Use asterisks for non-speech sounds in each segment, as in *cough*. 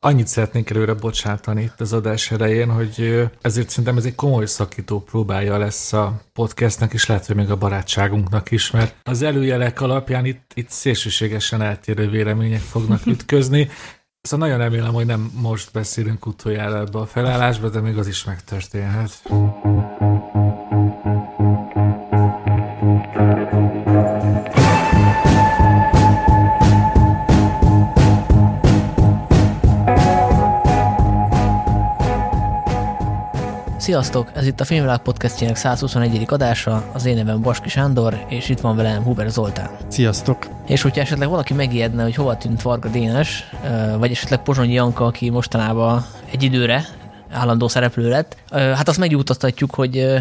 Annyit szeretnénk előre bocsátani itt az adás elején, hogy ezért szerintem ez egy komoly szakító próbája lesz a podcastnek, és lehet, hogy még a barátságunknak is, mert az előjelek alapján itt, itt szélsőségesen eltérő vélemények fognak *laughs* ütközni. Szóval nagyon remélem, hogy nem most beszélünk utoljára ebbe a felállásba, de még az is megtörténhet. Sziasztok! Ez itt a Filmvilág podcastjének 121. adása, az én nevem Baski Sándor, és itt van velem Huber Zoltán. Sziasztok! És hogyha esetleg valaki megijedne, hogy hova tűnt Varga Dénes, vagy esetleg Pozsonyi Janka, aki mostanában egy időre állandó szereplő lett, hát azt megjutatjuk, hogy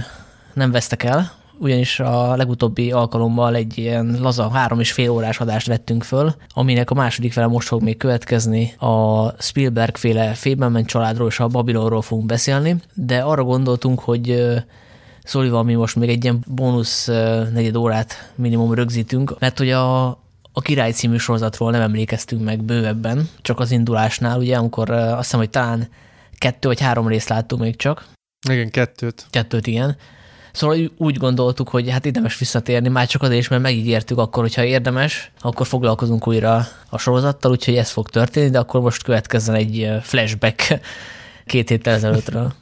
nem vesztek el, ugyanis a legutóbbi alkalommal egy ilyen laza három és fél órás adást vettünk föl, aminek a második fele most fog még következni. A Spielberg féle Fableman családról és a Babylonról fogunk beszélni, de arra gondoltunk, hogy Szóval mi most még egy ilyen bónusz negyed órát minimum rögzítünk, mert hogy a, a Király című sorozatról nem emlékeztünk meg bővebben, csak az indulásnál, ugye, amikor azt hiszem, hogy talán kettő vagy három részt láttunk még csak. Igen, kettőt. Kettőt, igen. Szóval úgy gondoltuk, hogy hát érdemes visszatérni, már csak azért is, mert megígértük akkor, hogyha érdemes, akkor foglalkozunk újra a sorozattal, úgyhogy ez fog történni, de akkor most következzen egy flashback *laughs* két héttel ezelőttről.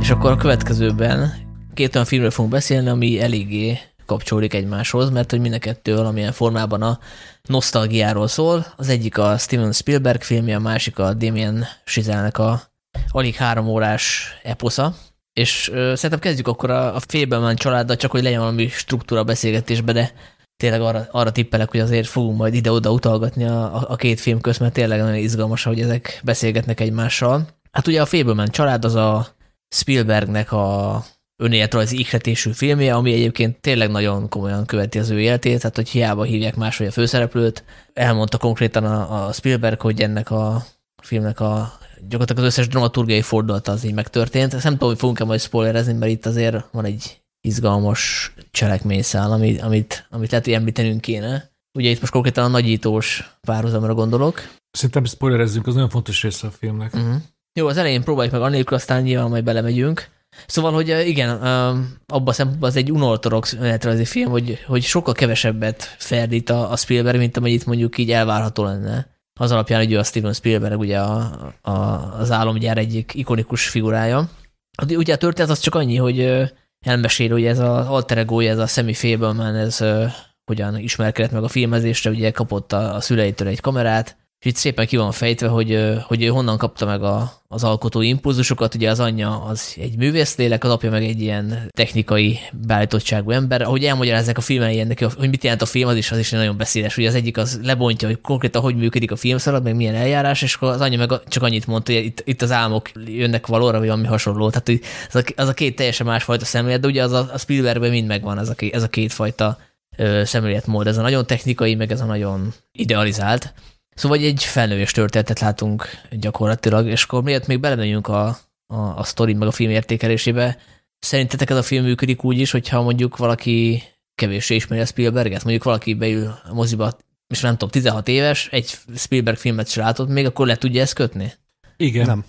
És akkor a következőben két olyan filmről fogunk beszélni, ami eléggé kapcsolódik egymáshoz, mert hogy mind a kettő valamilyen formában a nosztalgiáról szól. Az egyik a Steven Spielberg filmje, a másik a Damien Chazelle-nek a alig három órás eposza, és ö, szerintem kezdjük akkor a, a Fableman családdal, csak hogy legyen valami struktúra beszélgetésbe, de tényleg arra, arra tippelek, hogy azért fogunk majd ide-oda utalgatni a, a, a két film közt, mert tényleg nagyon izgalmas, hogy ezek beszélgetnek egymással. Hát ugye a Fableman család az a Spielbergnek a önéletrajzi ihletésű filmje, ami egyébként tényleg nagyon komolyan követi az ő életét, tehát hogy hiába hívják máshogy a főszereplőt. Elmondta konkrétan a, a Spielberg, hogy ennek a filmnek a gyakorlatilag az összes dramaturgiai fordulata az így megtörtént. Ezt nem tudom, hogy fogunk-e majd spoilerezni, mert itt azért van egy izgalmas cselekményszál, amit, amit, amit lehet, hogy említenünk kéne. Ugye itt most konkrétan a nagyítós párhuzamra gondolok. Szerintem spoilerezzünk, az nagyon fontos része a filmnek. Uh-huh. Jó, az elején próbáljuk meg annélkül, aztán nyilván majd belemegyünk. Szóval, hogy igen, abban a szempontból az egy unortodox önéletrajzi film, hogy, hogy sokkal kevesebbet ferdít a, a Spielberg, mint amennyit mondjuk így elvárható lenne az alapján, hogy ő a Steven Spielberg, ugye a, a, az álomgyár egyik ikonikus figurája. Ugye a történet az csak annyi, hogy elmesél, hogy ez az alter egója, ez a Sammy Fableman, ez hogyan ismerkedett meg a filmezésre, ugye kapott a, a szüleitől egy kamerát, és itt szépen ki van fejtve, hogy, hogy ő honnan kapta meg a, az alkotó impulzusokat. Ugye az anyja az egy művészlélek, az apja meg egy ilyen technikai beállítottságú ember. Ahogy elmagyarázzák a filmen ilyen neki, hogy mit jelent a film, az is, az is nagyon beszédes. Ugye az egyik az lebontja, hogy konkrétan hogy működik a filmszalag, meg milyen eljárás, és akkor az anyja meg csak annyit mondta, hogy itt, itt az álmok jönnek valóra, vagy valami hasonló. Tehát az a, az a két teljesen másfajta szemlélet, de ugye az a, a Spielbergben mind megvan ez a, ez a két fajta szemléletmód. Ez a nagyon technikai, meg ez a nagyon idealizált. Szóval egy felnőves történetet látunk gyakorlatilag, és akkor miért még belemegyünk a, a, a sztori meg a film értékelésébe, szerintetek ez a film működik úgy is, hogyha mondjuk valaki kevéssé ismeri a Spielberget, mondjuk valaki beül a moziba, és nem tudom, 16 éves, egy Spielberg filmet se látott még, akkor le tudja ezt kötni? Igen. Nem.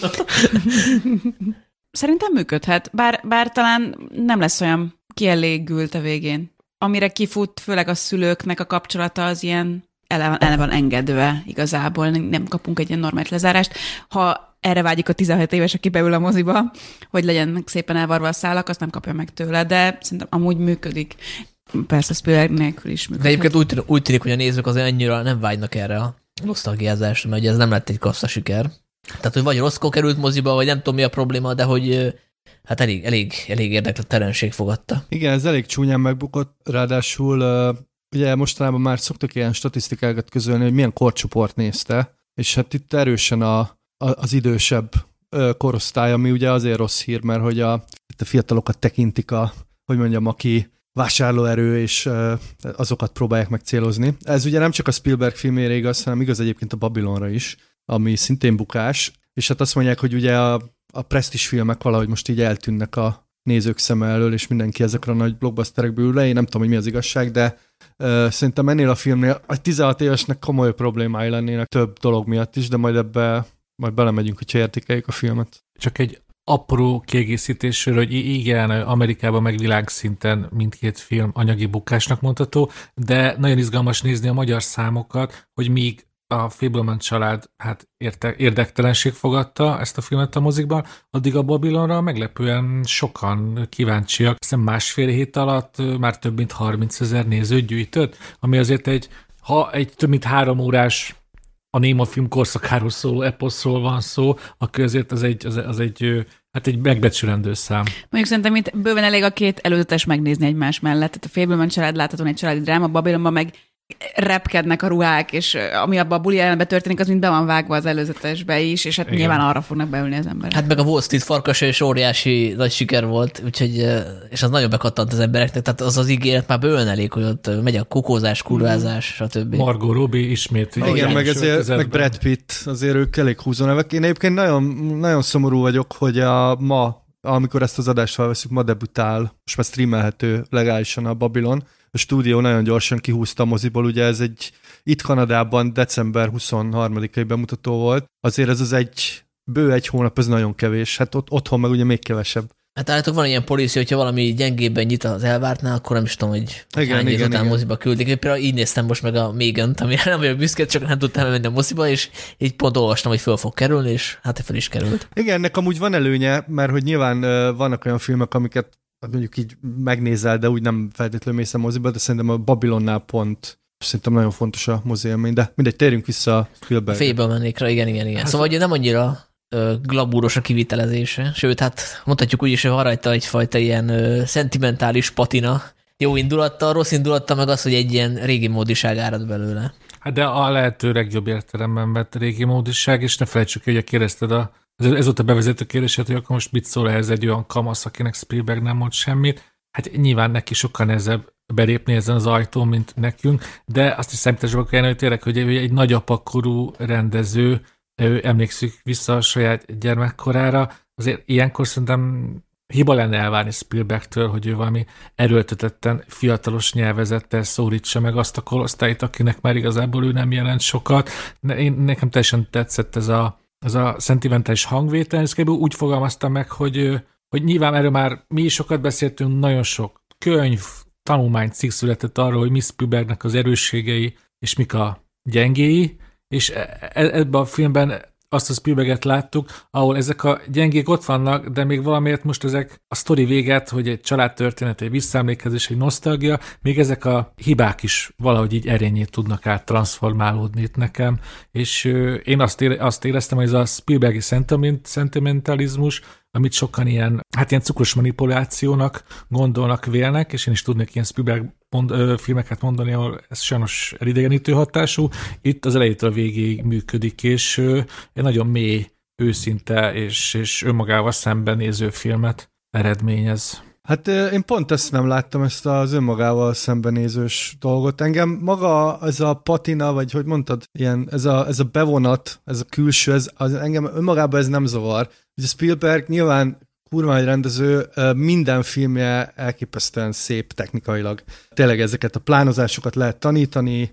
*laughs* Szerintem működhet, bár, bár talán nem lesz olyan kielégült a végén. Amire kifut, főleg a szülőknek a kapcsolata az ilyen ele, ele van engedve igazából, nem kapunk egy ilyen normális lezárást. Ha erre vágyik a 17 éves, aki beül a moziba, hogy legyen szépen elvarva a szálak, azt nem kapja meg tőle, de szerintem amúgy működik. Persze Spielberg nélkül is működik. De egyébként úgy, úgy tűnik, hogy a nézők azért annyira nem vágynak erre a nosztalgiázásra, mert ugye ez nem lett egy kassza siker. Tehát, hogy vagy rosszkó került moziba, vagy nem tudom mi a probléma, de hogy hát elég, elég, elég terenség fogadta. Igen, ez elég csúnyán megbukott, ráadásul ugye mostanában már szoktak ilyen statisztikákat közölni, hogy milyen korcsoport nézte, és hát itt erősen a, a, az idősebb korosztály, ami ugye azért rossz hír, mert hogy a, a fiatalokat tekintik a, hogy mondjam, aki vásárlóerő, és azokat próbálják megcélozni. Ez ugye nem csak a Spielberg filmére igaz, hanem igaz egyébként a Babylonra is, ami szintén bukás, és hát azt mondják, hogy ugye a, a presztis filmek valahogy most így eltűnnek a, nézők szeme elől, és mindenki ezekre a nagy blockbusterekbe ül le. Én nem tudom, hogy mi az igazság, de uh, szerintem ennél a filmnél a 16 évesnek komoly problémái lennének több dolog miatt is, de majd ebbe majd belemegyünk, hogy értékeljük a filmet. Csak egy apró kiegészítésről, hogy igen, Amerikában meg világszinten mindkét film anyagi bukásnak mondható, de nagyon izgalmas nézni a magyar számokat, hogy míg a Fableman család hát érte, érdektelenség fogadta ezt a filmet a mozikban, addig a Babylonra meglepően sokan kíváncsiak, hiszen másfél hét alatt már több mint 30 ezer nézőt gyűjtött, ami azért egy, ha egy több mint három órás a Néma film korszakáról szóló eposzról van szó, akkor azért az egy, az, az egy Hát egy megbecsülendő szám. Mondjuk szerintem itt bőven elég a két előzetes megnézni egymás mellett. Tehát a Fableman család láthatóan egy családi dráma, Babylonban meg repkednek a ruhák, és ami abban a buli jelenben történik, az mind be van vágva az előzetesbe is, és hát Igen. nyilván arra fognak beülni az emberek. Hát meg a Wall Street farkas és óriási nagy siker volt, úgyhogy, és az nagyon bekattant az embereknek, tehát az az ígéret már bőven elég, hogy ott megy a kukózás, kurvázás, stb. Margot Robbie ismét. Igen, igen meg, ezért, meg Brad Pitt, azért ők elég húzónevek. Én egyébként nagyon, nagyon szomorú vagyok, hogy a ma amikor ezt az adást felveszünk, ma debütál, most már streamelhető legálisan a Babylon, a stúdió nagyon gyorsan kihúzta a moziból, ugye ez egy itt Kanadában december 23-ai bemutató volt, azért ez az egy bő egy hónap, ez nagyon kevés, hát ott, otthon meg ugye még kevesebb. Hát állítok van ilyen policy, hogyha valami gyengébben nyit az elvártnál, akkor nem is tudom, hogy igen, hány igen, igen. moziba küldik. Én például így néztem most meg a megan ami *laughs* nem vagyok büszke, csak nem tudtam menni a moziba, és így pont olvastam, hogy föl fog kerülni, és hát fel is került. Igen, ennek amúgy van előnye, mert hogy nyilván vannak olyan filmek, amiket mondjuk így megnézel, de úgy nem feltétlenül mész a moziba, de szerintem a Babylonnál pont szerintem nagyon fontos a mozi élmény, de mindegy, térjünk vissza a Spielberg. Félbe mennékre, igen, igen, igen. Hát szóval hogy nem annyira ö, glabúros a kivitelezése, sőt, hát mondhatjuk úgy is, hogy van rajta egyfajta ilyen ö, szentimentális patina, jó indulattal, rossz indulattal meg az, hogy egy ilyen régi módiság árad belőle. Hát de a lehető legjobb értelemben vett régi módiság, és ne felejtsük, hogy kérdezted a ez, ez volt a bevezető kérdésed, hogy akkor most mit szól ez egy olyan kamasz, akinek Spielberg nem mond semmit. Hát nyilván neki sokkal nehezebb belépni ezen az ajtón, mint nekünk, de azt is számításba kellene, hogy tényleg, hogy egy nagyapakorú rendező, ő emlékszik vissza a saját gyermekkorára, azért ilyenkor szerintem hiba lenne elvárni Spielbergtől, hogy ő valami erőltetetten fiatalos nyelvezettel szólítsa meg azt a korosztályt, akinek már igazából ő nem jelent sokat. Én, nekem teljesen tetszett ez a, ez a szentimentális hangvétel, ez kb. úgy fogalmaztam meg, hogy, hogy nyilván erről már mi is sokat beszéltünk, nagyon sok könyv, tanulmány cikk született arról, hogy Miss Spielbergnek az erősségei és mik a gyengéi, és e, e, ebben a filmben azt a Spielberget láttuk, ahol ezek a gyengék ott vannak, de még valamiért most ezek a sztori véget, hogy egy családtörténet, egy visszaemlékezés, egy nosztalgia, még ezek a hibák is valahogy így erényét tudnak át transformálódni itt nekem, és én azt, ére, azt éreztem, hogy ez a Spielbergi szentimentalizmus, amit sokan ilyen, hát ilyen cukros manipulációnak gondolnak, vélnek, és én is tudnék ilyen Spielberg mond, ö, filmeket mondani, ahol ez sajnos elidegenítő hatású. Itt az elejétől a végéig működik, és ö, egy nagyon mély, őszinte és, és önmagával szembenéző filmet eredményez. Hát én pont ezt nem láttam, ezt az önmagával szembenézős dolgot. Engem maga ez a patina, vagy hogy mondtad, ilyen, ez a, ez a bevonat, ez a külső, ez, az, engem önmagában ez nem zavar. Ugye Spielberg nyilván kurva egy rendező, minden filmje elképesztően szép technikailag. Tényleg ezeket a plánozásokat lehet tanítani,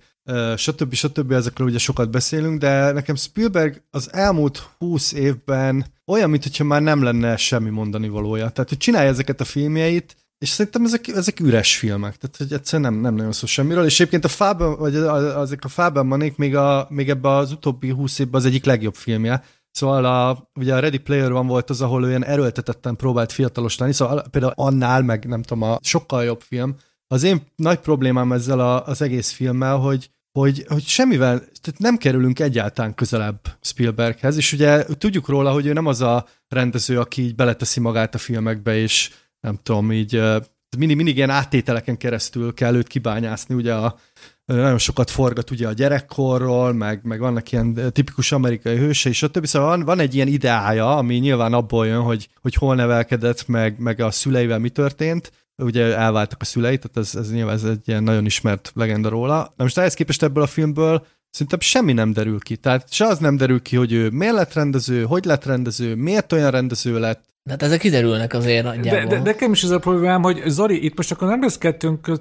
stb. stb. Ezekről ugye sokat beszélünk, de nekem Spielberg az elmúlt húsz évben olyan, mintha már nem lenne semmi mondani valója. Tehát, hogy csinálja ezeket a filmjeit, és szerintem ezek, ezek üres filmek, tehát hogy egyszerűen nem, nem nagyon szó semmiről, és egyébként a Fában, vagy azok a Fában manék még, a, még ebbe az utóbbi húsz évben az egyik legjobb filmje, Szóval a, ugye a Ready Player van volt az, ahol olyan erőltetetten próbált fiatalos lenni, szóval például annál, meg nem tudom, a sokkal jobb film. Az én nagy problémám ezzel a, az egész filmmel, hogy, hogy, hogy semmivel, tehát nem kerülünk egyáltalán közelebb Spielberghez, és ugye tudjuk róla, hogy ő nem az a rendező, aki így beleteszi magát a filmekbe, és nem tudom, így mindig, mindig ilyen áttételeken keresztül kell őt kibányászni, ugye a, nagyon sokat forgat ugye a gyerekkorról, meg, meg vannak ilyen tipikus amerikai hősei, stb. Szóval van, van egy ilyen ideája, ami nyilván abból jön, hogy, hogy hol nevelkedett, meg, meg a szüleivel mi történt, ugye elváltak a szülei, tehát ez, ez nyilván ez egy ilyen nagyon ismert legenda róla. Na most ehhez képest ebből a filmből szerintem semmi nem derül ki. Tehát se az nem derül ki, hogy ő miért lett rendező, hogy lett rendező, miért olyan rendező lett, De hát ezek kiderülnek azért De, nagyjából. de, nekem is ez a problémám, hogy Zoli, itt most akkor nem lesz kettőnk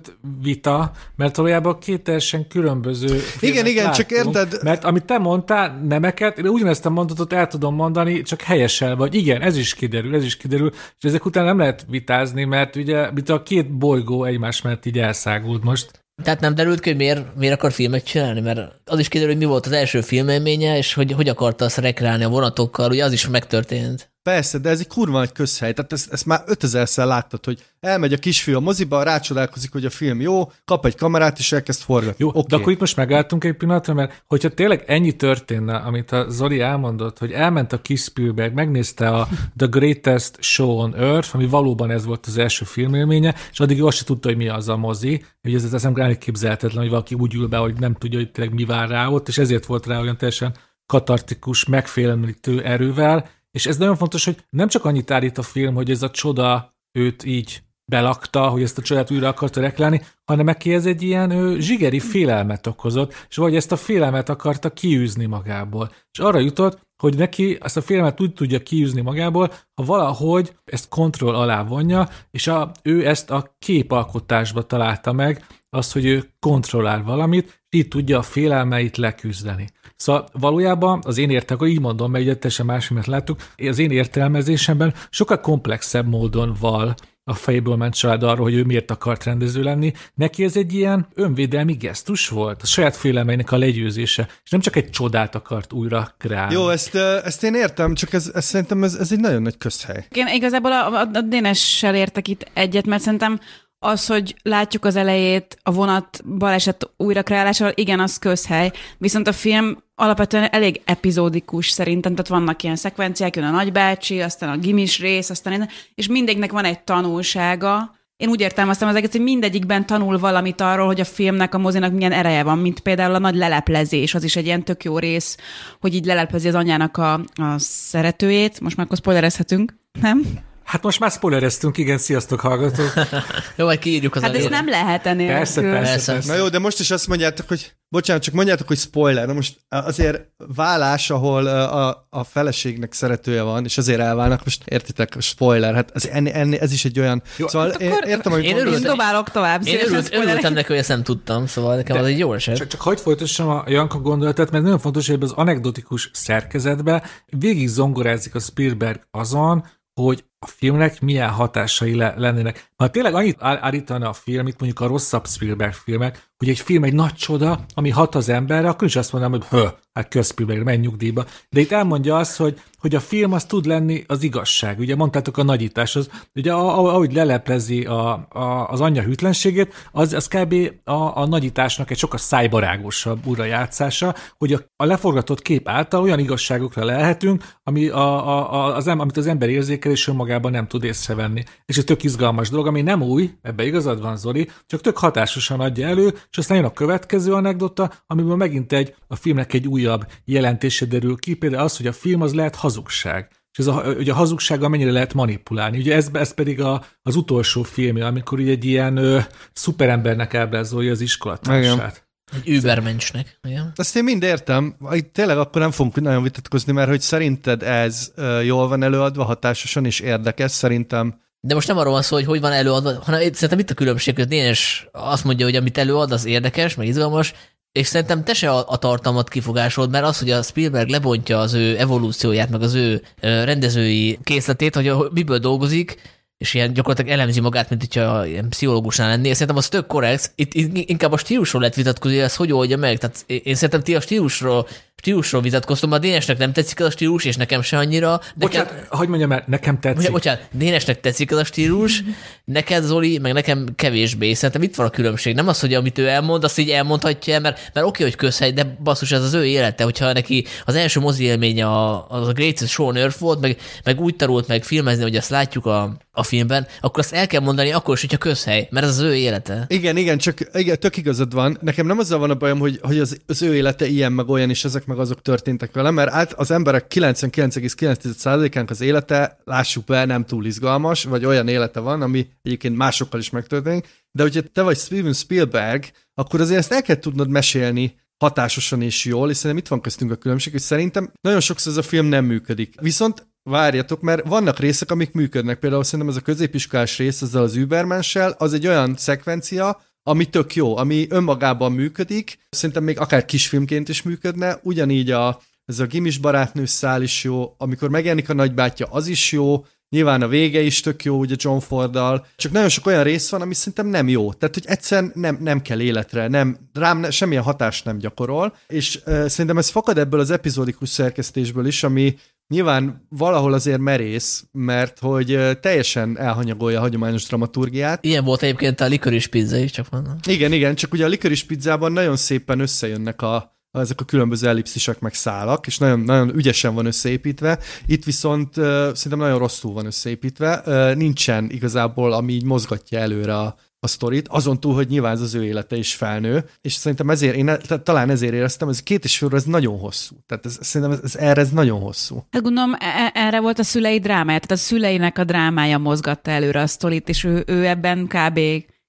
vita, mert valójában két teljesen különböző igen, csak láttunk. érted- Mert amit te mondtál, nemeket, én ugyanezt a mondatot el tudom mondani, csak helyesel vagy. Igen, ez is kiderül, ez is kiderül, és ezek után nem lehet vitázni, mert ugye, mint a két bolygó egymás mellett így elszágult most. Tehát nem derült ki, hogy miért, miért akar filmet csinálni, mert az is kiderül, hogy mi volt az első filmélménye, és hogy hogy akarta azt rekreálni a vonatokkal, ugye az is megtörtént. Persze, de ez egy kurva nagy közhely. Tehát ezt, ezt már 5000-szer láttad, hogy elmegy a kisfiú a moziba, rácsodálkozik, hogy a film jó, kap egy kamerát, és elkezd forgatni. Jó, okay. de akkor itt most megálltunk egy pillanatra, mert hogyha tényleg ennyi történne, amit a Zoli elmondott, hogy elment a kis Spielberg, megnézte a The Greatest Show on Earth, ami valóban ez volt az első filmélménye, és addig azt se tudta, hogy mi az a mozi, hogy ez, ez nem elképzelhetetlen, hogy valaki úgy ül be, hogy nem tudja, hogy tényleg mi vár rá ott, és ezért volt rá olyan teljesen katartikus, megfélemlítő erővel, és ez nagyon fontos, hogy nem csak annyit állít a film, hogy ez a csoda őt így belakta, hogy ezt a csodát újra akarta reklálni, hanem neki ez egy ilyen ő, zsigeri félelmet okozott, és vagy ezt a félelmet akarta kiűzni magából. És arra jutott, hogy neki ezt a félelmet úgy tudja kiűzni magából, ha valahogy ezt kontroll alá vonja, és a, ő ezt a képalkotásba találta meg, azt, hogy ő kontrollál valamit, és így tudja a félelmeit leküzdeni. Szóval valójában az én értem, akkor így mondom, mert ugye teljesen más filmet láttuk, az én értelmezésemben sokkal komplexebb módon val a Fableman család arról, hogy ő miért akart rendező lenni. Neki ez egy ilyen önvédelmi gesztus volt, a saját félelmeinek a legyőzése, és nem csak egy csodát akart újra kreálni. Jó, ezt, ezt én értem, csak ez, ez szerintem ez, ez egy nagyon nagy közhely. Én igazából a, a, a Dénessel értek itt egyet, mert szerintem az, hogy látjuk az elejét a vonat baleset újrakreálásával, igen, az közhely, viszont a film alapvetően elég epizódikus szerintem, tehát vannak ilyen szekvenciák, jön a nagybácsi, aztán a gimis rész, aztán én- és mindegyiknek van egy tanulsága. Én úgy értelmeztem az egész, hogy mindegyikben tanul valamit arról, hogy a filmnek, a mozinak milyen ereje van, mint például a nagy leleplezés, az is egy ilyen tök jó rész, hogy így leleplezi az anyának a, a szeretőjét. Most már akkor spoilerezhetünk, nem? Hát most már spoilereztünk, igen, sziasztok hallgatók. *laughs* Jó, majd kiírjuk az Hát ezt elejére. nem lehet ennél. Persze, persze, Persze. persze. Na jó, de most is azt mondjátok, hogy bocsánat, csak mondjátok, hogy spoiler. Na most azért vállás, ahol ö, a, a feleségnek szeretője van, és azért elválnak, most értitek, spoiler, hát ez, enni, enni, ez is egy olyan... Jó, szóval hát én, értem, hogy én örültem. dobálok tovább. Én örült, örültem neki, hogy ezt nem tudtam, szóval nekem az egy jó eset. Csak, csak hagyd folytassam a Janka gondolatát, mert nagyon fontos, hogy az anekdotikus szerkezetben végig zongorázik a Spielberg azon, hogy a filmnek milyen hatásai le, lennének. Ha tényleg annyit áll- állítana a film, itt mondjuk a rosszabb Spielberg filmek, hogy egy film egy nagy csoda, ami hat az emberre, akkor is azt mondanám, hogy hö, hát köz Spielberg, menj nyugdíjba. De itt elmondja azt, hogy, hogy a film az tud lenni az igazság. Ugye mondtátok a nagyítás, az, ugye ahogy leleplezi a, a, az anyja hűtlenségét, az, az kb. A, a nagyításnak egy sokkal szájbarágosabb újrajátszása, hogy a, a leforgatott kép által olyan igazságokra lehetünk, ami a, a, a, az, amit az ember érzékel, és önmagában nem tud észrevenni. És egy tök izgalmas dolog, ami nem új, ebbe igazad van, Zoli, csak tök hatásosan adja elő, és aztán jön a következő anekdota, amiből megint egy, a filmnek egy újabb jelentése derül ki, például az, hogy a film az lehet hazugság. És ez a, ugye a hazugsággal mennyire lehet manipulálni. Ugye ez, ez pedig a, az utolsó filmje, amikor ugye egy ilyen ö, szuperembernek ábrázolja az iskolatársát. Egy übermenschnek. Igen. Ezt én mind értem. Tényleg akkor nem fogunk nagyon vitatkozni, mert hogy szerinted ez jól van előadva, hatásosan és érdekes, szerintem De most nem arról van szó, hogy hogy van előadva, hanem szerintem itt a különbség, hogy Dénes azt mondja, hogy amit előad, az érdekes, meg izgalmas, és szerintem te se a, tartalmat kifogásolod, mert az, hogy a Spielberg lebontja az ő evolúcióját, meg az ő rendezői készletét, hogy miből dolgozik, és ilyen gyakorlatilag elemzi magát, mint hogyha ilyen pszichológusnál lennél. Szerintem az tök korrekt. Itt, inkább a stílusról lehet vitatkozni, hogy ez hogy oldja meg. Tehát én szerintem ti a stílusról, stílusról vitatkoztam, a Dénesnek nem tetszik ez a stílus, és nekem se annyira. Nekem, Bocsánat, hagyd mondjam el, nekem tetszik. Bocsánat, bocsánat, Dénesnek tetszik ez a stílus, *laughs* neked Zoli, meg nekem kevésbé. Szerintem itt van a különbség. Nem az, hogy amit ő elmond, azt így elmondhatja, mert, mert oké, hogy közhely, de basszus, ez az ő élete, hogyha neki az első mozi élménye a, az a Greatest Show on Earth volt, meg, meg úgy tanult meg filmezni, hogy azt látjuk a, a filmben, akkor azt el kell mondani akkor is, hogyha közhely, mert ez az ő élete. Igen, igen, csak igen, tök igazad van. Nekem nem azzal van a bajom, hogy, hogy az, az ő élete ilyen, meg olyan, és ezek meg azok történtek vele, mert át az emberek 99,9%-ának az élete, lássuk be, nem túl izgalmas, vagy olyan élete van, ami egyébként másokkal is megtörténik, de hogyha te vagy Steven Spielberg, akkor azért ezt el kell tudnod mesélni hatásosan és jól, és szerintem itt van köztünk a különbség, hogy szerintem nagyon sokszor ez a film nem működik. Viszont Várjatok, mert vannak részek, amik működnek. Például szerintem ez a középiskolás rész ezzel az Übermenssel, az egy olyan szekvencia, ami tök jó, ami önmagában működik, szerintem még akár kisfilmként is működne, ugyanígy a, ez a gimis barátnő szál is jó, amikor megjelenik a nagybátyja, az is jó, Nyilván a vége is tök jó, ugye John Forddal, csak nagyon sok olyan rész van, ami szerintem nem jó. Tehát, hogy egyszerűen nem, nem kell életre, nem, rám ne, semmilyen hatást nem gyakorol, és uh, szerintem ez fakad ebből az epizódikus szerkesztésből is, ami nyilván valahol azért merész, mert hogy teljesen elhanyagolja a hagyományos dramaturgiát. Ilyen volt egyébként a likoris pizza is, csak mondom. Igen, igen, csak ugye a likoris pizzában nagyon szépen összejönnek a, ezek a különböző ellipszisek meg szálak, és nagyon, nagyon ügyesen van összeépítve. Itt viszont uh, szerintem nagyon rosszul van összeépítve. Uh, nincsen igazából, ami így mozgatja előre a, a sztorit, azon túl, hogy nyilván ez az ő élete is felnő, és szerintem ezért, én talán ezért éreztem, ez két és fél ez nagyon hosszú. Tehát ez, szerintem ez, ez, erre ez nagyon hosszú. Hát gondolom, e, e, erre volt a szülei drámája, tehát a szüleinek a drámája mozgatta előre a sztorit, és ő, ő ebben kb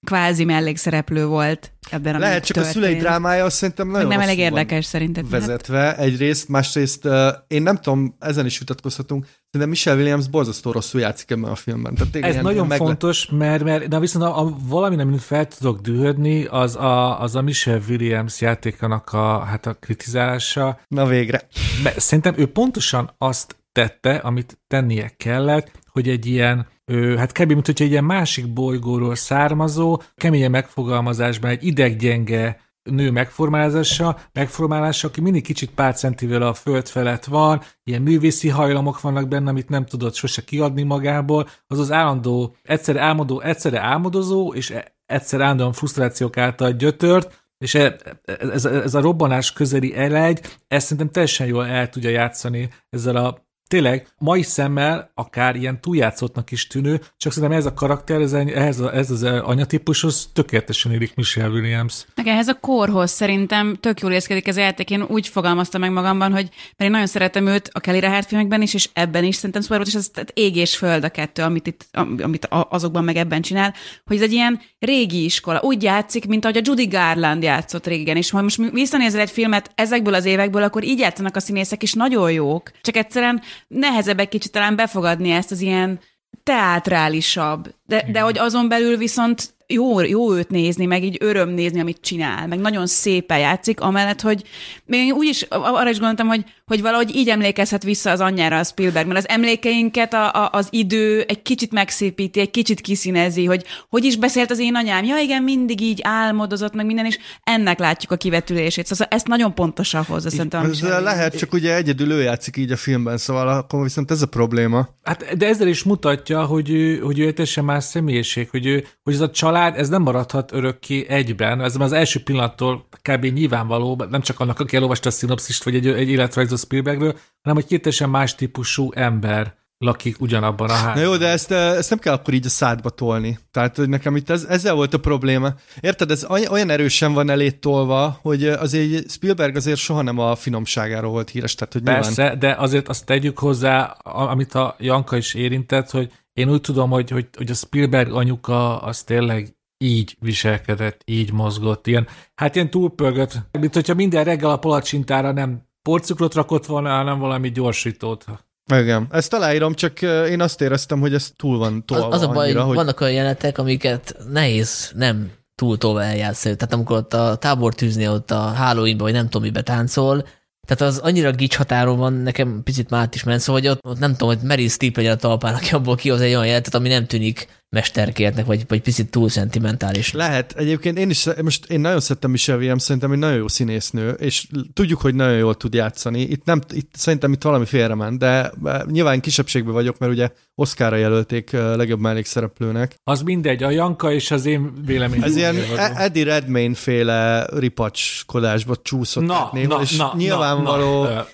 kvázi mellékszereplő volt ebben a Lehet, csak történt. a szülei drámája azt szerintem nagyon nem elég érdekes szerinted. Vezetve hát? egyrészt, másrészt uh, én nem tudom, ezen is vitatkozhatunk, de Michelle Williams borzasztó rosszul játszik ebben a filmben. Tehát Ez ilyen, nagyon megle- fontos, mert, mert de viszont a, a, valami, amit fel tudok dühödni, az a, az a Michelle Williams játékanak a, hát a kritizálása. Na végre. Mert szerintem ő pontosan azt tette, amit tennie kellett, hogy egy ilyen ő, hát kb. mint hogy egy ilyen másik bolygóról származó, keményen megfogalmazásban egy ideggyenge nő megformálása, megformálása, aki mindig kicsit pár centivel a föld felett van, ilyen művészi hajlamok vannak benne, amit nem tudod sose kiadni magából, az az állandó, egyszerre álmodó, egyszerre álmodozó, és e, egyszer állandóan frusztrációk által gyötört, és e, ez, ez a robbanás közeli elegy, ezt szerintem teljesen jól el tudja játszani ezzel a tényleg mai szemmel akár ilyen túljátszottnak is tűnő, csak szerintem ez a karakter, ez, ez, a, ez az anyatípushoz tökéletesen érik Michelle Williams. Meg ehhez a korhoz szerintem tök jól érzkedik ez a játék. Én úgy fogalmaztam meg magamban, hogy mert én nagyon szeretem őt a Kelly Rehardt filmekben is, és ebben is szerintem szóval és ez tehát ég és föld a kettő, amit, itt, amit azokban meg ebben csinál, hogy ez egy ilyen régi iskola. Úgy játszik, mint ahogy a Judy Garland játszott régen, és ha most visszanézel egy filmet ezekből az évekből, akkor így játszanak a színészek, és nagyon jók. Csak egyszerűen nehezebb egy kicsit talán befogadni ezt az ilyen teátrálisabb, de, de hogy azon belül viszont jó, jó őt nézni, meg így öröm nézni, amit csinál, meg nagyon szépen játszik, amellett, hogy még úgy is arra is gondoltam, hogy, hogy valahogy így emlékezhet vissza az anyjára a Spielberg, mert az emlékeinket a, a, az idő egy kicsit megszépíti, egy kicsit kiszínezi, hogy hogy is beszélt az én anyám, ja igen, mindig így álmodozott, meg minden, és ennek látjuk a kivetülését. Szóval ezt nagyon pontosan hozza, szerintem. Ez lehet, csak ugye egyedül ő játszik így a filmben, szóval akkor viszont ez a probléma. Hát, de ezzel is mutatja, hogy ő, hogy ő teljesen más személyiség, hogy, ő, hogy ez a család ez nem maradhat örökké egyben. Ez az első pillanattól kb. nyilvánvaló, nem csak annak, aki elolvasta a szinopszist, vagy egy, egy életrajzot Spielbergről, hanem hogy két teljesen más típusú ember lakik ugyanabban a házban. Na jó, de ezt, eh, ezt nem kell akkor így a szádba tolni. Tehát, hogy nekem itt ez, ezzel volt a probléma. Érted, ez olyan erősen van elé tolva, hogy eh, azért Spielberg azért soha nem a finomságáról volt híres. Tehát, hogy Persze, nyilván... de azért azt tegyük hozzá, amit a Janka is érintett, hogy én úgy tudom, hogy, hogy, hogy a Spielberg anyuka az tényleg így viselkedett, így mozgott, ilyen, hát ilyen túlpörgött, mint hogyha minden reggel a palacsintára nem porcukrot rakott volna, hanem valami gyorsítót. Igen, ezt aláírom, csak én azt éreztem, hogy ez túl van tolva Az, az a baj, annyira, hogy vannak olyan jelenetek, amiket nehéz nem túl tolva eljátszani. Tehát amikor ott a tábor tűzni ott a Halloweenban, vagy nem tudom, mibe táncol, tehát az annyira gics határon van, nekem picit már is ment, szóval hogy ott, ott nem tudom, hogy Meryl Streep legyen a talpán, aki abból kihoz egy olyan jelentet, ami nem tűnik mesterkértnek, vagy, vagy picit túl szentimentális. Lehet. Egyébként én is, most én nagyon szeretem Michelle Williams, szerintem egy nagyon jó színésznő, és tudjuk, hogy nagyon jól tud játszani. Itt, nem, itt szerintem itt valami félrement, de nyilván kisebbségben vagyok, mert ugye Oscarra jelölték legjobb mellékszereplőnek. Az mindegy, a Janka és az én véleményem. Ez ilyen Eddie Redmayne féle ripacskodásba csúszott. Na, na, és na, nyilvánvaló... Na, na.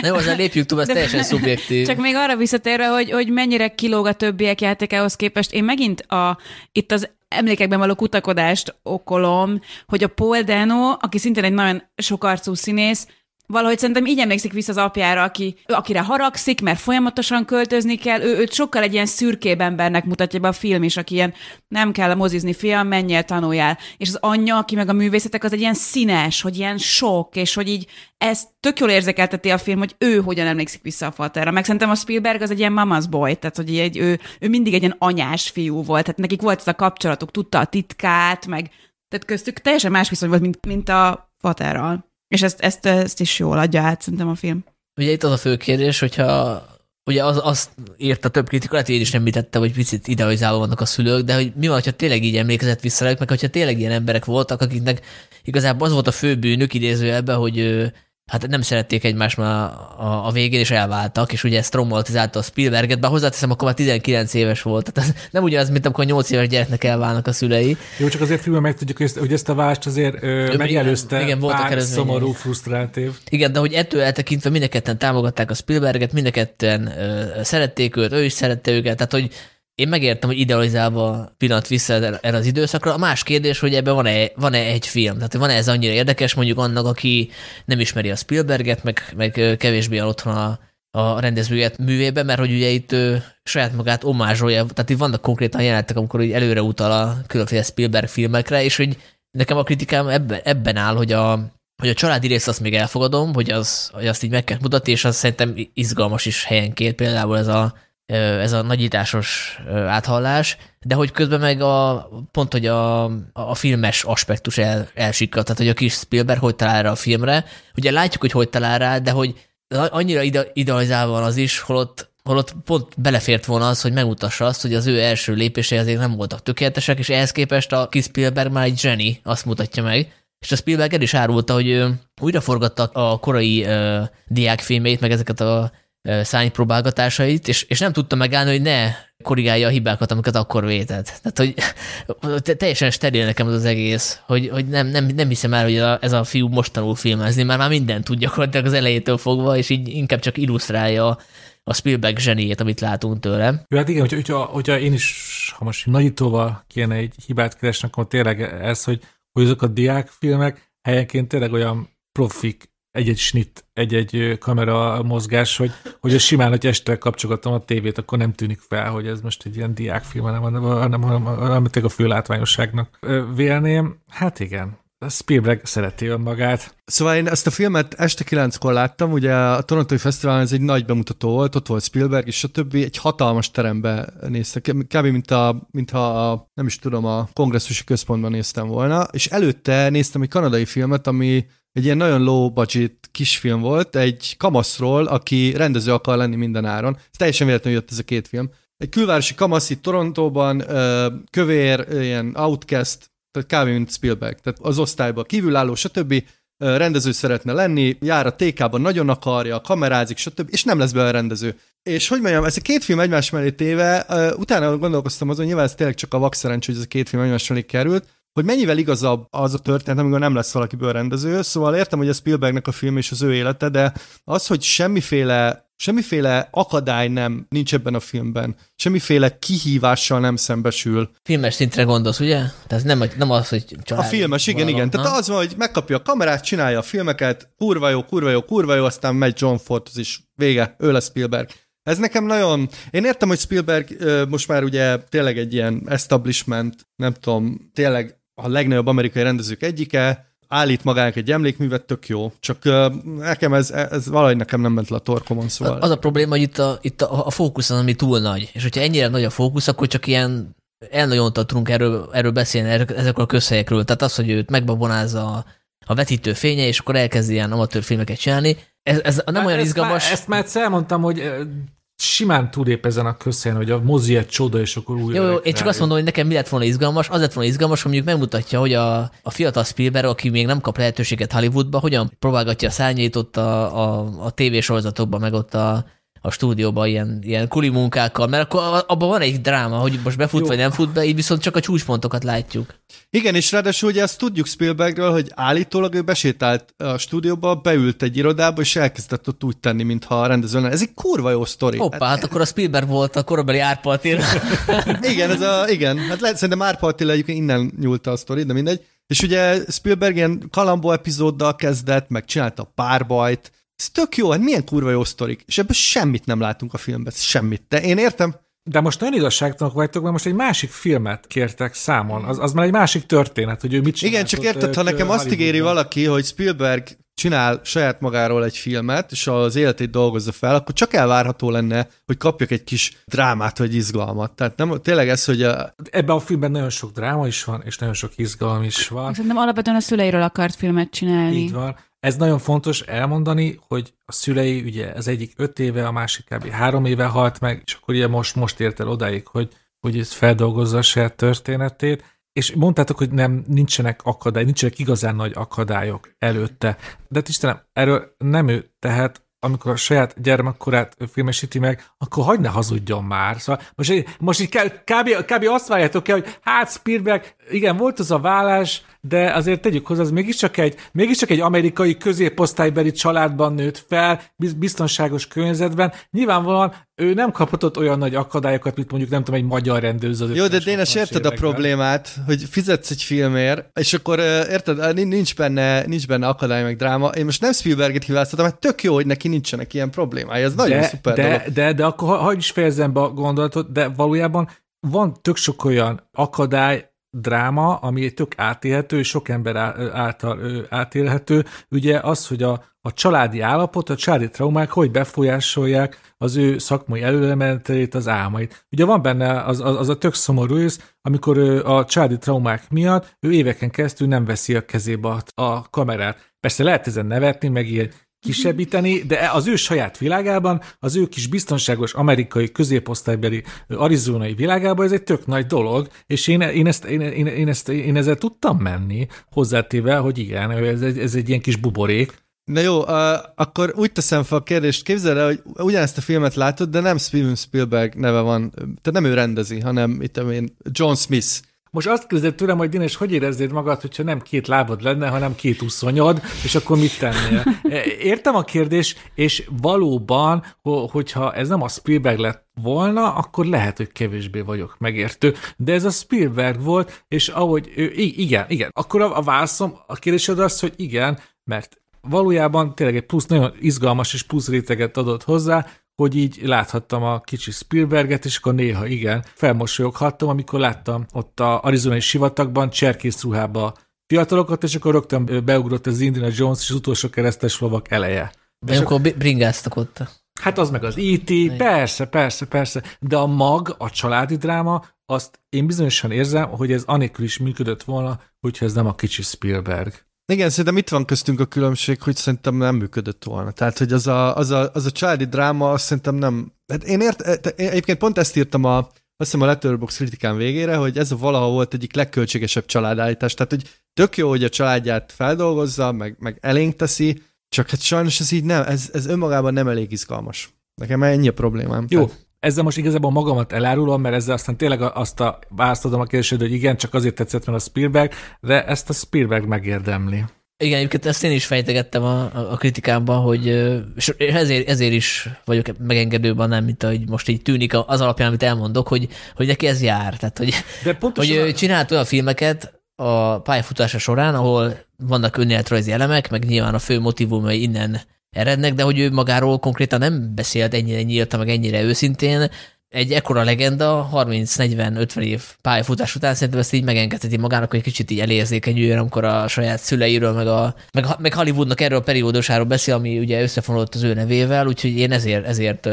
Na jó, azért lépjük túl, ez teljesen szubjektív. Csak még arra visszatérve, hogy, hogy mennyire kilóg a többiek játékához képest, én megint a, itt az emlékekben való kutakodást okolom, hogy a Paul Dano, aki szintén egy nagyon sokarcú színész, valahogy szerintem így emlékszik vissza az apjára, aki, akire haragszik, mert folyamatosan költözni kell, ő, őt sokkal egy ilyen szürkébb embernek mutatja be a film is, aki ilyen nem kell mozizni, fiam, menjél, tanuljál. És az anyja, aki meg a művészetek, az egy ilyen színes, hogy ilyen sok, és hogy így ezt tök jól érzékelteti a film, hogy ő hogyan emlékszik vissza a faterra. Meg szerintem a Spielberg az egy ilyen mama's boy, tehát hogy egy, ő, ő mindig egy ilyen anyás fiú volt, tehát nekik volt ez a kapcsolatuk, tudta a titkát, meg tehát köztük teljesen más viszony volt, mint, mint a faterral. És ezt, ezt, ezt is jól adja át szerintem a film. Ugye itt az a fő kérdés, hogyha ugye az, azt írta több kritika, lehet, én is említette, hogy picit idealizálva vannak a szülők, de hogy mi van, ha tényleg így emlékezett vissza meg hogyha tényleg ilyen emberek voltak, akiknek igazából az volt a fő bűnük idézőjelben, hogy hát nem szerették egymást már a, a végén, és elváltak, és ugye traumatizálta a Spielberget, bár hozzáteszem, akkor már 19 éves volt. Tehát ez nem ugyanaz, mint amikor 8 éves gyereknek elválnak a szülei. Jó, csak azért filmben megtudjuk, hogy ezt, hogy ezt a vást azért ö, megelőzte igen, igen, voltak pár szomorú, frusztrált év. Igen, de hogy ettől eltekintve mindenketten támogatták a Spielberget, mindenketten szerették őt, ő is szerette őket, tehát hogy én megértem, hogy idealizálva pillanat vissza erre az időszakra. A más kérdés, hogy ebben van-e, van-e egy film, tehát van-e ez annyira érdekes mondjuk annak, aki nem ismeri a Spielberget, meg, meg kevésbé otthon a, a rendezőjét művében, mert hogy ugye itt ő, saját magát omázsolja, tehát itt vannak konkrétan jelenetek, amikor így előre utal a különféle Spielberg filmekre, és hogy nekem a kritikám ebben, ebben áll, hogy a, hogy a családi részt azt még elfogadom, hogy, az, hogy azt így meg kell mutatni, és az szerintem izgalmas is helyenként, például ez a ez a nagyításos áthallás, de hogy közben meg a, pont, hogy a, a filmes aspektus el, elsikkat, tehát hogy a kis Spielberg hogy talál rá a filmre. Ugye látjuk, hogy hogy talál rá, de hogy annyira ide, idealizálva van az is, holott, holott pont belefért volna az, hogy megmutassa azt, hogy az ő első lépései azért nem voltak tökéletesek, és ehhez képest a kis Spielberg már egy zseni, azt mutatja meg. És a Spielberg el is árulta, hogy újra forgattak a korai uh, diákfilmét, meg ezeket a szánypróbálgatásait, és, és nem tudta megállni, hogy ne korrigálja a hibákat, amiket akkor vétett. Tehát, hogy *laughs* teljesen steril nekem az, az egész, hogy, hogy nem, nem, nem hiszem el, hogy a, ez a fiú most tanul filmezni, mert már mindent tud gyakorlatilag az elejétől fogva, és így inkább csak illusztrálja a Spielberg zseniét, amit látunk tőle. Jó, hát igen, hogyha, hogyha, hogyha én is, ha most nagyítóval kéne egy hibát keresni, akkor tényleg ez, hogy, hogy azok a diákfilmek helyenként tényleg olyan profik egy-egy snit, egy-egy kamera mozgás, hogy, hogy a simán, hogy este kapcsolgatom a tévét, akkor nem tűnik fel, hogy ez most egy ilyen diákfilm, hanem, hanem, hanem, hanem, hanem a főlátványosságnak vélném. Hát igen, Spielberg szereti önmagát. Szóval én ezt a filmet este kilenckor láttam, ugye a Torontói Fesztiválon ez egy nagy bemutató volt, ott volt Spielberg, és a többi egy hatalmas terembe néztek, kb. mint, a, mintha a, nem is tudom, a kongresszusi központban néztem volna, és előtte néztem egy kanadai filmet, ami egy ilyen nagyon low budget kisfilm volt, egy kamaszról, aki rendező akar lenni minden áron. Ez teljesen véletlenül jött ez a két film. Egy külvárosi kamasz itt Torontóban, kövér, ilyen outcast, tehát kb. mint Spielberg, tehát az osztályban kívülálló, stb. rendező szeretne lenni, jár a TK-ban, nagyon akarja, kamerázik, stb. és nem lesz belőle rendező. És hogy mondjam, ez a két film egymás mellé téve, utána gondolkoztam azon, nyilván ez tényleg csak a vakszerencs, hogy ez a két film egymás mellé került, hogy mennyivel igazabb az a történet, amikor nem lesz valakiből rendező. Szóval értem, hogy a Spielbergnek a film és az ő élete, de az, hogy semmiféle Semmiféle akadály nem nincs ebben a filmben. Semmiféle kihívással nem szembesül. Filmes szintre gondolsz, ugye? Tehát nem, nem az, hogy család. A filmes, igen, valami, igen. Ha? Tehát az van, hogy megkapja a kamerát, csinálja a filmeket, kurva jó, kurva jó, kurva jó, aztán megy John Fordhoz is. Vége, ő lesz Spielberg. Ez nekem nagyon... Én értem, hogy Spielberg most már ugye tényleg egy ilyen establishment, nem tudom, tényleg a legnagyobb amerikai rendezők egyike, állít magának egy emlékművet, tök jó. Csak uh, nekem ez, ez valahogy nekem nem ment le a torkomon, szóval. Az a probléma, hogy itt a, itt a, a fókusz az, ami túl nagy. És hogyha ennyire nagy a fókusz, akkor csak ilyen elnagyonta tudunk erről, erről beszélni, ezekről a közhelyekről. Tehát az, hogy őt megbabonázza a, a vetítő fénye, és akkor elkezdi ilyen amatőr filmeket csinálni. Ez, ez nem hát olyan ezt izgalmas. Már, ezt már elmondtam, hogy simán túlép ezen a közhelyen, hogy a mozi egy csoda, és akkor újra. Jó, jó én csak azt mondom, hogy nekem mi lett volna izgalmas, az lett volna izgalmas, hogy mondjuk megmutatja, hogy a, a fiatal Spielberg, aki még nem kap lehetőséget Hollywoodba, hogyan próbálgatja a szárnyait ott a, a, a tévésorozatokban, meg ott a, a stúdióban ilyen, ilyen kuli munkákkal, mert akkor abban van egy dráma, hogy most befut Jó. vagy nem fut be, így viszont csak a csúcspontokat látjuk. Igen, és ráadásul ugye ezt tudjuk Spielbergről, hogy állítólag ő besétált a stúdióba, beült egy irodába, és elkezdett ott úgy tenni, mintha a rendező lenne. Ez egy kurva jó sztori. Hoppá, hát, hát akkor a Spielberg volt a korabeli Árpa *laughs* igen, ez a, igen, hát lehet, szerintem Árpa Attila egyébként innen nyúlta a sztori, de mindegy. És ugye Spielberg ilyen kalambó epizóddal kezdett, meg csinálta párbajt, ez tök jó, hát milyen kurva jó sztorik, és ebből semmit nem látunk a filmben, semmit. De én értem, de most nagyon igazságtalanok vagytok, mert most egy másik filmet kértek számon. Az, az már egy másik történet, hogy ő mit csinál. Igen, csak érted, ha nekem azt ígéri valaki, hogy Spielberg csinál saját magáról egy filmet, és az életét dolgozza fel, akkor csak elvárható lenne, hogy kapjak egy kis drámát vagy izgalmat. Tehát nem, tényleg ez, hogy a... Ebben a filmben nagyon sok dráma is van, és nagyon sok izgalom is van. Szerintem alapvetően a szüleiről akart filmet csinálni. Így van. Ez nagyon fontos elmondani, hogy a szülei, ugye az egyik öt éve, a másik kb. három éve halt meg, és akkor ugye most, most ért el odáig, hogy, hogy ez feldolgozza a saját történetét, és mondtátok, hogy nem, nincsenek akadály, nincsenek igazán nagy akadályok előtte. De hát Istenem, erről nem ő tehet, amikor a saját gyermekkorát filmesíti meg, akkor hagyd ne hazudjon már. Szóval most, most így kb, kb. azt várjátok el, hogy hát Spielberg, igen, volt az a vállás, de azért tegyük hozzá, az mégiscsak egy, mégiscsak egy amerikai középosztálybeli családban nőtt fel, biztonságos környezetben. Nyilvánvalóan ő nem kaphatott olyan nagy akadályokat, mint mondjuk nem tudom, egy magyar rendőző. Jó, de Dénes, érted a problémát, hogy fizetsz egy filmért, és akkor érted, nincs benne, nincs benne akadály meg dráma. Én most nem Spielberget hibáztatom, mert tök jó, hogy neki nincsenek ilyen problémái. Ez nagyon de, szuper de, dolog. De, de, de akkor hagyj is fejezzem be a gondolatot, de valójában van tök sok olyan akadály, dráma, ami tök átélhető, sok ember által átélhető, ugye az, hogy a, a családi állapot, a családi traumák hogy befolyásolják az ő szakmai előlementelét, az álmait. Ugye van benne az, az, az a tök szomorú ősz, amikor ő a családi traumák miatt ő éveken keresztül nem veszi a kezébe a, a kamerát. Persze lehet ezen nevetni, meg ilyen kisebbíteni, de az ő saját világában, az ő kis biztonságos amerikai középosztálybeli arizonai világában ez egy tök nagy dolog, és én, én, ezt, én, én, én, ezt, én ezzel tudtam menni, hozzátéve, hogy igen, ez egy, ez egy ilyen kis buborék. Na jó, akkor úgy teszem fel a kérdést, képzeld el, hogy ugyanezt a filmet látod, de nem Steven Spielberg neve van, tehát nem ő rendezi, hanem itt én John Smith most azt kérdezed tőlem, hogy Dines, hogy éreznéd magad, hogyha nem két lábad lenne, hanem két uszonyod, és akkor mit tennél? E, értem a kérdés, és valóban, hogyha ez nem a Spielberg lett volna, akkor lehet, hogy kevésbé vagyok megértő. De ez a Spielberg volt, és ahogy ő, igen, igen, akkor a, a válaszom, a kérdésed az, hogy igen, mert valójában tényleg egy plusz, nagyon izgalmas és plusz réteget adott hozzá, hogy így láthattam a kicsi Spielberget, és akkor néha igen, felmosolyoghattam, amikor láttam ott a arizonai sivatagban cserkész ruhába fiatalokat, és akkor rögtön beugrott az Indiana Jones és az utolsó keresztes lovak eleje. De akkor bringáztak ott. Hát az meg az E.T., persze, persze, persze, de a mag, a családi dráma, azt én bizonyosan érzem, hogy ez anélkül is működött volna, hogyha ez nem a kicsi Spielberg. Igen, szerintem itt van köztünk a különbség, hogy szerintem nem működött volna. Tehát, hogy az a, az a, az a családi dráma, azt szerintem nem... Hát én ért, én egyébként pont ezt írtam a, azt hiszem a Letterboxd kritikán végére, hogy ez a valaha volt egyik legköltségesebb családállítás. Tehát, hogy tök jó, hogy a családját feldolgozza, meg, meg elénk teszi, csak hát sajnos ez így nem, ez, ez önmagában nem elég izgalmas. Nekem ennyi a problémám. Jó, tehát ezzel most igazából magamat elárulom, mert ezzel aztán tényleg azt a választodom a kérdésed, hogy igen, csak azért tetszett, mert a Spielberg, de ezt a Spielberg megérdemli. Igen, egyébként ezt én is fejtegettem a, a kritikámban, hogy és ezért, ezért is vagyok megengedőben, nem, mint ahogy most így tűnik az alapján, amit elmondok, hogy, hogy neki ez jár. Tehát, hogy, De hogy a... csinált olyan filmeket a pályafutása során, ahol vannak önéletrajzi elemek, meg nyilván a fő motivumai innen erednek, de hogy ő magáról konkrétan nem beszélt ennyire nyíltan, meg ennyire őszintén, egy ekkora legenda 30-40-50 év pályafutás után szerintem ezt így megengedheti magának, hogy kicsit így elérzékenyüljön, amikor a saját szüleiről, meg, a, meg, meg Hollywoodnak erről a periódusáról beszél, ami ugye összefonódott az ő nevével, úgyhogy én ezért, ezért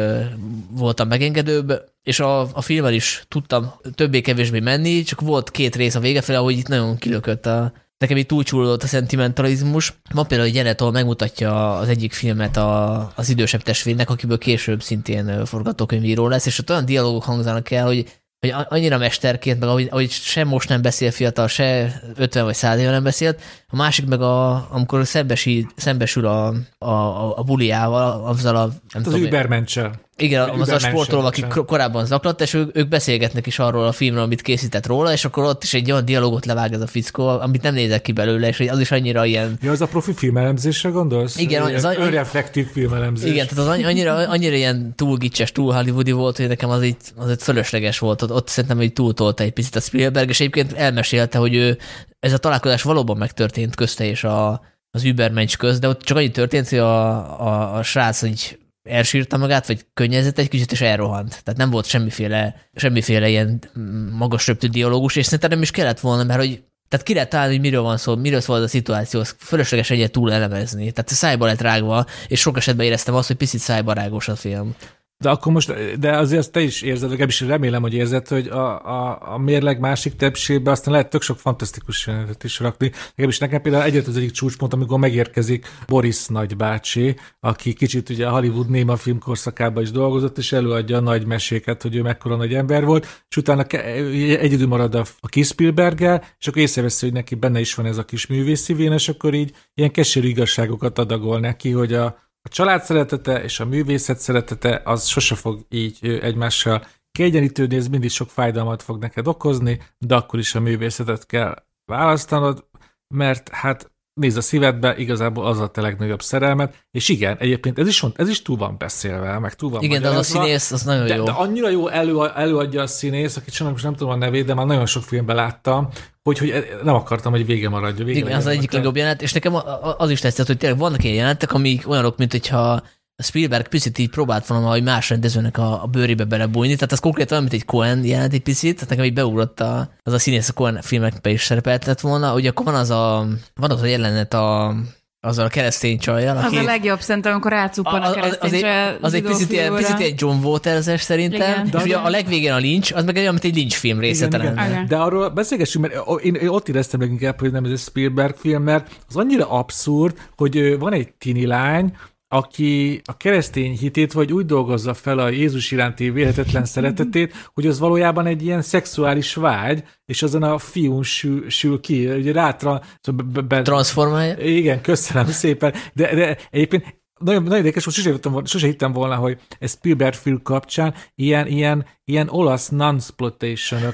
voltam megengedőbb, és a, a filmmel is tudtam többé-kevésbé menni, csak volt két rész a vége felé, ahogy itt nagyon kilökött a, nekem így túlcsúlódott a szentimentalizmus. Ma például ahol megmutatja az egyik filmet a, az idősebb testvérnek, akiből később szintén forgatókönyvíró lesz, és ott olyan dialógok hangzanak el, hogy hogy annyira mesterként, meg ahogy, ahogy se most nem beszél fiatal, se 50 vagy 100 éve nem beszélt, a másik meg a, amikor szembesi, szembesül a, a, a buliával, azzal a... Nem az übermencsel. Igen, az a sportoló, aki korábban zaklatta, és ők, ők beszélgetnek is arról a filmről, amit készített róla, és akkor ott is egy olyan dialógot levág ez a fickó, amit nem nézek ki belőle, és az is annyira ilyen Ja, az a profi filmelemzésre gondolsz? Igen, Ilyen az a- önreflektív filmelemzés. Igen, tehát az annyi- annyira, annyira ilyen túl gicses, túl hollywoodi volt, hogy nekem az így, az egy fölösleges volt. Ott, ott szerintem, hogy túltolta egy picit a Spielberg, és egyébként elmesélte, hogy ő, ez a találkozás valóban megtörtént közte és a, az Übermensch köz, de ott csak annyi történt, hogy a, a, a srác így elsírta magát, vagy könnyezett egy kicsit, és elrohant. Tehát nem volt semmiféle, semmiféle ilyen magas röptű dialógus, és szerintem nem is kellett volna, mert hogy tehát ki lehet találni, hogy miről van szó, miről szól a szituáció, az fölösleges egyet túl elemezni. Tehát szájba lett rágva, és sok esetben éreztem azt, hogy picit szájba rágos a film. De akkor most, de azért azt te is érzed, legalábbis remélem, hogy érzed, hogy a, a, a mérleg másik többségben aztán lehet tök sok fantasztikus jelenetet is rakni. Legalábbis nekem például egyet az egyik csúcspont, amikor megérkezik Boris nagybácsi, aki kicsit ugye a Hollywood néma film korszakában is dolgozott, és előadja a nagy meséket, hogy ő mekkora nagy ember volt, és utána egyedül marad a, a kis Spielberggel, és akkor észreveszi, hogy neki benne is van ez a kis művészi vén, és akkor így ilyen keserű igazságokat adagol neki, hogy a, a család szeretete és a művészet szeretete az sose fog így egymással kiegyenlítődni, ez mindig sok fájdalmat fog neked okozni, de akkor is a művészetet kell választanod, mert hát nézd a szívedbe, igazából az a te legnagyobb szerelmet, és igen, egyébként ez is, ez is túl van beszélve, meg túl van Igen, de az a színész, az nagyon de, jó. de annyira jó elő, előadja a színész, akit sajnos most nem tudom a nevét, de már nagyon sok filmben láttam, hogy, hogy nem akartam, hogy vége maradja. Vége Igen, az egyik legjobb jelenet, és nekem az is tetszett, hogy tényleg vannak ilyen jelenetek, amik olyanok, mint hogyha a Spielberg picit így próbált volna hogy más rendezőnek a, a bőrébe belebújni, tehát ez konkrétan olyan, mint egy Cohen jelent egy picit, tehát nekem így beugrott a, az a színész a Cohen filmekbe is szerepeltett volna, ugye akkor van az a, van az a jelenet a, azzal a keresztény csajjal, Az aki, a legjobb szerintem, amikor rátszuppan a, az, keresztény egy, csaj az egy picit ilyen, picit ilyen John Waters-es szerintem, Igen. és ugye a legvégén a lincs, az meg egy olyan, mint egy lincs film Igen, igen. Igen. De arról beszélgessünk, mert én, én ott éreztem leginkább, hogy nem ez egy Spielberg film, mert az annyira abszurd, hogy van egy tini lány, aki a keresztény hitét vagy úgy dolgozza fel a Jézus iránti vélhetetlen *laughs* szeretetét, hogy az valójában egy ilyen szexuális vágy, és azon a fiún sül, sül ki, ugye rátra... Be, be, be, Transformálja. igen, köszönöm szépen. De, de egyébként nagyon, nagyon érdekes, most sose, volna- sose hittem volna, hogy ez Spielberg film kapcsán ilyen, ilyen, ilyen olasz non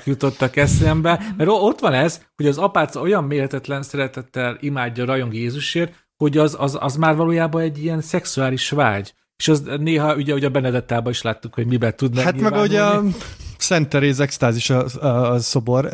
jutottak eszembe, mert ott van ez, hogy az apáca olyan méltetlen szeretettel imádja, rajong Jézusért, hogy az, az, az már valójában egy ilyen szexuális vágy. És az néha, ugye, ugye a Benedettában is láttuk, hogy miben tud Hát meg hogy a. Szent Teréz extázis a, a, a szobor.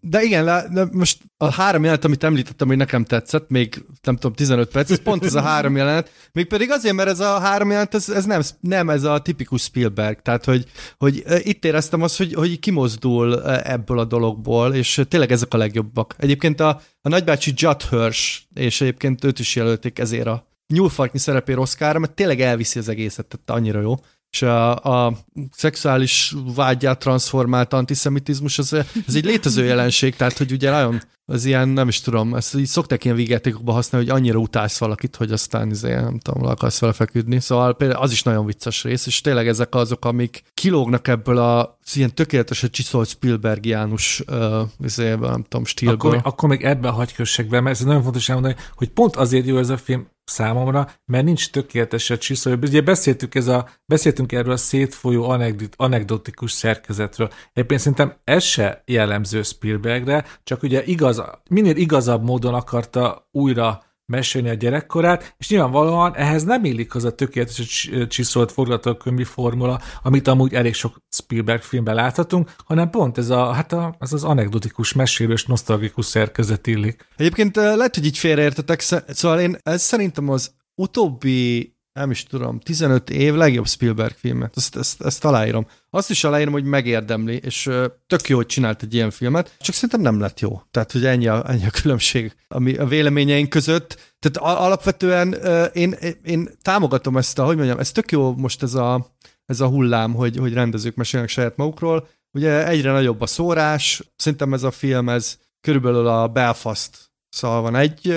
De igen, de most a három jelenet, amit említettem, hogy nekem tetszett, még nem tudom, 15 perc, ez pont ez a három jelenet, még pedig azért, mert ez a három jelenet, ez, ez nem, nem ez a tipikus Spielberg, tehát hogy, hogy itt éreztem azt, hogy, hogy kimozdul ebből a dologból, és tényleg ezek a legjobbak. Egyébként a, a nagybácsi Judd Hirsch, és egyébként őt is jelölték ezért a nyúlfarknyi szerepér Oszkára, mert tényleg elviszi az egészet, tehát annyira jó és a, a szexuális vágyát transformált antiszemitizmus, ez, ez egy létező jelenség, tehát hogy ugye nagyon, az ilyen, nem is tudom, ezt így szokták ilyen vígjátékokban használni, hogy annyira utálsz valakit, hogy aztán izé, nem tudom, le akarsz vele feküdni. Szóval például az is nagyon vicces rész, és tényleg ezek azok, amik kilógnak ebből a ilyen tökéletesen csiszolt Spielbergiánus uh, izé, nem tudom, stílből. akkor, akkor még ebben hagy kössek be, mert ez nagyon fontos elmondani, hogy pont azért jó ez a film számomra, mert nincs tökéletes a csiszolja. Ugye beszéltük, ez a, beszéltünk erről a szétfolyó anekdot, anekdotikus szerkezetről. Egyébként szerintem ez se jellemző Spielbergre, csak ugye igaz, minél igazabb módon akarta újra mesélni a gyerekkorát, és nyilvánvalóan ehhez nem illik az a tökéletes csiszolt forgatókönyvi formula, amit amúgy elég sok Spielberg filmben láthatunk, hanem pont ez, a, hát a, ez az anekdotikus, mesélős, nosztalgikus szerkezet illik. Egyébként eh, lehet, hogy így félreértetek, sz- szóval én ez szerintem az utóbbi nem is tudom, 15 év legjobb Spielberg filmet. Ezt, ezt, ezt aláírom. Azt is aláírom, hogy megérdemli, és tök jó, hogy csinált egy ilyen filmet, csak szerintem nem lett jó. Tehát, hogy ennyi a, ennyi a különbség ami a véleményeink között. Tehát alapvetően én, én támogatom ezt a, hogy mondjam, ez tök jó most ez a, ez a hullám, hogy, hogy rendezők mesélnek saját magukról. Ugye egyre nagyobb a szórás, szerintem ez a film, ez körülbelül a Belfast szóval van egy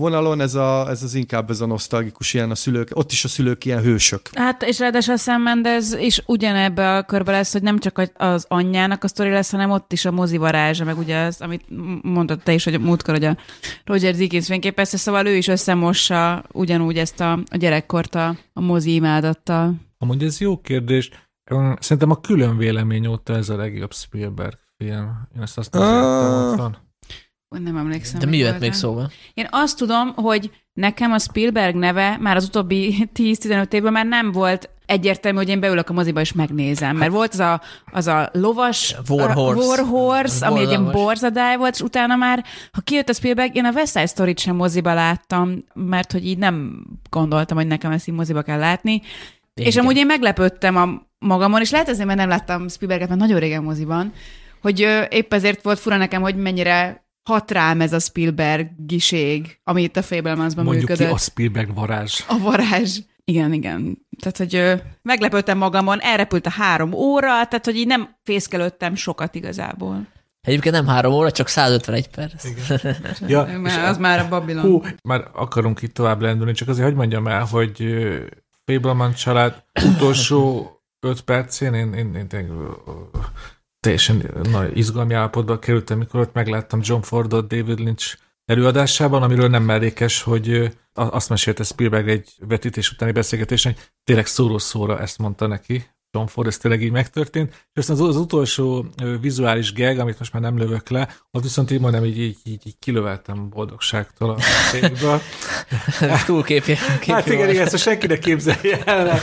vonalon, ez, a, ez az inkább ez a nosztalgikus, ilyen a szülők, ott is a szülők ilyen hősök. Hát, és ráadásul a Sam Mendes is ugyanebbe a körbe lesz, hogy nem csak az anyjának a sztori lesz, hanem ott is a mozi varázsa, meg ugye az, amit mondott te is, hogy a múltkor, hogy a Roger Dickens fényképezte, szóval ő is összemossa ugyanúgy ezt a, a gyerekkort a, a mozi imádattal. A Amúgy ez jó kérdés. Szerintem a külön vélemény óta ez a legjobb Spielberg film. Én ezt azt ah. Nem emlékszem. De mi volt még szóba? Én azt tudom, hogy nekem a Spielberg neve már az utóbbi *laughs* 10-15 évben már nem volt egyértelmű, hogy én beülök a moziba és megnézem. Mert volt az a, az a lovas War Horse. War Horse ami egy ilyen borzadály volt, és utána már, ha kijött a Spielberg, én a West Side Story-t sem moziba láttam, mert hogy így nem gondoltam, hogy nekem ezt így moziba kell látni. Én és igen. amúgy én meglepődtem a magamon, és lehet ezért, mert nem láttam Spielberget, mert nagyon régen moziban, hogy épp ezért volt fura nekem, hogy mennyire hat rám ez a Spielbergiség, ami itt a Fabelmansban Mondjuk működött. ki a Spielberg varázs. A varázs. Igen, igen. Tehát, hogy ö, meglepődtem magamon, elrepült a három óra, tehát, hogy így nem fészkelődtem sokat igazából. Egyébként nem három óra, csak 151 perc. *laughs* Ja, és Már, az már a Babilon. Hú, már akarunk itt tovább lendülni, csak azért hogy mondjam el, hogy Fableman család utolsó öt percén én, én, én ö, teljesen nagy izgalmi állapotba kerültem, mikor ott megláttam John Fordot David Lynch előadásában, amiről nem mellékes, hogy azt mesélte Spielberg egy vetítés utáni beszélgetésen, hogy tényleg szóró-szóra ezt mondta neki, Ford, ez tényleg így megtörtént, és aztán az, az utolsó vizuális gag, amit most már nem lövök le, ott viszont így majdnem így, így, így, így kilöveltem boldogságtól a székből. *laughs* Túl képje. Hát igen, igen, ezt senkinek képzelje el.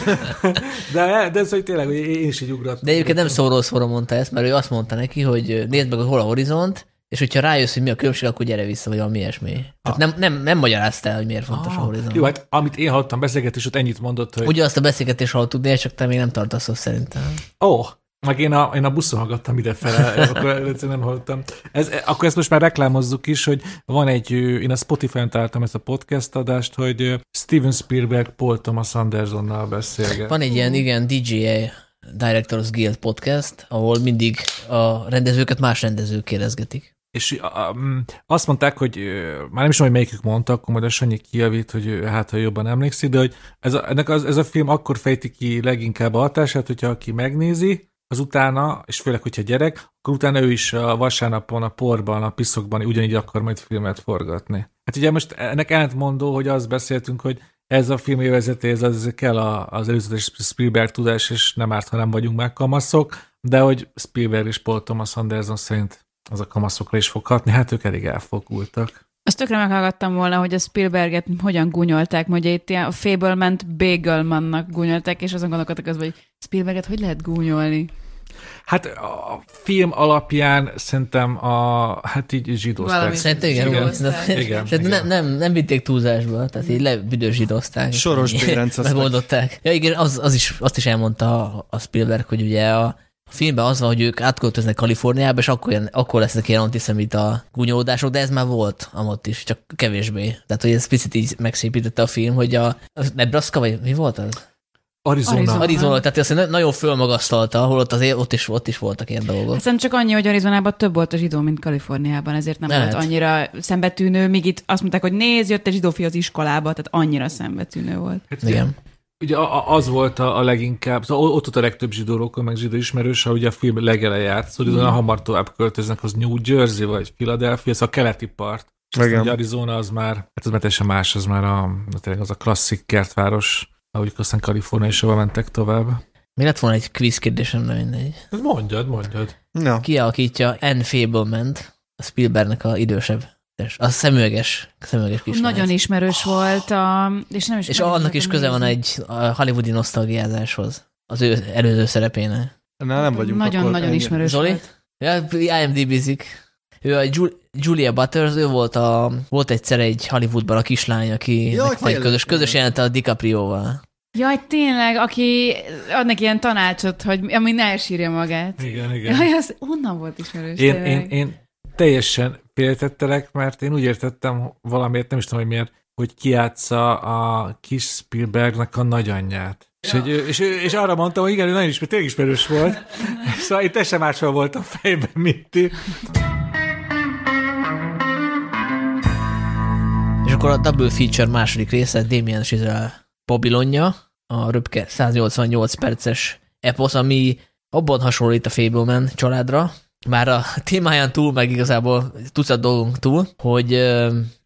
De, de ez, hogy tényleg, hogy én is így ugrottam. De egyébként nem szóról szóra mondta ezt, mert ő azt mondta neki, hogy nézd meg, hogy hol a horizont, és hogyha rájössz, hogy mi a különbség, akkor gyere vissza, vagy valami ilyesmi. Tehát nem, nem, nem magyarázta el, hogy miért fontos a horizont. Ah. Jó, hát amit én hallottam beszélgetés, ott ennyit mondott, hogy Ugyanazt a beszélgetést hallottuk, de csak te még nem tartasz ott szerintem. ó, oh, meg én a, én a buszon hallgattam idefele, *laughs* akkor nem hallottam. Ez, akkor ezt most már reklámozzuk is, hogy van egy, én a Spotify-on találtam ezt a podcast adást, hogy Steven Spielberg Paul Thomas Andersonnal beszélget. Van egy ilyen, igen, DGA, Directors Guild podcast, ahol mindig a rendezőket más rendezők kérdezgetik. És mm, azt mondták, hogy már nem is tudom, hogy melyikük mondta, akkor majd a Sanyi kijavít, hogy hát, ha jobban emlékszik, de hogy ez a, ennek az, ez a film akkor fejti ki leginkább a hatását, hogyha aki megnézi, az utána, és főleg, hogyha gyerek, akkor utána ő is a vasárnapon, a porban, a piszokban ugyanígy akar majd filmet forgatni. Hát ugye most ennek ellentmondó, hogy azt beszéltünk, hogy ez a film évezetéhez az kell a, az előzetes Spielberg tudás, és nem árt, ha nem vagyunk már kamaszok, de hogy Spielberg és Paul Thomas Anderson szerint az a kamaszokra is fog hatni, hát ők elég elfogultak. Azt tökre meghallgattam volna, hogy a Spielberget hogyan gúnyolták, hogy itt ilyen a Fablement Bagelmannak gúnyolták, és azon gondolkodtak az, hogy Spielberget hogy lehet gúnyolni? Hát a film alapján szerintem a, hát így zsidózták. Szerintem igen, Igen. igen. Igen, igen. nem, nem, nem vitték túlzásba, tehát így lebüdösítozták. és Soros bérenceztek. Megoldották. Ja igen, az, az is, azt is elmondta a, Spielberg, hogy ugye a filmben az van, hogy ők átköltöznek Kaliforniába, és akkor, ilyen, akkor lesznek ilyen antiszemita gúnyolódások, de ez már volt amott is, csak kevésbé. Tehát, hogy ez picit így megszépítette a film, hogy a, a Nebraska, vagy mi volt az? Arizona. Arizona. Arizona, tehát azt na- nagyon fölmagasztalta, ahol ott, azért, ott, is, ott is voltak ilyen dolgok. Hát csak annyi, hogy Arizonában több volt a zsidó, mint Kaliforniában, ezért nem Lehet. volt annyira szembetűnő, míg itt azt mondták, hogy nézd, jött egy zsidófi az iskolába, tehát annyira szembetűnő volt. Hát Igen. Ugye az volt a, a leginkább, szóval ott volt a legtöbb zsidó rokon, meg zsidó ismerős, ha ugye a film legele járt, szóval mm. hamar tovább költöznek, az New Jersey vagy Philadelphia, szóval a keleti part. Igen. ugye Arizona az már, hát az már teljesen más, az már a, tényleg az a klasszik kertváros, ahogy aztán Kalifornia is hova mentek tovább. Mi lett volna egy quiz kérdésem, de mindegy. Mondjad, mondjad. Na, Ki alakítja N. Fablement, a Spielbergnek a idősebb. A szemüveges, szemüveges kislány. Nagyon ismerős volt, a, és nem is És annak is köze van egy hollywoodi nosztalgiázáshoz. Az ő előző szerepének. na nem vagyunk akkor Nagyon-nagyon ismerős Zoli? volt. Ja, IMDb-zik. Ő a Jul- Julia Butters, ő volt, a, volt egyszer egy Hollywoodban a kislány, aki Jaj, egy közös, közös jelente a DiCaprio-val. Jaj, tényleg, aki ad neki ilyen tanácsot, hogy ami ne elsírja magát. Igen, igen. Jaj, az onnan volt ismerős. Én, én, én teljesen féltettelek, mert én úgy értettem valamiért, nem is tudom, hogy miért, hogy kiátsza a kis Spielbergnek a nagyanyját. És, hogy ő, és, ő, és arra mondtam, hogy igen, ő nagyon ismer, tényleg ismerős volt. *laughs* Szóval én teljesen máshol volt a fejben, mint ti. És akkor a Double Feature második része, Damien Chazelle Babylonja, a röpke 188 perces eposz, ami abban hasonlít a Fableman családra, már a témáján túl, meg igazából tucat dolgunk túl, hogy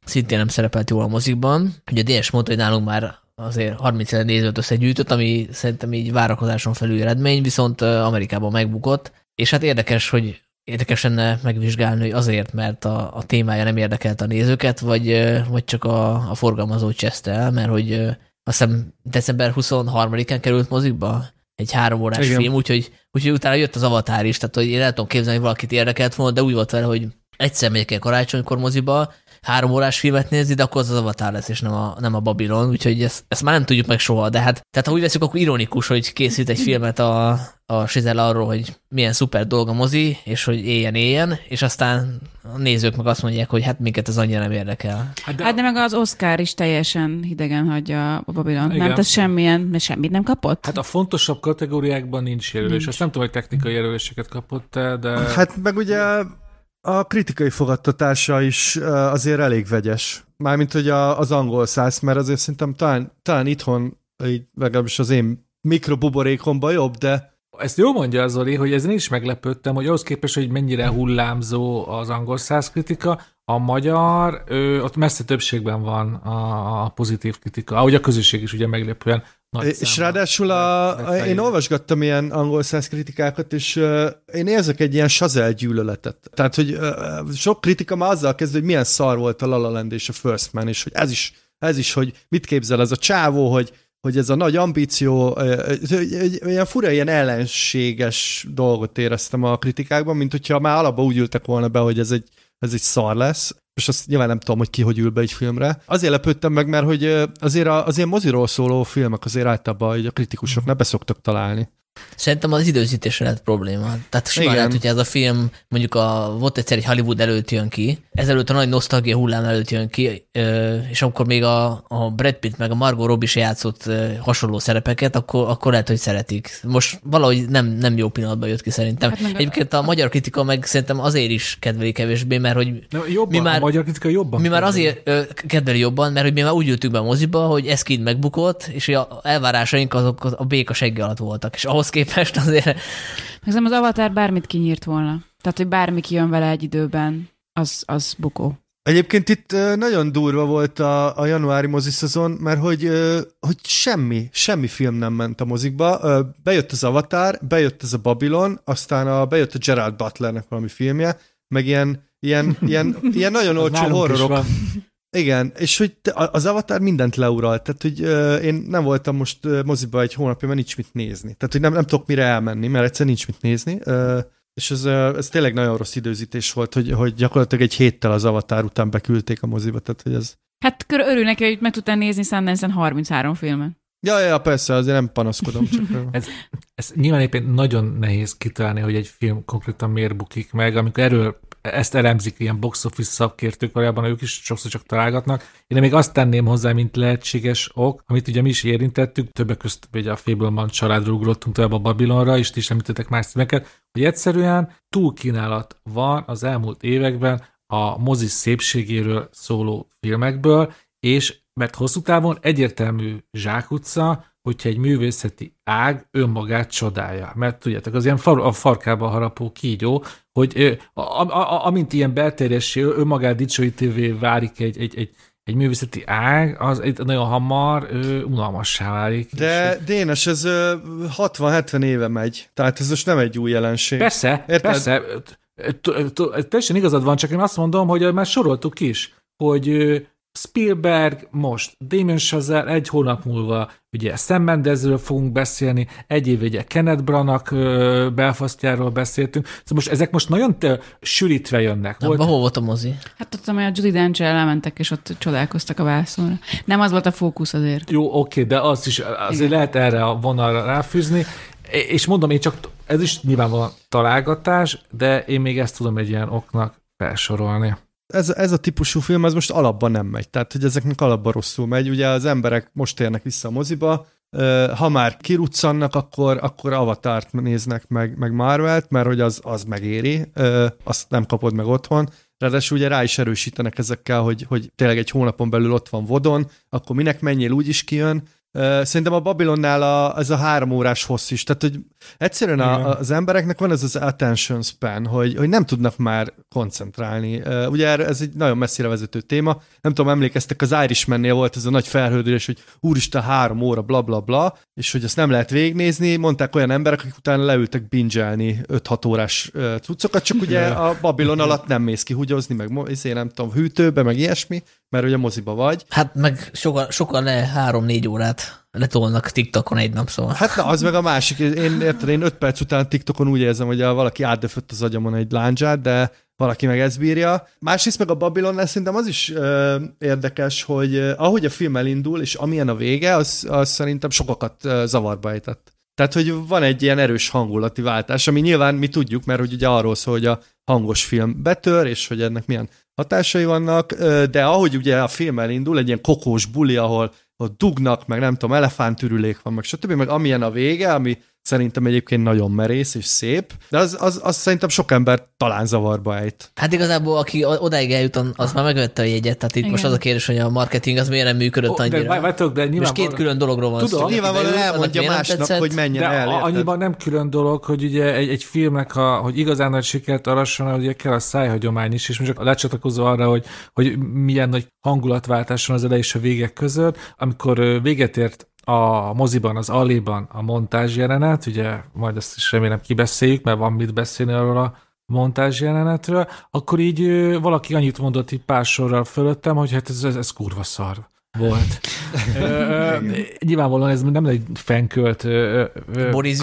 szintén nem szerepelt jól a mozikban. Ugye DS mondta, hogy nálunk már azért 30 ezer nézőt összegyűjtött, ami szerintem így várakozáson felül eredmény, viszont Amerikában megbukott, és hát érdekes, hogy érdekes lenne megvizsgálni, hogy azért, mert a, a témája nem érdekelt a nézőket, vagy, vagy csak a, a forgalmazó cseszte el, mert hogy azt hiszem december 23-án került mozikba egy három órás Igen. film, úgyhogy, úgyhogy utána jött az avatár is, tehát hogy én el tudom képzelni, hogy valakit érdekelt volna, de úgy volt vele, hogy egyszer megyek el karácsonykor moziba, három órás filmet nézni, de akkor az az Avatar lesz, és nem a, nem a Babylon, úgyhogy ezt, ezt már nem tudjuk meg soha, de hát, tehát ha úgy veszük, akkor ironikus, hogy készít egy filmet a, a Sizel arról, hogy milyen szuper dolga mozi, és hogy éljen, éljen, és aztán a nézők meg azt mondják, hogy hát minket ez annyira nem érdekel. Hát de, hát de meg az Oscar is teljesen hidegen hagyja a Babylon. Nem, tehát semmilyen, mert semmit nem kapott? Hát a fontosabb kategóriákban nincs jelölés. Nincs. Azt nem tudom, hogy technikai jelöléseket kapott de... Hát meg ugye a kritikai fogadtatása is azért elég vegyes. Mármint, hogy a, az angol száz, mert azért szerintem talán, talán itthon, így legalábbis az én mikrobuborékomban jobb, de ezt jó mondja az Zoli, hogy ezen is meglepődtem, hogy ahhoz képest, hogy mennyire hullámzó az angol száz kritika, a magyar, ő, ott messze többségben van a, a pozitív kritika, ahogy a közösség is ugye meglepően nagy És ráadásul a, a, én olvasgattam ilyen angol száz kritikákat, és uh, én érzek egy ilyen sazel gyűlöletet. Tehát, hogy uh, sok kritika már azzal kezd, hogy milyen szar volt a La La Land és a First Man, és hogy ez is, ez is, hogy mit képzel ez a csávó, hogy hogy ez a nagy ambíció, ilyen fura, ilyen ellenséges dolgot éreztem a kritikákban, mint hogyha már alapban úgy ültek volna be, hogy ez egy, ez egy szar lesz, és azt nyilván nem tudom, hogy ki hogy ül be egy filmre. Azért lepődtem meg, mert hogy azért az ilyen moziról szóló filmek azért általában a kritikusok ne beszoktak találni. Szerintem az időzítésre lett probléma. Tehát simán lehet, hogyha ez a film mondjuk a, volt egyszer egy Hollywood előtt jön ki, ezelőtt a nagy nosztalgia hullám előtt jön ki, és akkor még a, a Brad Pitt meg a Margot Robbie is játszott hasonló szerepeket, akkor, akkor lehet, hogy szeretik. Most valahogy nem, nem jó pillanatban jött ki szerintem. Hát Egyébként a magyar kritika meg szerintem azért is kedveli kevésbé, mert hogy jobban, mi már, a magyar kritika jobban. Mi már azért kedveli jobban, mert hogy mi már úgy ültünk be a moziba, hogy ez kint megbukott, és a elvárásaink azok a béka segge alatt voltak. És ahhoz képest azért... Megszem az Avatar bármit kinyírt volna. Tehát, hogy bármi kijön vele egy időben, az, az bukó. Egyébként itt nagyon durva volt a, a januári moziszezon, mert hogy, hogy semmi, semmi film nem ment a mozikba. Bejött az Avatar, bejött ez a Babylon, aztán a, bejött a Gerald Butlernek valami filmje, meg ilyen, ilyen, *laughs* ilyen, ilyen nagyon olcsó horrorok. Igen, és hogy az Avatar mindent leuralt, tehát hogy uh, én nem voltam most uh, moziba egy hónapja, mert nincs mit nézni. Tehát, hogy nem, nem tudok mire elmenni, mert egyszer nincs mit nézni. Uh, és ez, ez tényleg nagyon rossz időzítés volt, hogy, hogy gyakorlatilag egy héttel az Avatar után beküldték a moziba, tehát hogy ez... Hát örül neki, hogy meg tudtál nézni Sundance-en 33 filmet. Ja, ja, persze, azért nem panaszkodom. Csak *laughs* ez, ez nyilván éppen nagyon nehéz kitalálni, hogy egy film konkrétan miért bukik meg, amikor erről ezt elemzik ilyen box office szakértők, valójában ők is sokszor csak találgatnak. Én még azt tenném hozzá, mint lehetséges ok, amit ugye mi is érintettük, többek között ugye a Fableman családról ugrottunk tovább a Babilonra, és ti is említettek más címeket, hogy egyszerűen túlkínálat van az elmúlt években a mozi szépségéről szóló filmekből, és mert hosszú távon egyértelmű zsákutca, hogyha egy művészeti ág önmagát csodálja. Mert tudjátok, az ilyen far, a farkába harapó kígyó, hogy a, a, a, amint ilyen belterjessé, önmagát dicsőítővé válik egy, egy, egy, egy művészeti ág, az egy nagyon hamar ö, unalmassá válik. De Dénes, ez 60-70 éve megy, tehát ez most nem egy új jelenség. Persze, Érted? persze, teljesen igazad van, csak én azt mondom, hogy már soroltuk is, hogy Spielberg, most Damon Chazelle, egy hónap múlva ugye Sam Mendezről fogunk beszélni, egy év ugye Kenneth Branagh Belfastjáról beszéltünk, szóval most ezek most nagyon te, sűrítve jönnek. Na, volt... hol volt a mozi? Hát ott, amely a Judy Dench elmentek, és ott csodálkoztak a vászonra. Nem az volt a fókusz azért. Jó, oké, de az is azért Igen. lehet erre a vonalra ráfűzni, és mondom, én csak, ez is nyilvánvalóan találgatás, de én még ezt tudom egy ilyen oknak felsorolni ez, ez a típusú film, ez most alapban nem megy. Tehát, hogy ezeknek alapban rosszul megy. Ugye az emberek most térnek vissza a moziba, ha már kiruccannak, akkor, akkor Avatart néznek meg, meg Marvelt, mert hogy az, az megéri, azt nem kapod meg otthon. Ráadásul ugye rá is erősítenek ezekkel, hogy, hogy tényleg egy hónapon belül ott van Vodon, akkor minek menjél, úgy is kijön. Szerintem a Babylonnál a, ez a három órás hossz is. Tehát, hogy egyszerűen a, az embereknek van ez az attention span, hogy, hogy nem tudnak már koncentrálni. Ugye ez egy nagyon messzire vezető téma. Nem tudom, emlékeztek, az Irishmannél volt ez a nagy felhődülés, hogy úristen, három óra, bla bla bla, és hogy ezt nem lehet végignézni. Mondták olyan emberek, akik utána leültek bingelni 5-6 órás cuccokat, csak ugye a Babylon alatt nem mész ki húgyozni, meg én nem tudom, hűtőbe, meg ilyesmi, mert ugye moziba vagy. Hát meg sokan, sokan le három-négy órát letolnak TikTokon egy nap, szóval. Hát na, az meg a másik. Én érted, én öt perc után TikTokon úgy érzem, hogy valaki átdöfött az agyamon egy láncsát, de valaki meg ezt bírja. Másrészt meg a Babylon szerintem az is ö, érdekes, hogy ahogy a film elindul, és amilyen a vége, az, az szerintem sokakat ö, zavarba ejtett. Tehát, hogy van egy ilyen erős hangulati váltás, ami nyilván mi tudjuk, mert hogy ugye arról szól, hogy a hangos film betör, és hogy ennek milyen hatásai vannak, de ahogy ugye a film elindul, egy ilyen kokós buli, ahol ott dugnak, meg nem tudom, elefántürülék van, meg stb., meg amilyen a vége, ami szerintem egyébként nagyon merész és szép, de az, az, az szerintem sok ember talán zavarba ejt. Hát igazából, aki odáig eljut, az már megvette a jegyet, tehát itt Igen. most az a kérdés, hogy a marketing az miért nem működött oh, annyira. De, vártok, de nyilván most két külön dologról van Tudom, szó. Nyilvánvalóan elmondja másnak, hogy menjen de el. Annyiban nem külön dolog, hogy ugye egy, egy filmnek, a, hogy igazán nagy sikert arasson, ugye kell a szájhagyomány is, és most csak lecsatlakozó arra, hogy, hogy milyen nagy hangulatváltás van az elej és a végek között, amikor véget ért a moziban, az Aliban a montázs jelenet, ugye majd ezt is remélem kibeszéljük, mert van mit beszélni arról a montázs jelenetről, akkor így valaki annyit mondott itt pár sorral fölöttem, hogy hát ez, ez, ez kurva szar volt. *laughs* nyilvánvalóan ez nem egy fenkölt Boris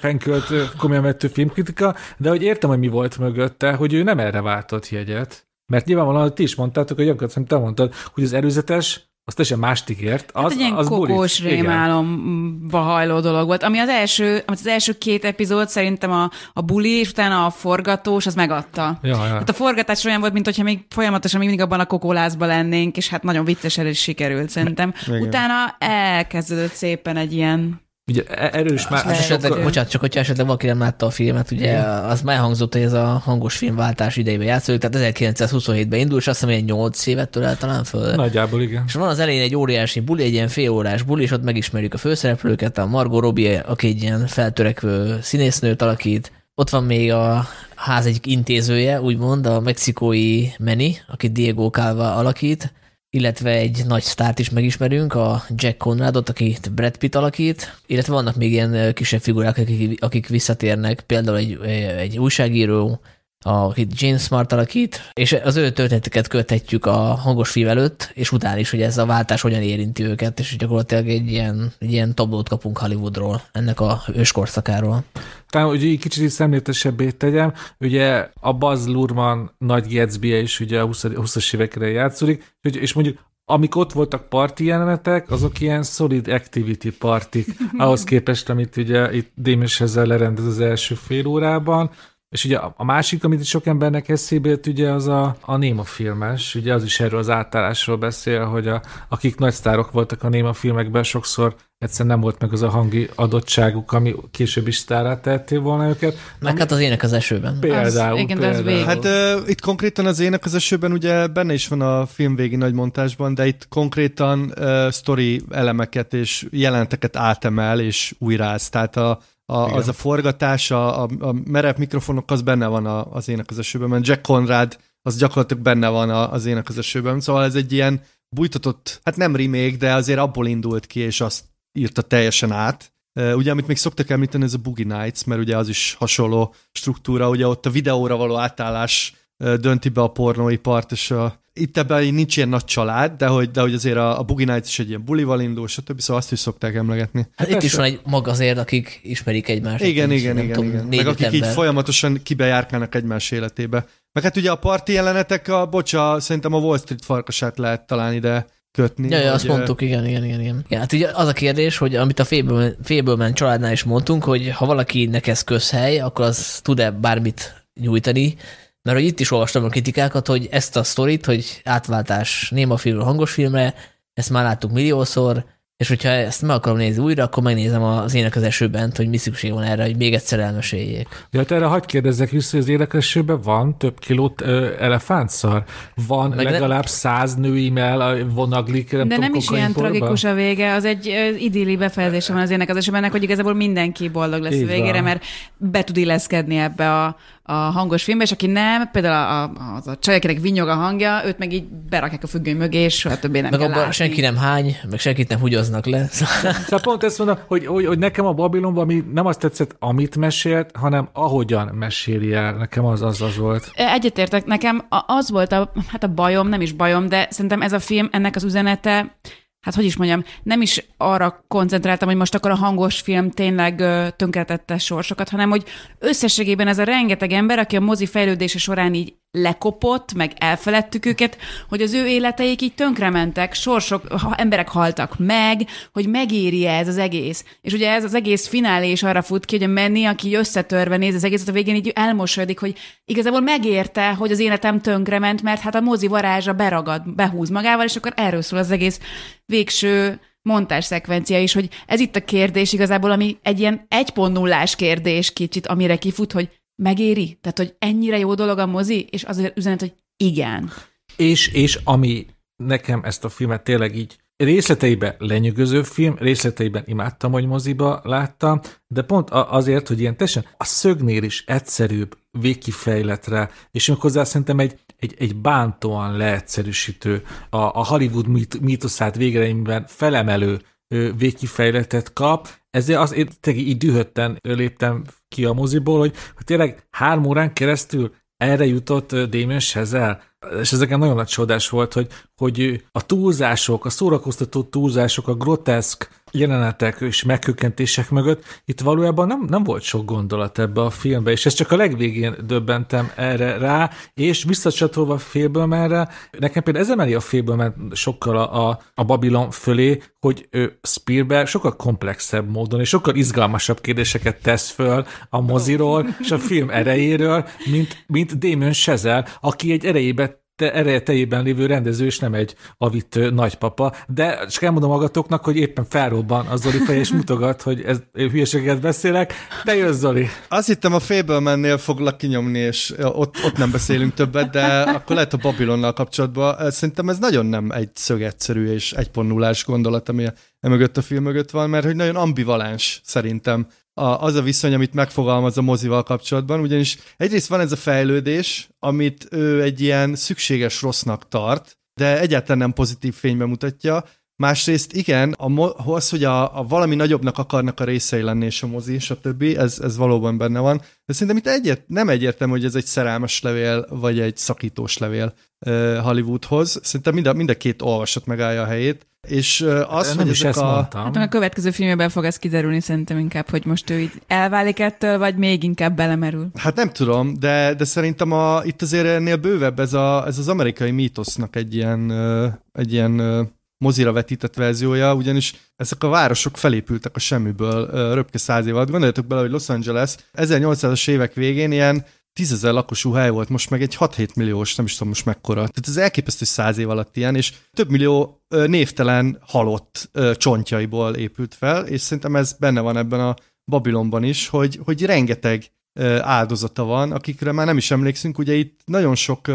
fenkölt komolyan vettő filmkritika, de hogy értem, hogy mi volt mögötte, hogy ő nem erre váltott jegyet. Mert nyilvánvalóan ti is mondtátok, hogy gyakorlatilag te mondtad, hogy az előzetes az teljesen mást ígért. Az, hát egy ilyen az kokós rémálomba hajló dolog volt, ami az első, az első két epizód szerintem a, a buli, és utána a forgatós, az megadta. Ja, ja. Hát a forgatás olyan volt, mint hogyha még folyamatosan mindig abban a kokólázban lennénk, és hát nagyon viccesen is sikerült szerintem. Igen. Utána elkezdődött szépen egy ilyen Ugye e- erős már... Esetleg, sokkal... bocsánat, csak hogyha esetleg valaki nem látta a filmet, ugye Igen. az már hangzott, hogy ez a hangos filmváltás idejében játszódik, tehát 1927-ben indul, és azt hiszem, hogy 8 évet től talán föl. Nagyjából igen. És van az elején egy óriási buli, egy ilyen félórás buli, és ott megismerjük a főszereplőket, a Margot Robbie, aki egy ilyen feltörekvő színésznőt alakít, ott van még a ház egyik intézője, úgymond, a mexikói Meni, aki Diego Calva alakít, illetve egy nagy sztárt is megismerünk, a Jack Conradot, akit Brad Pitt alakít, illetve vannak még ilyen kisebb figurák, akik, akik visszatérnek, például egy, egy újságíró, akit James Smart alakít, és az ő történeteket követhetjük a hangos film előtt, és utána is, hogy ez a váltás hogyan érinti őket, és gyakorlatilag egy ilyen, egy ilyen tablót kapunk Hollywoodról, ennek a őskorszakáról. Talán, hogy egy kicsit is szemléletesebbé tegyem, ugye a Buzz Lurman nagy gatsby is ugye a 20-as évekre játszódik, és mondjuk amik ott voltak parti jelenetek, azok ilyen solid activity partik, ahhoz képest, amit ugye itt Démes ezzel lerendez az első fél órában, és ugye a másik, amit sok embernek eszébe jött, ugye az a, a Néma filmes, ugye az is erről az átállásról beszél, hogy a, akik nagy sztárok voltak a Néma filmekben, sokszor egyszerűen nem volt meg az a hangi adottságuk, ami később is sztárát tettél volna őket. Meg hát az ének az esőben. Például. Az, igen, például. Az hát uh, itt konkrétan az ének az esőben ugye benne is van a film végi nagy montásban, de itt konkrétan uh, story elemeket és jelenteket átemel és újráz. Tehát a, a, az a forgatás, a, a, a merev mikrofonok, az benne van a, az ének az esőben, mert Jack Conrad az gyakorlatilag benne van a, az ének az esőben, szóval ez egy ilyen bújtatott, hát nem remake, de azért abból indult ki, és azt írta teljesen át. Ugye, amit még szoktak említeni, ez a Boogie Nights, mert ugye az is hasonló struktúra, ugye ott a videóra való átállás dönti be a pornóipart, és a, itt ebben nincs ilyen nagy család, de hogy, de hogy azért a, a Boogie Nights is egy ilyen bulival indul, stb. Szóval azt is szokták emlegetni. Hát itt is van egy mag azért, akik ismerik egymást. Igen, igen, igen, tudom, igen. Meg akik ember. így folyamatosan kibejárkálnak egymás életébe. Meg hát ugye a parti jelenetek, a, bocsa, szerintem a Wall Street farkasát lehet talán ide kötni. Ja, ja azt mondtuk, igen, igen, igen. igen. Ja, hát ugye az a kérdés, hogy amit a Fébelman családnál is mondtunk, hogy ha valakinek ez közhely, akkor az tud-e bármit nyújtani, mert hogy itt is olvastam a kritikákat, hogy ezt a sztorit, hogy átváltás néma filmről hangos filmre, ezt már láttuk milliószor, és hogyha ezt meg akarom nézni újra, akkor megnézem az Ének az esőben, hogy mi szükség van erre, hogy még egyszer elmeséljék. Ja, hát erre hagyd kérdezzek vissza, hogy az Ének az esőben van több kilót ö, elefántszar? Van Meg ne- legalább száz nő e vonaglik, nem De tudom, nem is ilyen tragikus a vége, az egy idilli befejezése van az ének az esetben, hogy igazából mindenki boldog lesz Így a végére, van. mert be tud illeszkedni ebbe a, a hangos filmbe, és aki nem, például a, a, az a csaj, akinek vinyog a hangja, őt meg így berakják a függöny mögé, és soha többé nem Meg kell abban látni. senki nem hány, meg senkit nem húgyoznak le. Szóval *laughs* Szóval pont ezt mondom, hogy, hogy, hogy nekem a Babilonban ami nem azt tetszett, amit mesélt, hanem ahogyan meséli el. Nekem az az, az volt. Egyetértek, nekem az volt a, hát a bajom, nem is bajom, de szerintem ez a film, ennek az üzenete, hát hogy is mondjam, nem is arra koncentráltam, hogy most akkor a hangos film tényleg tönkretette sorsokat, hanem hogy összességében ez a rengeteg ember, aki a mozi fejlődése során így lekopott, meg elfeledtük őket, hogy az ő életeik így tönkrementek, sorsok, ha emberek haltak meg, hogy megéri ez az egész. És ugye ez az egész finálé is arra fut ki, hogy a Menni, aki összetörve néz az egészet, a végén így elmosodik, hogy igazából megérte, hogy az életem tönkrement, mert hát a mozi varázsa beragad, behúz magával, és akkor erről szól az egész végső montás szekvencia is, hogy ez itt a kérdés igazából, ami egy ilyen 1.0-ás kérdés kicsit, amire kifut, hogy megéri? Tehát, hogy ennyire jó dolog a mozi? És az az üzenet, hogy igen. És, és ami nekem ezt a filmet tényleg így részleteiben lenyűgöző film, részleteiben imádtam, hogy moziba láttam, de pont azért, hogy ilyen teljesen a szögnél is egyszerűbb, végkifejletre, és méghozzá szerintem egy, egy, egy bántóan leegyszerűsítő, a, a Hollywood mit, mítoszát végeredményben felemelő végkifejletet kap, ezért az, én így dühötten léptem ki a moziból, hogy, hogy tényleg három órán keresztül erre jutott Damien Chazelle, és ez nekem nagyon nagy csodás volt, hogy, hogy a túlzások, a szórakoztató túlzások, a groteszk jelenetek és megkökkentések mögött itt valójában nem, nem volt sok gondolat ebbe a filmbe, és ez csak a legvégén döbbentem erre rá, és visszacsatolva a Fablemanre, nekem például ez emeli a Fableman sokkal a, a, a Babylon fölé, hogy ő Spielberg sokkal komplexebb módon és sokkal izgalmasabb kérdéseket tesz föl a moziról és a film erejéről, mint, mint Damon Chazelle, aki egy erejébe te ereje teljében lévő rendező, és nem egy avit nagypapa, de csak elmondom magatoknak, hogy éppen felrobban a Zoli feje, és mutogat, hogy ez hülyeséget beszélek, de jön Zoli. Azt hittem a Fablemannél foglak kinyomni, és ott, ott nem beszélünk többet, de akkor lehet a Babylonnal kapcsolatban. Szerintem ez nagyon nem egy szögegyszerű és egy ás gondolat, ami emögött a film mögött van, mert hogy nagyon ambivalens szerintem a, az a viszony, amit megfogalmaz a mozival kapcsolatban, ugyanis egyrészt van ez a fejlődés, amit ő egy ilyen szükséges rossznak tart, de egyáltalán nem pozitív fénybe mutatja, Másrészt igen, a az, hogy a, a valami nagyobbnak akarnak a részei lenni, és a mozi, és a többi, ez, ez valóban benne van. De szerintem itt egyet, nem egyértelmű, hogy ez egy szerelmes levél, vagy egy szakítós levél uh, Hollywoodhoz. Szerintem mind a, mind a két olvasat megállja a helyét. És uh, az, nem hogy is ezt a... mondtam. Hát a következő filmben fog ez kiderülni szerintem inkább, hogy most ő így elválik ettől, vagy még inkább belemerül. Hát nem tudom, de, de szerintem a, itt azért ennél bővebb ez, a, ez az amerikai mítosznak egy ilyen, egy ilyen mozira vetített verziója, ugyanis ezek a városok felépültek a semmiből röpke száz év alatt. Gondoljatok bele, hogy Los Angeles 1800-as évek végén ilyen tízezer lakosú hely volt, most meg egy 6-7 milliós, nem is tudom most mekkora. Tehát ez elképesztő száz év alatt ilyen, és több millió névtelen halott csontjaiból épült fel, és szerintem ez benne van ebben a Babilonban is, hogy, hogy rengeteg áldozata van, akikre már nem is emlékszünk. Ugye itt nagyon sok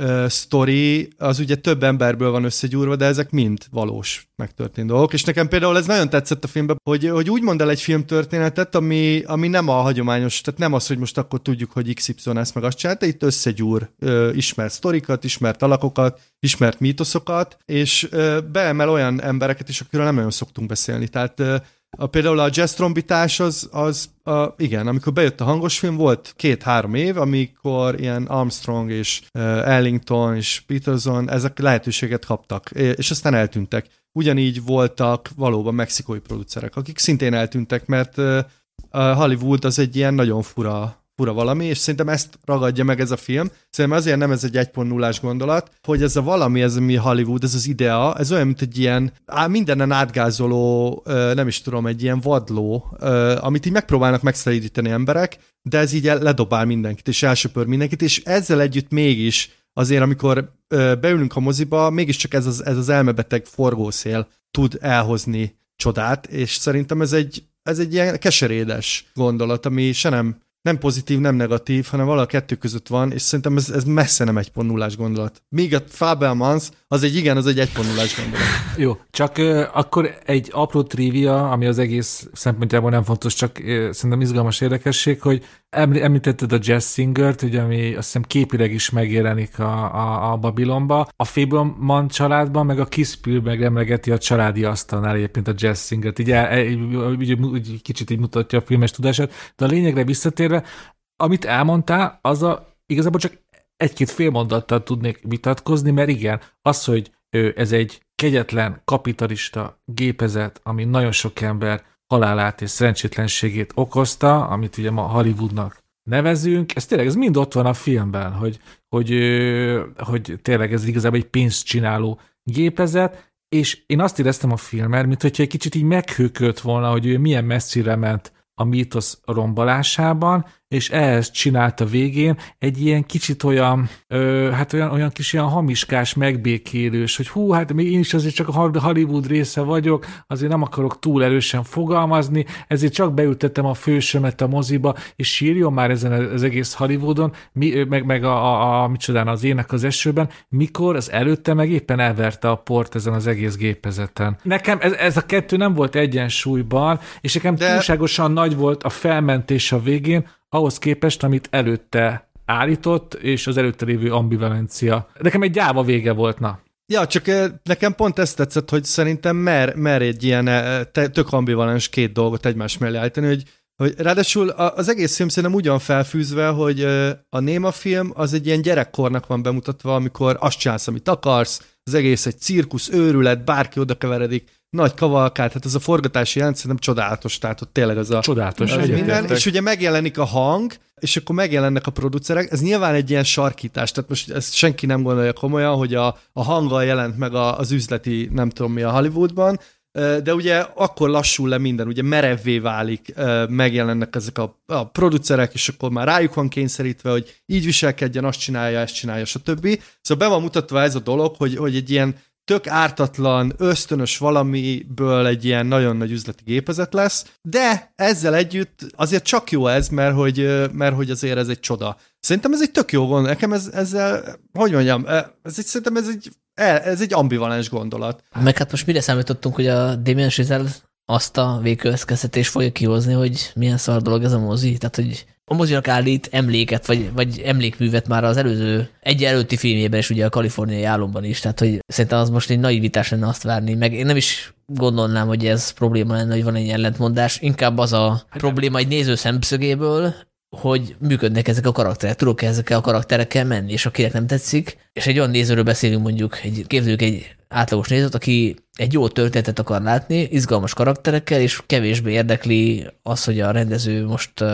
ö, sztori, az ugye több emberből van összegyúrva, de ezek mind valós megtörtént dolgok. És nekem például ez nagyon tetszett a filmben, hogy, hogy úgy mond el egy filmtörténetet, ami, ami nem a hagyományos, tehát nem az, hogy most akkor tudjuk, hogy XY ezt meg azt csinálta, itt összegyúr ö, ismert sztorikat, ismert alakokat, ismert mítoszokat, és ö, beemel olyan embereket is, akiről nem nagyon szoktunk beszélni. Tehát ö, a, például a jazz trombitás az, az a, igen, amikor bejött a hangos film, volt két-három év, amikor ilyen Armstrong és uh, Ellington és Peterson ezek lehetőséget kaptak, és aztán eltűntek. Ugyanígy voltak valóban mexikói producerek, akik szintén eltűntek, mert uh, Hollywood az egy ilyen nagyon fura fura valami, és szerintem ezt ragadja meg ez a film. Szerintem azért nem ez egy 1.0-ás gondolat, hogy ez a valami, ez ami Hollywood, ez az idea, ez olyan, mint egy ilyen á, mindenen átgázoló, nem is tudom, egy ilyen vadló, amit így megpróbálnak megszelídíteni emberek, de ez így ledobál mindenkit, és elsöpör mindenkit, és ezzel együtt mégis azért, amikor beülünk a moziba, mégiscsak ez az, ez az elmebeteg forgószél tud elhozni csodát, és szerintem ez egy, ez egy ilyen keserédes gondolat, ami se nem nem pozitív, nem negatív, hanem valami a kettő között van, és szerintem ez, ez messze nem egy pontnullás gondolat. Míg a Fabelmans, az egy igen, az egy egy pontnullás gondolat. Jó, csak uh, akkor egy apró trivia, ami az egész szempontjából nem fontos, csak uh, szerintem izgalmas érdekesség, hogy említetted a Jazz Singer-t, ugye, ami azt hiszem képileg is megjelenik a, a, a Babylonba. A Fableman családban, meg a Kiss Spielberg emlegeti a családi asztalnál egyébként a Jazz Singer-t. Így, így, így, így, kicsit így mutatja a filmes tudását, de a lényegre visszatérve, amit elmondtál, az a, igazából csak egy-két fél mondattal tudnék vitatkozni, mert igen, az, hogy ez egy kegyetlen, kapitalista gépezet, ami nagyon sok ember halálát és szerencsétlenségét okozta, amit ugye ma Hollywoodnak nevezünk, ez tényleg, ez mind ott van a filmben, hogy, hogy, hogy tényleg ez igazából egy pénzt csináló gépezet, és én azt éreztem a filmer, mint hogyha egy kicsit így meghőkölt volna, hogy ő milyen messzire ment a mítosz rombolásában, és ehhez csinálta végén egy ilyen kicsit olyan, ö, hát olyan, olyan kis ilyen hamiskás, megbékélős, hogy hú, hát még én is azért csak a Hollywood része vagyok, azért nem akarok túl erősen fogalmazni, ezért csak beültettem a fősömet a moziba, és sírjon már ezen az egész Hollywoodon, mi, meg, meg a, a, a micsodán az ének az esőben, mikor az előtte meg éppen elverte a port ezen az egész gépezeten. Nekem ez, ez a kettő nem volt egyensúlyban, és nekem De... túlságosan nagy volt a felmentés a végén, ahhoz képest, amit előtte állított, és az előtte lévő ambivalencia. Nekem egy gyáva vége volt, na. Ja, csak nekem pont ezt tetszett, hogy szerintem mer, mer egy ilyen tök ambivalens két dolgot egymás mellé állítani, hogy, hogy ráadásul az egész film szerintem ugyan felfűzve, hogy a Néma film az egy ilyen gyerekkornak van bemutatva, amikor azt csinálsz, amit akarsz, az egész egy cirkusz, őrület, bárki oda keveredik, nagy kavalkát, hát ez a forgatási jelent szerintem csodálatos, tehát ott tényleg az a... Csodálatos, az minden, És ugye megjelenik a hang, és akkor megjelennek a producerek, ez nyilván egy ilyen sarkítás, tehát most ezt senki nem gondolja komolyan, hogy a, a hanggal jelent meg a, az üzleti, nem tudom mi a Hollywoodban, de ugye akkor lassul le minden, ugye merevvé válik, megjelennek ezek a, a producerek, és akkor már rájuk van kényszerítve, hogy így viselkedjen, azt csinálja, ezt csinálja, stb. Szóval be van mutatva ez a dolog, hogy, hogy egy ilyen tök ártatlan, ösztönös valamiből egy ilyen nagyon nagy üzleti gépezet lesz, de ezzel együtt azért csak jó ez, mert hogy, mert hogy azért ez egy csoda. Szerintem ez egy tök jó gond, nekem ez, ezzel, hogy mondjam, ez egy, szerintem ez egy, ez egy ambivalens gondolat. Meg hát most mire számítottunk, hogy a Damien Chazelle azt a végközkeztetés fogja kihozni, hogy milyen szar dolog ez a mozi, tehát hogy a mozinak állít emléket, vagy, vagy emlékművet már az előző egy előtti filmjében is, ugye a kaliforniai álomban is, tehát hogy szerintem az most egy naivitás lenne azt várni, meg én nem is gondolnám, hogy ez probléma lenne, hogy van egy ellentmondás, inkább az a hát probléma egy néző szemszögéből, hogy működnek ezek a karakterek, tudok ezekkel a karakterekkel menni, és akinek nem tetszik, és egy olyan nézőről beszélünk mondjuk, egy, képzeljük egy átlagos nézőt, aki egy jó történetet akar látni, izgalmas karakterekkel, és kevésbé érdekli az, hogy a rendező most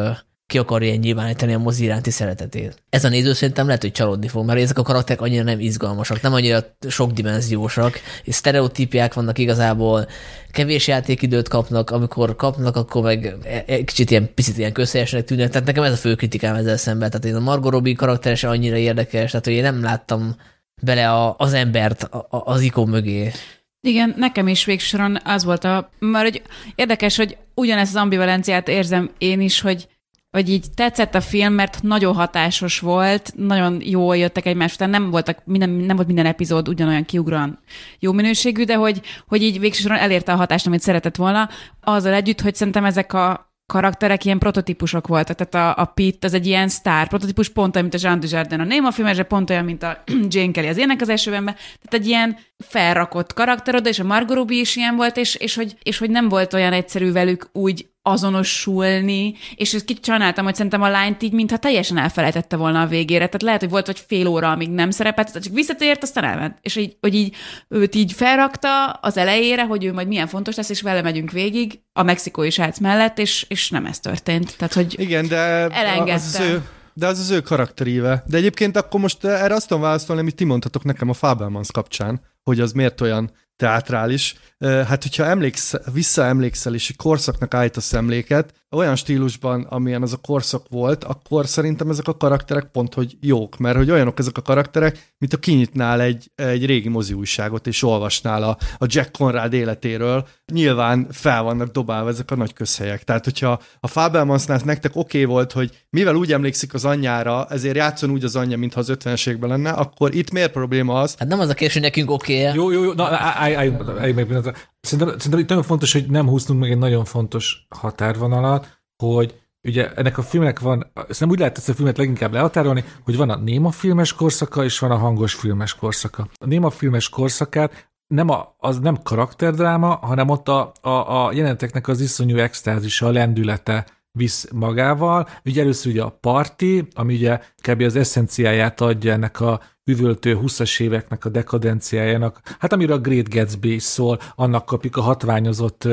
ki akarja nyilvánítani a mozi iránti szeretetét. Ez a néző szerintem lehet, hogy csalódni fog, mert ezek a karakterek annyira nem izgalmasak, nem annyira sokdimenziósak, és sztereotípiák vannak igazából, kevés játékidőt kapnak, amikor kapnak, akkor meg e- e- kicsit ilyen, picit ilyen közhelyesnek tűnnek, tehát nekem ez a fő kritikám ezzel szemben, tehát én a Margot Robbie karakteres annyira érdekes, tehát hogy én nem láttam bele a, az embert a, a, az ikon mögé. Igen, nekem is végsoron az volt a, mert hogy érdekes, hogy ugyanezt az ambivalenciát érzem én is, hogy hogy így tetszett a film, mert nagyon hatásos volt, nagyon jól jöttek egymás után, nem, voltak, minden, nem volt minden epizód ugyanolyan kiugran jó minőségű, de hogy, hogy így végsősorban elérte a hatást, amit szeretett volna, azzal együtt, hogy szerintem ezek a karakterek ilyen prototípusok voltak. Tehát a, a Pitt az egy ilyen sztár prototípus, pont olyan, mint a Jean Dujardin a Néma filmesre, pont olyan, mint a *clears throat* Jane Kelly az ének az esőbenben. Tehát egy ilyen felrakott karakter oda, és a Margot Robbie is ilyen volt, és, és, hogy, és hogy nem volt olyan egyszerű velük úgy azonosulni, és ezt kicsit csináltam, hogy szerintem a lányt így, mintha teljesen elfelejtette volna a végére. Tehát lehet, hogy volt vagy fél óra, amíg nem szerepelt, csak visszatért, aztán elment. És így, hogy így őt így felrakta az elejére, hogy ő majd milyen fontos lesz, és vele megyünk végig a mexikói srác mellett, és, és nem ez történt. Tehát, hogy Igen, de elengedte. Az az ő, de az az ő karakteríve. De egyébként akkor most erre azt tudom válaszolni, amit ti mondhatok nekem a Fabelmans kapcsán, hogy az miért olyan teátrális. Hát hogyha emléksz, visszaemlékszel és egy korszaknak állítasz emléket, olyan stílusban, amilyen az a korszak volt, akkor szerintem ezek a karakterek pont, hogy jók, mert hogy olyanok ezek a karakterek, mint a kinyitnál egy, egy régi mozi újságot, és olvasnál a, a Jack Conrad életéről, nyilván fel vannak dobálva ezek a nagy közhelyek. Tehát, hogyha a Fabelmansnál nektek oké okay volt, hogy mivel úgy emlékszik az anyjára, ezért játszon úgy az anyja, mintha az 50 lenne, akkor itt miért probléma az? Hát nem az a kérdés, hogy nekünk oké okay Jó, jó, jó, na, állj, állj, állj meg Szerintem, szerintem itt nagyon fontos, hogy nem húztunk meg egy nagyon fontos határvonalat, hogy ugye ennek a filmnek van, szerintem úgy lehet ezt a filmet leginkább lehatárolni, hogy van a néma filmes korszaka, és van a hangos filmes korszaka. A néma filmes korszakát nem a, az nem karakterdráma, hanem ott a, a, a jelenteknek az iszonyú extázisa, a lendülete visz magával. Ugye először ugye a parti, ami ugye kb. az eszenciáját adja ennek a üvöltő 20-as éveknek a dekadenciájának, hát amire a Great Gatsby szól, annak kapjuk a hatványozott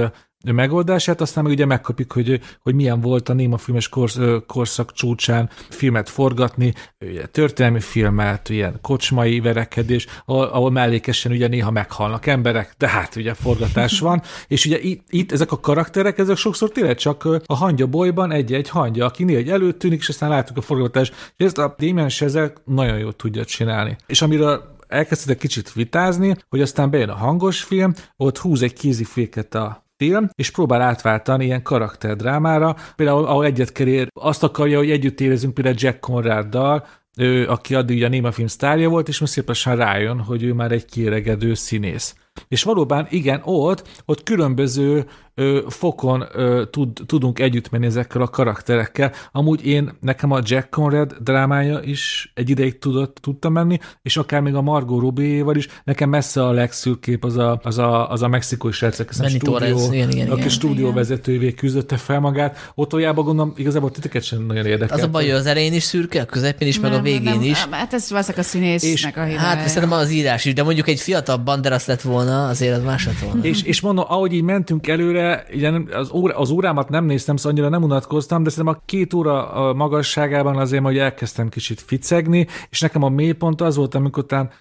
megoldását, aztán meg ugye megkapjuk, hogy, hogy milyen volt a néma filmes korsz, korszak csúcsán filmet forgatni, ugye, történelmi filmet, ilyen kocsmai verekedés, ahol, ahol mellékesen ugye néha meghalnak emberek, de hát ugye forgatás van, *laughs* és ugye itt, itt ezek a karakterek, ezek sokszor tényleg csak a hangya bolyban egy-egy hangya, aki néha egy előttűnik, és aztán látjuk a forgatást, és ezt a Damien Chazelle nagyon jól tudja csinálni. És amiről elkezdtek kicsit vitázni, hogy aztán bejön a hangos film, ott húz egy kéziféket a film, és próbál átváltani ilyen karakterdrámára. Például, ahol egyet kerér, azt akarja, hogy együtt érezünk például Jack Conraddal, ő, aki addig a Néma film sztárja volt, és most szépen rájön, hogy ő már egy kéregedő színész. És valóban igen, ott, ott különböző ö, fokon ö, tud, tudunk együtt menni ezekkel a karakterekkel. Amúgy én, nekem a Jack Conrad drámája is egy ideig tudott, tudta menni, és akár még a Margot Robbie-val is, nekem messze a legszűk kép az a, az a, az a mexikói srácek, a stúdió, igen, igen, aki igen. stúdióvezetővé küzdötte fel magát. Ott olyában gondolom, igazából titeket sem nagyon érdekel. Az a baj, hogy az elején is szürke, a közepén is, nem, meg a végén nem, is. Hát ez ezek a színésznek a hibája. Hát szerintem az írás is, de mondjuk egy fiatal Banderas lett volna, azért az más lett volna. és, és mondom, ahogy így mentünk előre, előre, ugye az, óra, az órámat nem néztem, szóval annyira nem unatkoztam, de szerintem a két óra magasságában azért, hogy elkezdtem kicsit ficegni, és nekem a mélypont az volt, amikor után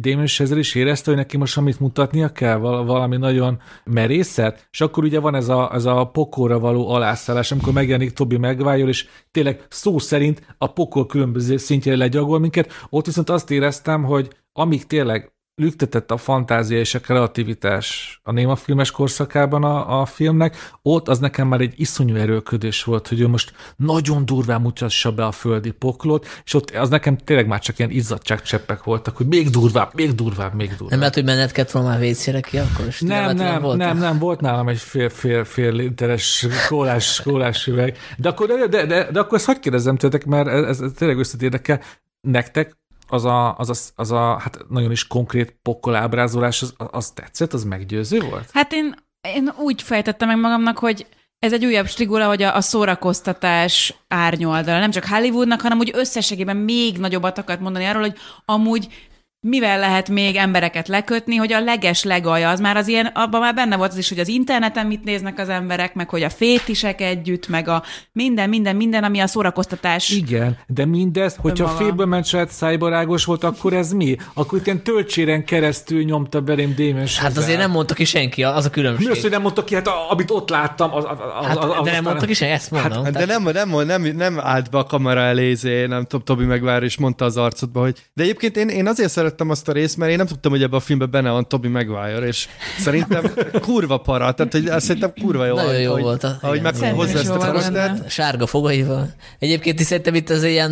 Damon Chazelle is érezte, hogy neki most amit mutatnia kell, valami nagyon merészet, és akkor ugye van ez a, ez a pokolra való alászállás, amikor megjelenik Tobi Maguire, és tényleg szó szerint a pokol különböző szintjére legyagol minket, ott viszont azt éreztem, hogy amíg tényleg lüktetett a fantázia és a kreativitás a néma filmes korszakában a, a filmnek, ott az nekem már egy iszonyú erőködés volt, hogy ő most nagyon durván mutassa be a földi poklot, és ott az nekem tényleg már csak ilyen izzadságcseppek voltak, hogy még durvább, még durvább, még durvább. Nem lehet, hogy menned kellett volna már vécére ki akkor is? Nem, nem, nem, nem, nem, volt nálam egy fél, fél, fél literes kólás, kólás üveg. De akkor, de, de, de, de akkor ezt hagyd kérdezzem tőletek, mert ez, ez tényleg összetérdekel. Nektek az a, az a, az a hát nagyon is konkrét pokkolábrázolás, az, az tetszett, az meggyőző volt? Hát én, én úgy fejtettem meg magamnak, hogy ez egy újabb strigula, hogy a, a szórakoztatás árnyoldala. Nem csak Hollywoodnak, hanem úgy összességében még nagyobbat akart mondani arról, hogy amúgy mivel lehet még embereket lekötni, hogy a leges legalja, az már az ilyen, abban már benne volt az is, hogy az interneten mit néznek az emberek, meg hogy a fétisek együtt, meg a minden, minden, minden, ami a szórakoztatás. Igen, de mindez, hogyha a félből ment saját szájbarágos volt, akkor ez mi? Akkor itt ilyen töltséren keresztül nyomta belém Démes. Hát azért nem mondta ki senki, az a különbség. Mi az, hogy nem mondta ki, hát amit ott láttam, az, az, hát, az, az De nem mondta ki senki, ezt mondom. Hát, de nem, nem, nem, nem, állt be a kamera elézé, nem tudom, Tobi megvár, és mondta az arcodba, hogy de egyébként én, én azért szerettem azt a részt, mert én nem tudtam, hogy ebbe a filmben benne van Toby Maguire, és szerintem kurva para, tehát hogy azt szerintem kurva jó. Nagyon jó volt. A, ahogy meghozza ezt a karaktert. Sárga fogaival. Egyébként is szerintem itt az ilyen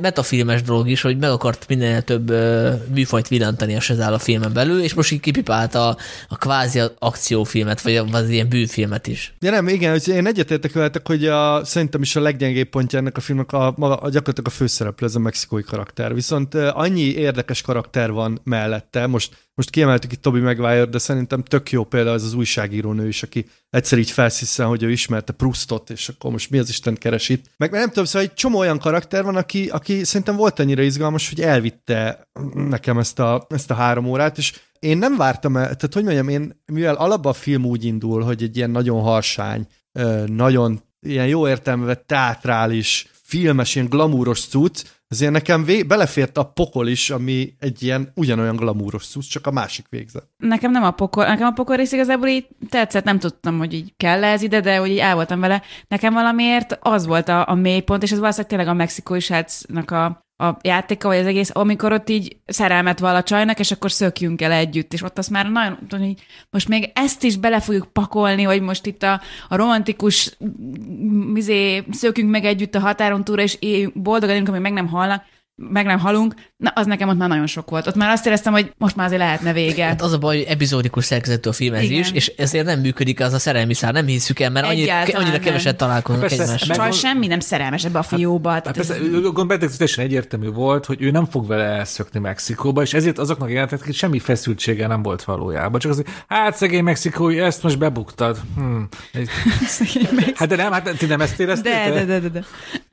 metafilmes dolog is, hogy meg akart minél több műfajt villantani a Sezál a filmen belül, és most így kipipálta a, a kvázi akciófilmet, vagy az ilyen bűfilmet is. Ja nem, igen, hogy én egyetértek veletek, hogy a, szerintem is a leggyengébb pontja ennek a filmnek a, a, a gyakorlatilag a főszereplő, ez a mexikói karakter. Viszont annyi érdekes karakter van mellette. Most, most kiemeltük itt Toby Maguire, de szerintem tök jó példa az az újságírónő is, aki egyszer így felsziszen, hogy ő ismerte Prustot, és akkor most mi az Isten keres itt. Meg nem tudom, szóval egy csomó olyan karakter van, aki, aki szerintem volt annyira izgalmas, hogy elvitte nekem ezt a, ezt a három órát, és én nem vártam el, tehát hogy mondjam, én, mivel alapban a film úgy indul, hogy egy ilyen nagyon harsány, nagyon ilyen jó értelme teátrális, filmes, ilyen glamúros cucc, azért nekem vé- belefért a pokol is, ami egy ilyen ugyanolyan glamúros szusz, csak a másik végzet. Nekem nem a pokol, nekem a pokol rész igazából így tetszett, nem tudtam, hogy így kell ez ide, de hogy így el voltam vele. Nekem valamiért az volt a, a mélypont, és ez valószínűleg tényleg a mexikói srácnak a, a játéka, vagy az egész, amikor ott így szerelmet val a csajnak, és akkor szökjünk el együtt, és ott azt már nagyon, tudom, hogy most még ezt is bele fogjuk pakolni, hogy most itt a, a romantikus mizé, szökjünk meg együtt a határon túra, és éljünk, boldogan, amíg meg nem halnak, meg nem halunk, na az nekem ott már nagyon sok volt. Ott már azt éreztem, hogy most már azért lehetne vége. Hát az a baj, hogy epizódikus szerkezetű a film ez Igen. is, és ezért nem működik az a szerelmi szár, nem hiszük el, mert annyira, annyira keveset találkozunk Persze, egymással. Csaj semmi nem szerelmes ebbe a fióba. Hát ez- persze, gondolom, teljesen egyértelmű volt, hogy ő nem fog vele elszökni Mexikóba, és ezért azoknak jelentettek, hogy semmi feszültsége nem volt valójában. Csak az, hogy hát szegény mexikói, ezt most bebuktad. Hmm. Hát de nem, hát ti nem ezt éreztétek? de, de, de, de, de.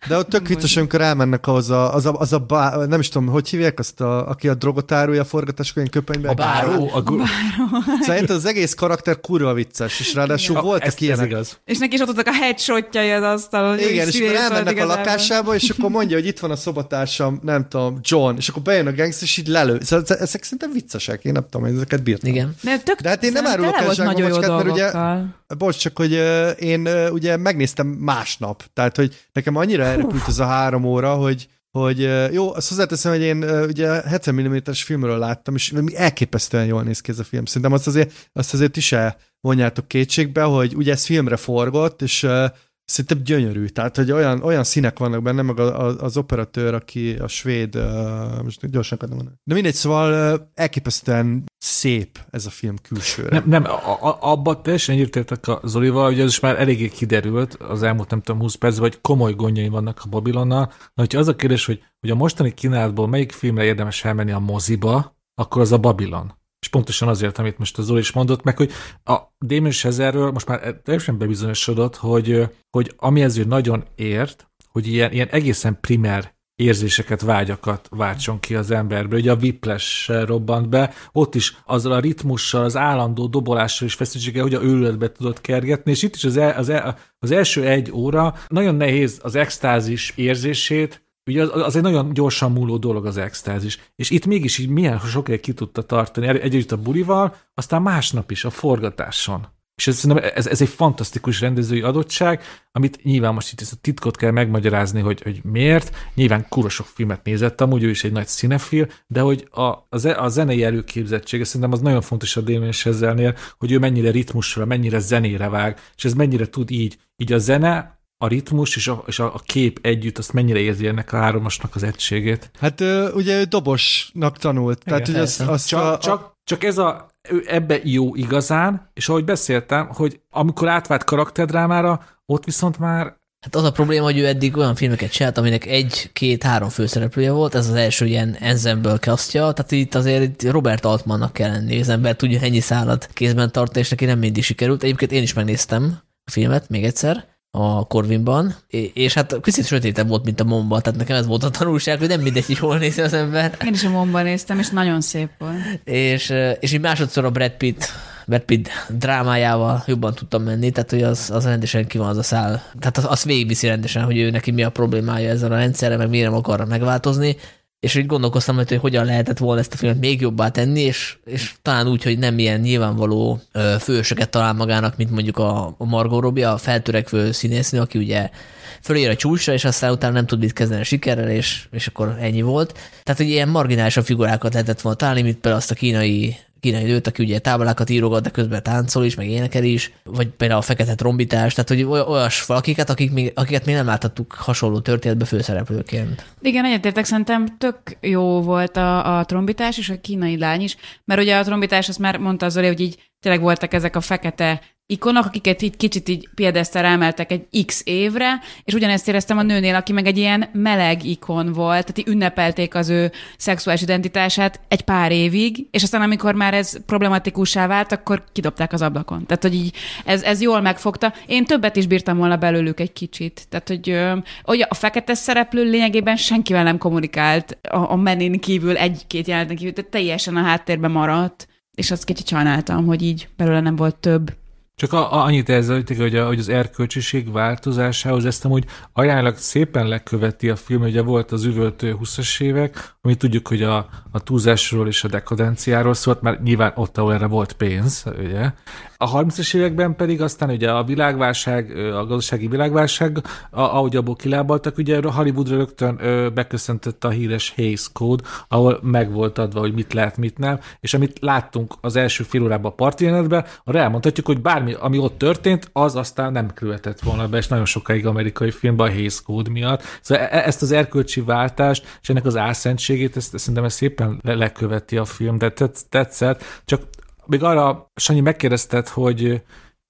De ott tök vicces, amikor elmennek ahhoz a, az a, az a bá, nem is tudom, hogy hívják azt, a, aki a drogot árulja a forgatáskor, ilyen köpenyben. A báró. A gu- Szerintem az egész karakter kurva vicces, és ráadásul a, voltak ez, ez ilyenek. igaz. És neki is ott voltak a headshotjai az asztalon. Igen, és akkor elmennek a lakásába, és akkor mondja, hogy itt van a szobatársam, nem tudom, John, és akkor bejön a gangster, és így lelő. Szóval ezek szerintem viccesek, én nem tudom, én ezeket bírtam. Igen. De, tök, De hát én nem árulok el nagyon jó mert ugye- dolgokkal. Bocs, csak hogy én ugye megnéztem másnap, tehát hogy nekem annyira elrepült ez a három óra, hogy hogy jó, azt hozzáteszem, hogy én ugye 70 mm-es filmről láttam, és elképesztően jól néz ki ez a film. Szerintem azt azért, azt azért is vonjátok kétségbe, hogy ugye ez filmre forgott, és szerintem gyönyörű. Tehát, hogy olyan, olyan színek vannak benne, meg a, az operatőr, aki a svéd, ö, most gyorsan akartam mondani. De mindegy, szóval ö, elképesztően szép ez a film külsőre. Nem, nem a, a, abban teljesen egyetértek a Zolival, hogy ez is már eléggé kiderült az elmúlt nem tudom 20 percben, hogy komoly gondjai vannak a Babylonnal. Na, hogyha az a kérdés, hogy, hogy a mostani kínálatból melyik filmre érdemes elmenni a moziba, akkor az a Babylon. És pontosan azért, amit most a Zoli is mondott, meg hogy a Damien Chazerről most már teljesen bebizonyosodott, hogy, hogy ami ezért nagyon ért, hogy ilyen, ilyen egészen primer érzéseket, vágyakat váltson ki az emberből. Ugye a Whiplash robbant be, ott is azzal a ritmussal, az állandó dobolással és feszültséggel, hogy a őrületbe tudott kergetni, és itt is az, el, az, el, az első egy óra nagyon nehéz az extázis érzését, Ugye az, az egy nagyon gyorsan múló dolog az extázis. És itt mégis így milyen sokáig ki tudta tartani. Egy- Együtt a bulival, aztán másnap is a forgatáson. És ez, ez, ez egy fantasztikus rendezői adottság, amit nyilván most itt ezt a titkot kell megmagyarázni, hogy, hogy miért. Nyilván kurva sok filmet nézett, amúgy ő is egy nagy cinefil, de hogy a, a, a zenei előképzettsége szerintem az nagyon fontos a Damien Chazelnél, hogy ő mennyire ritmusra, mennyire zenére vág, és ez mennyire tud így, így a zene, a ritmus és a, és a, a kép együtt, azt mennyire érzi ennek a háromosnak az egységét. Hát ugye ő dobosnak tanult, Igen, tehát hogy az, az Csak, a, csak, csak ez a, ő ebbe jó igazán, és ahogy beszéltem, hogy amikor átvált karakterdrámára, ott viszont már Hát az a probléma, hogy ő eddig olyan filmeket csinált, aminek egy, két, három főszereplője volt, ez az első ilyen ensemble kasztja, tehát itt azért itt Robert Altmannak kell lenni, az ember tudja ennyi szállat kézben tartani, és neki nem mindig sikerült. Egyébként én is megnéztem a filmet még egyszer, a Corvinban, és- hát kicsit sötétebb volt, mint a Momba, tehát nekem ez volt a tanulság, hogy nem mindegy, hogy hol nézi az ember. Én is a momban néztem, és nagyon szép volt. És, és így másodszor a Brad Pitt, Brad Pitt drámájával jobban tudtam menni, tehát hogy az, az rendesen ki van az a szál. Tehát az, az végigviszi rendesen, hogy ő neki mi a problémája ezzel a rendszerrel, meg miért nem akar megváltozni. És úgy gondolkoztam, hogy hogyan lehetett volna ezt a filmet még jobbá tenni, és, és talán úgy, hogy nem ilyen nyilvánvaló ö, fősöket talál magának, mint mondjuk a, a Margot Robbie, a feltörekvő színésznő, aki ugye fölér a csúcsra, és aztán utána nem tud mit kezdeni a sikerrel, és, és akkor ennyi volt. Tehát, hogy ilyen marginálisabb figurákat lehetett volna találni, mint például azt a kínai kínai nőt, aki ugye táblákat írogat, de közben táncol is, meg énekel is, vagy például a fekete trombitás, tehát hogy oly- olyas valakiket, akik még, akiket még nem láthattuk hasonló történetbe főszereplőként. Igen, egyetértek, szerintem tök jó volt a, a trombitás és a kínai lány is, mert ugye a trombitás, azt már mondta Zoli, hogy így tényleg voltak ezek a fekete ikonok, akiket így kicsit így piedesztára emeltek egy x évre, és ugyanezt éreztem a nőnél, aki meg egy ilyen meleg ikon volt, tehát így ünnepelték az ő szexuális identitását egy pár évig, és aztán amikor már ez problematikussá vált, akkor kidobták az ablakon. Tehát, hogy így ez, ez jól megfogta. Én többet is bírtam volna belőlük egy kicsit. Tehát, hogy ugye a fekete szereplő lényegében senkivel nem kommunikált a, a menin kívül, egy-két jeleneten kívül, tehát teljesen a háttérben maradt, és azt kicsit sajnáltam, hogy így belőle nem volt több. Csak a, a, annyit ezzel, hogy, a, hogy az erkölcsiség változásához ezt amúgy ajánlak szépen leköveti a film, ugye volt az üvöltő 20-as évek, ami tudjuk, hogy a, a túlzásról és a dekadenciáról szólt, mert nyilván ott, ahol erre volt pénz, ugye. A 30-as években pedig aztán ugye a világválság, a gazdasági világválság, ahogy abból kilábaltak, ugye a Hollywoodra rögtön beköszöntött a híres Hays Code, ahol meg volt adva, hogy mit lehet, mit nem, és amit láttunk az első fél órában a partjelenetben, arra elmondhatjuk, hogy bármi, ami ott történt, az aztán nem követett volna be, és nagyon sokáig amerikai filmben a Hays Code miatt. Szóval e-, e-, ezt az erkölcsi váltást, és ennek az álszentségét, ezt, ezt szerintem ezt szépen leköveti a film, de tetszett, csak még arra, Sanyi, megkérdezted, hogy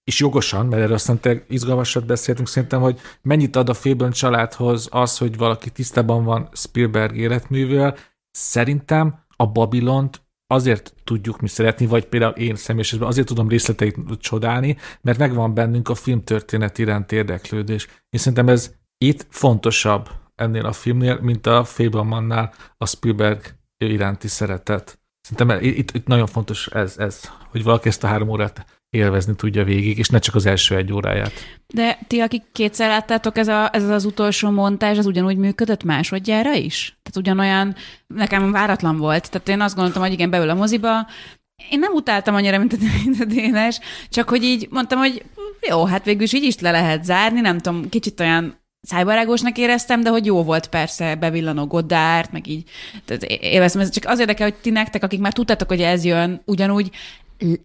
és jogosan, mert erről aztán izgalmasat beszéltünk, szerintem, hogy mennyit ad a Fébön családhoz az, hogy valaki tisztában van Spielberg életművel. Szerintem a Babilont azért tudjuk mi szeretni, vagy például én személyesen azért tudom részleteit csodálni, mert megvan bennünk a filmtörténet iránt érdeklődés. Én szerintem ez itt fontosabb ennél a filmnél, mint a Fablemannál a Spielberg iránti szeretet. Szerintem itt, itt nagyon fontos ez, ez, hogy valaki ezt a három órát élvezni tudja végig, és ne csak az első egy óráját. De ti, akik kétszer láttátok, ez, a, ez az utolsó montázs, az ugyanúgy működött másodjára is? Tehát ugyanolyan, nekem váratlan volt. Tehát én azt gondoltam, hogy igen, beül a moziba, én nem utáltam annyira, mint a, mint a Dénes, csak hogy így mondtam, hogy jó, hát végül is így is le lehet zárni, nem tudom, kicsit olyan szájbarágosnak éreztem, de hogy jó volt persze bevillanó Goddard, meg így tehát élveztem. Ez csak az érdekel, hogy ti nektek, akik már tudtátok, hogy ez jön, ugyanúgy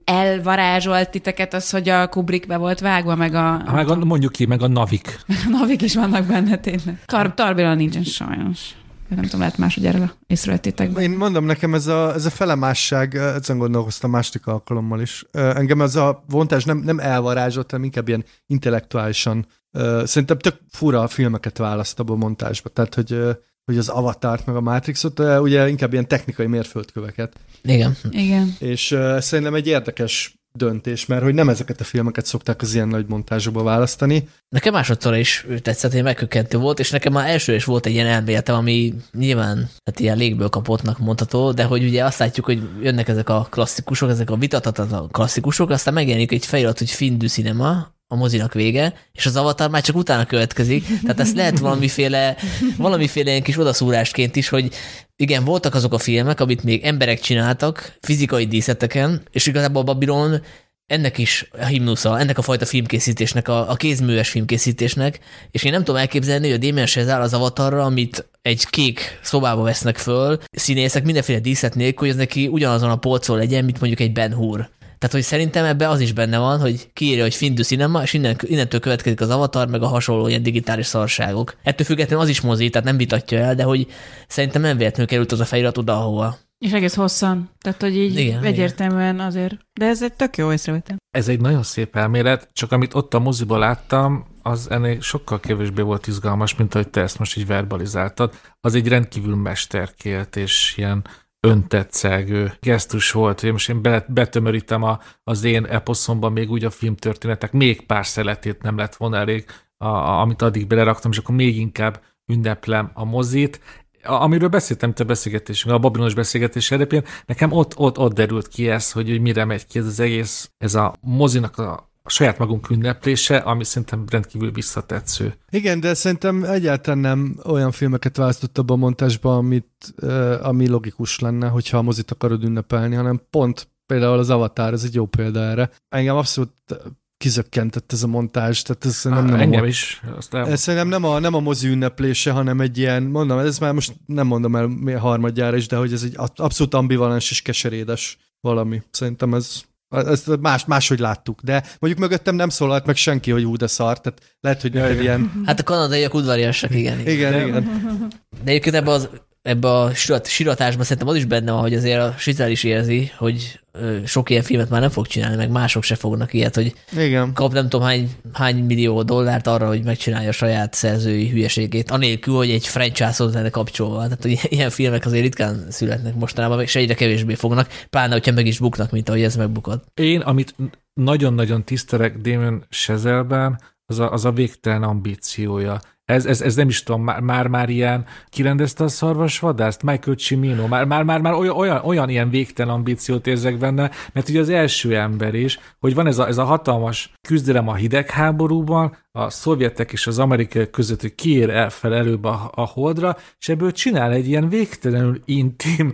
elvarázsolt titeket az, hogy a Kubrick be volt vágva, meg a... Ha meg a, mondjuk ki, meg a Navik. *laughs* a Navik is vannak benne tényleg. Tar- Tarbéla nincsen sajnos. Nem tudom, lehet másodjára észrevettétek. Én mondom, nekem ez a, ez a felemásság, ezen gondolkoztam második alkalommal is. Engem ez a vontás nem, nem elvarázsolt, hanem inkább ilyen intellektuálisan. Szerintem tök fura a filmeket választ abban a montásba. Tehát, hogy hogy az Avatart, meg a Matrixot, ugye inkább ilyen technikai mérföldköveket. Igen. Igen. És szerintem egy érdekes döntés, mert hogy nem ezeket a filmeket szokták az ilyen nagy montázsokba választani. Nekem másodszor is tetszett, hogy megkökkentő volt, és nekem már első is volt egy ilyen elméletem, ami nyilván hát ilyen légből kapottnak mondható, de hogy ugye azt látjuk, hogy jönnek ezek a klasszikusok, ezek a vitatatlan klasszikusok, aztán megjelenik egy felirat, hogy Fin du Cinema, a mozinak vége, és az avatar már csak utána következik. Tehát ezt lehet valamiféle, valamiféle ilyen kis odaszúrásként is, hogy igen, voltak azok a filmek, amit még emberek csináltak, fizikai díszeteken, és igazából a Babylon ennek is a himnusza, ennek a fajta filmkészítésnek, a, a kézműves filmkészítésnek, és én nem tudom elképzelni, hogy a Damien Chazelle az avatarra, amit egy kék szobába vesznek föl, színészek mindenféle díszet nélkül, hogy ez neki ugyanazon a polcon legyen, mint mondjuk egy Ben Hur. Tehát, hogy szerintem ebbe az is benne van, hogy kiírja, hogy Findu Cinema, és innen, innentől következik az avatar, meg a hasonló ilyen digitális szarságok. Ettől függetlenül az is mozi, tehát nem vitatja el, de hogy szerintem nem véletlenül került az a felirat oda, ahova. És egész hosszan. Tehát, hogy így igen, egyértelműen igen. azért. De ez egy tök jó észrevétel. Ez egy nagyon szép elmélet, csak amit ott a moziba láttam, az ennél sokkal kevésbé volt izgalmas, mint ahogy te ezt most így verbalizáltad. Az egy rendkívül mesterkélt és ilyen öntetszegő gesztus volt, hogy most én betömörítem a, az én eposzomban még úgy a filmtörténetek, még pár szeletét nem lett volna elég, a, a, amit addig beleraktam, és akkor még inkább ünneplem a mozit. A, amiről beszéltem te beszélgetésünk, a babilonos beszélgetés szerepén, nekem ott, ott, ott derült ki ez, hogy, hogy mire megy ki ez az egész, ez a mozinak a a saját magunk ünneplése, ami szerintem rendkívül visszatetsző. Igen, de szerintem egyáltalán nem olyan filmeket választott abban a montásban, amit, ami logikus lenne, hogyha a mozit akarod ünnepelni, hanem pont például az Avatar, ez egy jó példa erre. Engem abszolút kizökkentett ez a montázs, tehát ez nem, nem engem a, is. Aztán... Ez szerintem nem a, nem a mozi ünneplése, hanem egy ilyen, mondom, ez már most nem mondom el harmadjára is, de hogy ez egy abszolút ambivalens és keserédes valami. Szerintem ez ezt más, máshogy láttuk, de mondjuk mögöttem nem szólalt meg senki, hogy ú, de szar, tehát lehet, hogy neked ilyen... Hát a kanadaiak udvariasak, igen. Igen, igen. igen. De egyébként ebbe, az, ebbe a sirat, siratásban szerintem az is benne van, hogy azért a Sizel is érzi, hogy sok ilyen filmet már nem fog csinálni, meg mások se fognak ilyet, hogy Igen. kap nem tudom hány, hány millió dollárt arra, hogy megcsinálja a saját szerzői hülyeségét, anélkül, hogy egy franchise-hoz lenne kapcsolva. Tehát, hogy ilyen filmek azért ritkán születnek mostanában, és egyre kevésbé fognak, pláne, hogyha meg is buknak, mint ahogy ez megbukott. Én, amit nagyon-nagyon tisztelek Damon Sezelben, az a, az a végtelen ambíciója ez, ez, ez nem is tudom, már, már, már ilyen, kirendezte a szarvasvadászt? Michael Cimino, már, már, már, már olyan, olyan, olyan ilyen végtelen ambíciót érzek benne, mert ugye az első ember is, hogy van ez a, ez a hatalmas küzdelem a hidegháborúban, a szovjetek és az amerikai között, hogy ki ér el fel előbb a, a holdra, és ebből csinál egy ilyen végtelenül intim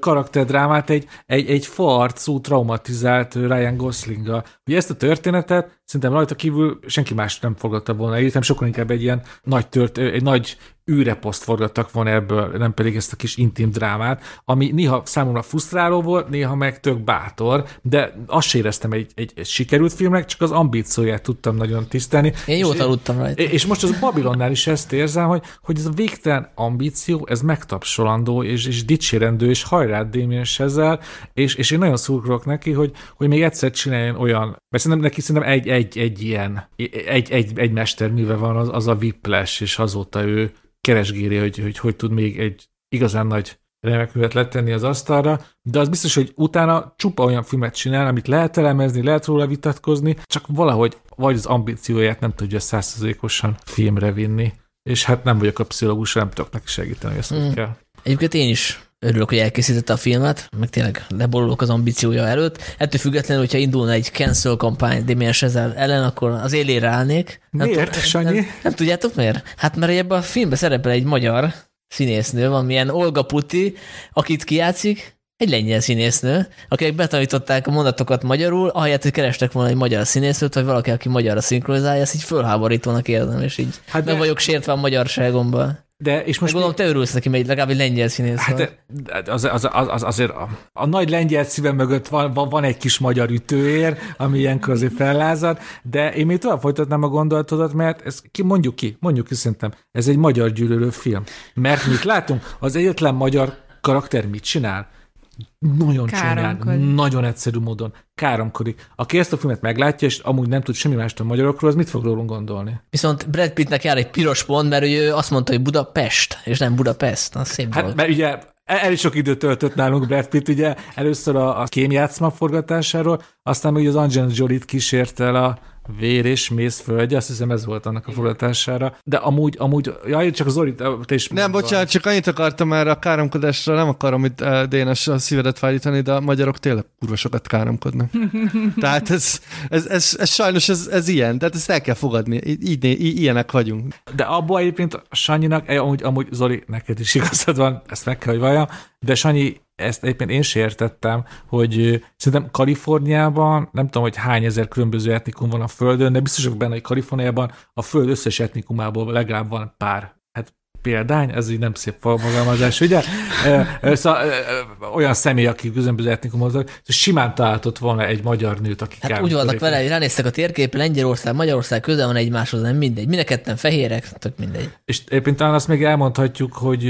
karakterdrámát egy, egy, egy farcú, traumatizált Ryan Gosling-gal. Ugye ezt a történetet szerintem rajta kívül senki más nem fogadta volna, értem sokkal inkább egy ilyen nagy tört, egy nagy űreposzt forgattak volna ebből, nem pedig ezt a kis intim drámát, ami néha számomra frusztráló volt, néha meg tök bátor, de azt éreztem egy, egy, egy sikerült filmnek, csak az ambícióját tudtam nagyon tisztelni. Én jót aludtam rajta. És most az Babilonnál is ezt érzem, hogy, hogy ez a végtelen ambíció, ez megtapsolandó, és, és dicsérendő, és hajrá Damien Chazelle, és, és én nagyon szurkolok neki, hogy, hogy még egyszer csináljon olyan, mert szerintem neki szerintem egy, egy, egy ilyen, egy, egy, egy mesterműve van, az, az a Whiplash, és azóta ő keresgéri, hogy, hogy hogy tud még egy igazán nagy remekművet letenni az asztalra, de az biztos, hogy utána csupa olyan filmet csinál, amit lehet elemezni, lehet róla vitatkozni, csak valahogy vagy az ambícióját nem tudja százszerzékosan filmre vinni. És hát nem vagyok a pszichológus, nem tudok neki segíteni, hogy ezt mm. kell. Egyébként én is örülök, hogy elkészítette a filmet, meg tényleg leborulok az ambíciója előtt. Ettől függetlenül, hogyha indulna egy cancel kampány Damien Chazelle ellen, akkor az élére állnék. Nem miért, tudom, Sanyi? Nem, nem, tudjátok miért? Hát mert ebben a filmben szerepel egy magyar színésznő, van milyen Olga Puti, akit kijátszik, egy lengyel színésznő, akik betanították a mondatokat magyarul, ahelyett, hogy kerestek volna egy magyar színésznőt, vagy valaki, aki magyarra szinkronizálja, ezt így fölháborítónak érzem, és így hát nem vagyok sértve a magyarságomban. De, és most gondolom, te örülsz neki, mert legalább egy lengyel színész. Hát az, az, az, az, azért a, a nagy lengyel szívem mögött van, van, van egy kis magyar ütőér, ami ilyenkor azért fellázad, de én még tovább folytatnám a gondolatodat, mert ez ki, mondjuk ki, mondjuk ki szerintem, ez egy magyar gyűlölő film. Mert mit látunk? Az egyetlen magyar karakter mit csinál? Nagyon csúnyán, nagyon egyszerű módon káromkodik. Aki ezt a filmet meglátja, és amúgy nem tud semmi mást a magyarokról, az mit fog rólunk gondolni? Viszont Brad Pittnek jár egy piros pont, mert ő azt mondta, hogy Budapest, és nem Budapest. Az szép hát, dolog. mert ugye elég sok időt töltött nálunk Brad Pitt, ugye először a, a kémjátszma forgatásásáról, aztán még az Angelina Jolie-t kísért el a vér és mész földje, azt hiszem ez volt annak a forgatására. De amúgy, amúgy, jaj, csak Zoli, te is Nem, bocsánat, csak annyit akartam erre a káromkodásra, nem akarom itt uh, Dénes a szívedet fájítani, de a magyarok tényleg kurva sokat káromkodnak. *laughs* Tehát ez, ez, ez, ez, sajnos ez, ez ilyen, tehát ezt el kell fogadni, így, így, ilyenek vagyunk. De abban egyébként Sanyinak, eh, amúgy, amúgy Zoli, neked is igazad van, ezt meg kell, hogy valljam, de Sanyi ezt egyébként én sem értettem, hogy szerintem Kaliforniában, nem tudom, hogy hány ezer különböző etnikum van a Földön, de biztos benne, hogy Kaliforniában a Föld összes etnikumából legalább van pár hát példány, ez így nem szép fogalmazás, ugye? Szóval olyan személy, aki különböző etnikumot, simán találtott volna egy magyar nőt, aki Hát úgy vannak vele, hogy ránéztek a térkép, Lengyelország, Magyarország közel van egymáshoz, nem mindegy. Mind a fehérek, tök mindegy. És éppen talán azt még elmondhatjuk, hogy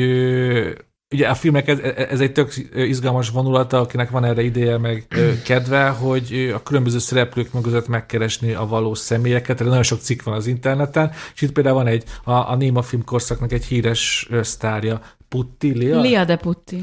ugye a filmek, ez, ez egy tök izgalmas vonulata, akinek van erre ideje, meg kedve, hogy a különböző szereplők mögött megkeresni a valós személyeket. Erre nagyon sok cikk van az interneten, és itt például van egy, a, a Néma filmkorszaknak egy híres sztárja, Putti, Lia? Lia de Putti.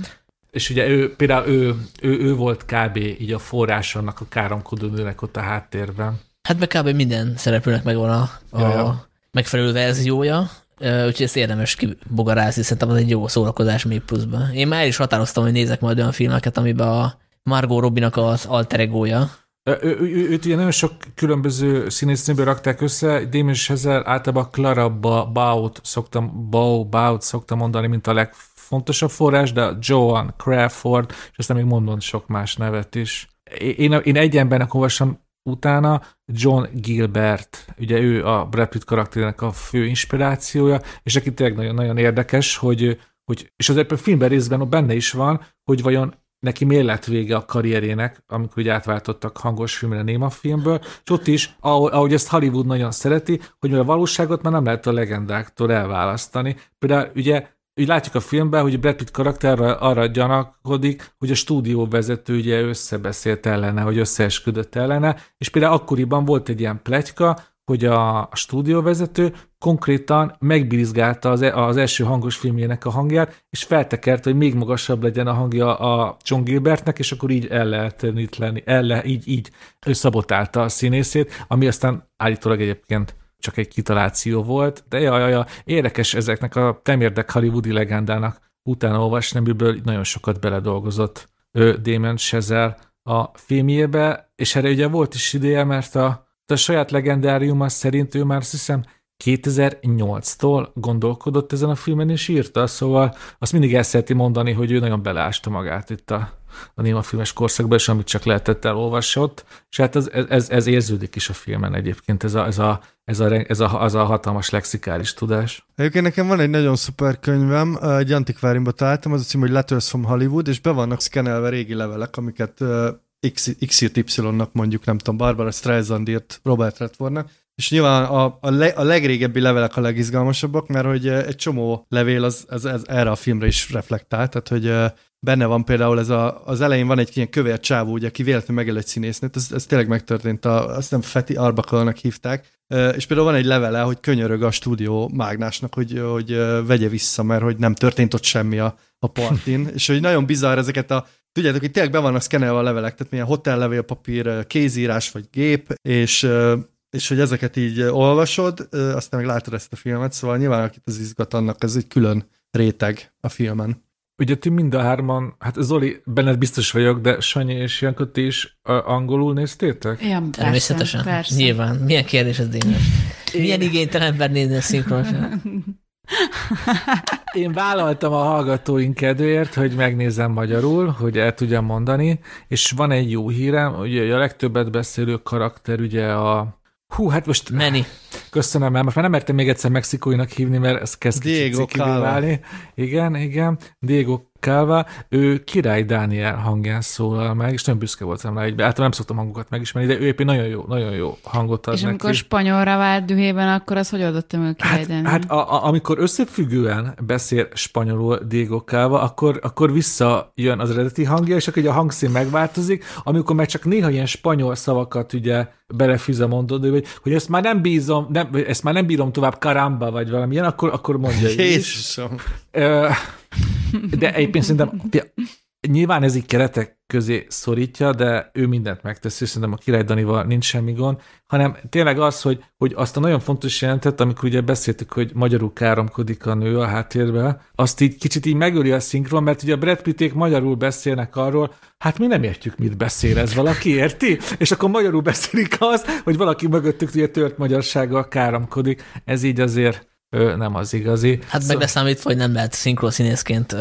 És ugye ő, például ő, ő, ő volt kb. így a forrás annak a káromkodó nőnek ott a háttérben. Hát meg kb. minden szereplőnek megvan a, a ja, ja. megfelelő verziója, Úgyhogy ezt érdemes kibogarázni, szerintem az egy jó szórakozás még pluszban. Én már is határoztam, hogy nézek majd olyan filmeket, amiben a Margot Robinak az alter egója. Ő, ő, ő, őt ugye nagyon sok különböző színésznőből rakták össze, Damien Chazelle általában Clara Baut szoktam, Bau, Baut szoktam mondani, mint a legfontosabb forrás, de Joan Crawford, és aztán még mondom sok más nevet is. Én, én egy embernek olvasom utána John Gilbert, ugye ő a Brad Pitt karakterének a fő inspirációja, és aki tényleg nagyon-nagyon érdekes, hogy, hogy és az a filmben részben benne is van, hogy vajon neki miért lett vége a karrierének, amikor ugye átváltottak hangos filmre Néma filmből, és ott is, ahogy, ahogy ezt Hollywood nagyon szereti, hogy a valóságot már nem lehet a legendáktól elválasztani. Például ugye úgy látjuk a filmben, hogy Brad Pitt karakter arra gyanakodik, hogy a stúdió vezető ugye összebeszélt ellene, hogy összeesküdött ellene, és például akkoriban volt egy ilyen pletyka, hogy a stúdióvezető konkrétan megbízgálta az, e- az első hangos filmjének a hangját, és feltekert, hogy még magasabb legyen a hangja a John Gilbertnek, és akkor így el lehet el le, így, így ő szabotálta a színészét, ami aztán állítólag egyébként csak egy kitaláció volt, de jaj, jaj, érdekes ezeknek a temérdek hollywoodi legendának utána olvasni, amiből nagyon sokat beledolgozott ő, Damon Chazelle a filmjébe, és erre ugye volt is ideje, mert a, a saját legendáriuma szerint ő már azt hiszem 2008-tól gondolkodott ezen a filmen, és írta, szóval azt mindig el szereti mondani, hogy ő nagyon beleásta magát itt a, a néma filmes korszakban, és amit csak lehetett elolvasott, és hát ez, ez, ez érződik is a filmen egyébként, ez a, ez a, ez a, ez a, az a hatalmas lexikális tudás. Egyébként nekem van egy nagyon szuper könyvem, egy antikváriumban találtam, az a cím, hogy Letters from Hollywood, és be vannak szkenelve régi levelek, amiket XY-nak mondjuk, nem tudom, Barbara Streisand írt Robert Redfordnak, és nyilván a, a, le, a legrégebbi levelek a legizgalmasabbak, mert hogy egy csomó levél az, az, az erre a filmre is reflektál, tehát hogy benne van például ez a, az elején van egy ilyen kövér csávó, ugye, aki véletlenül megel egy színésznőt, ez, ez tényleg megtörtént, a, azt nem Feti Arbakalnak hívták, és például van egy levele, hogy könyörög a stúdió mágnásnak, hogy, hogy vegye vissza, mert hogy nem történt ott semmi a, a partin, *laughs* és hogy nagyon bizarr ezeket a Tudjátok, hogy tényleg be vannak szkenelve a levelek, tehát milyen hotellevél papír, kézírás vagy gép, és és hogy ezeket így olvasod, aztán meg látod ezt a filmet, szóval nyilván akit az izgat annak, ez egy külön réteg a filmen. Ugye ti mind a hárman, hát Zoli, benned biztos vagyok, de Sanyi és Janka, ti is angolul néztétek? Ja, persze, Természetesen. Persze. Nyilván. Milyen kérdés ez, Dénes? Milyen igénytelen ember nézni a szinkronosan? *laughs* Én vállaltam a hallgatóink kedvéért, hogy megnézem magyarul, hogy el tudjam mondani, és van egy jó hírem, ugye a legtöbbet beszélő karakter ugye a Hú, hát most... Meni. Köszönöm, mert most már nem mertem még egyszer mexikóinak hívni, mert ez kezd Diego válni. Igen, igen. Diego Calva, ő Király Dániel hangján szólal meg, és nagyon büszke voltam rá, hogy általában nem szoktam hangokat megismerni, de ő éppen nagyon jó, nagyon jó hangot ad És amikor neki. spanyolra vált dühében, akkor az hogy adottam meg Király Hát, Dániel? hát a, a, amikor összefüggően beszél spanyolul Diego Calva, akkor, akkor visszajön az eredeti hangja, és akkor ugye a hangszín megváltozik, amikor meg csak néha ilyen spanyol szavakat ugye belefűz a mondod, hogy, hogy ezt már nem bízom, nem, ezt már nem bírom tovább karamba, vagy valamilyen, akkor, akkor mondja is. Jézusom. Ö, De egyébként szerintem nyilván ez így keretek közé szorítja, de ő mindent megteszi, és szerintem a Király Danival nincs semmi gond, hanem tényleg az, hogy, hogy azt a nagyon fontos jelentet, amikor ugye beszéltük, hogy magyarul káromkodik a nő a háttérbe, azt így kicsit így megöli a szinkron, mert ugye a Brad Pitték magyarul beszélnek arról, hát mi nem értjük, mit beszél ez, valaki érti? És akkor magyarul beszélik az, hogy valaki mögöttük ugye tört magyarsággal káromkodik. Ez így azért ö, nem az igazi. Hát meg leszámítva, hogy nem lehet szinkronszínészként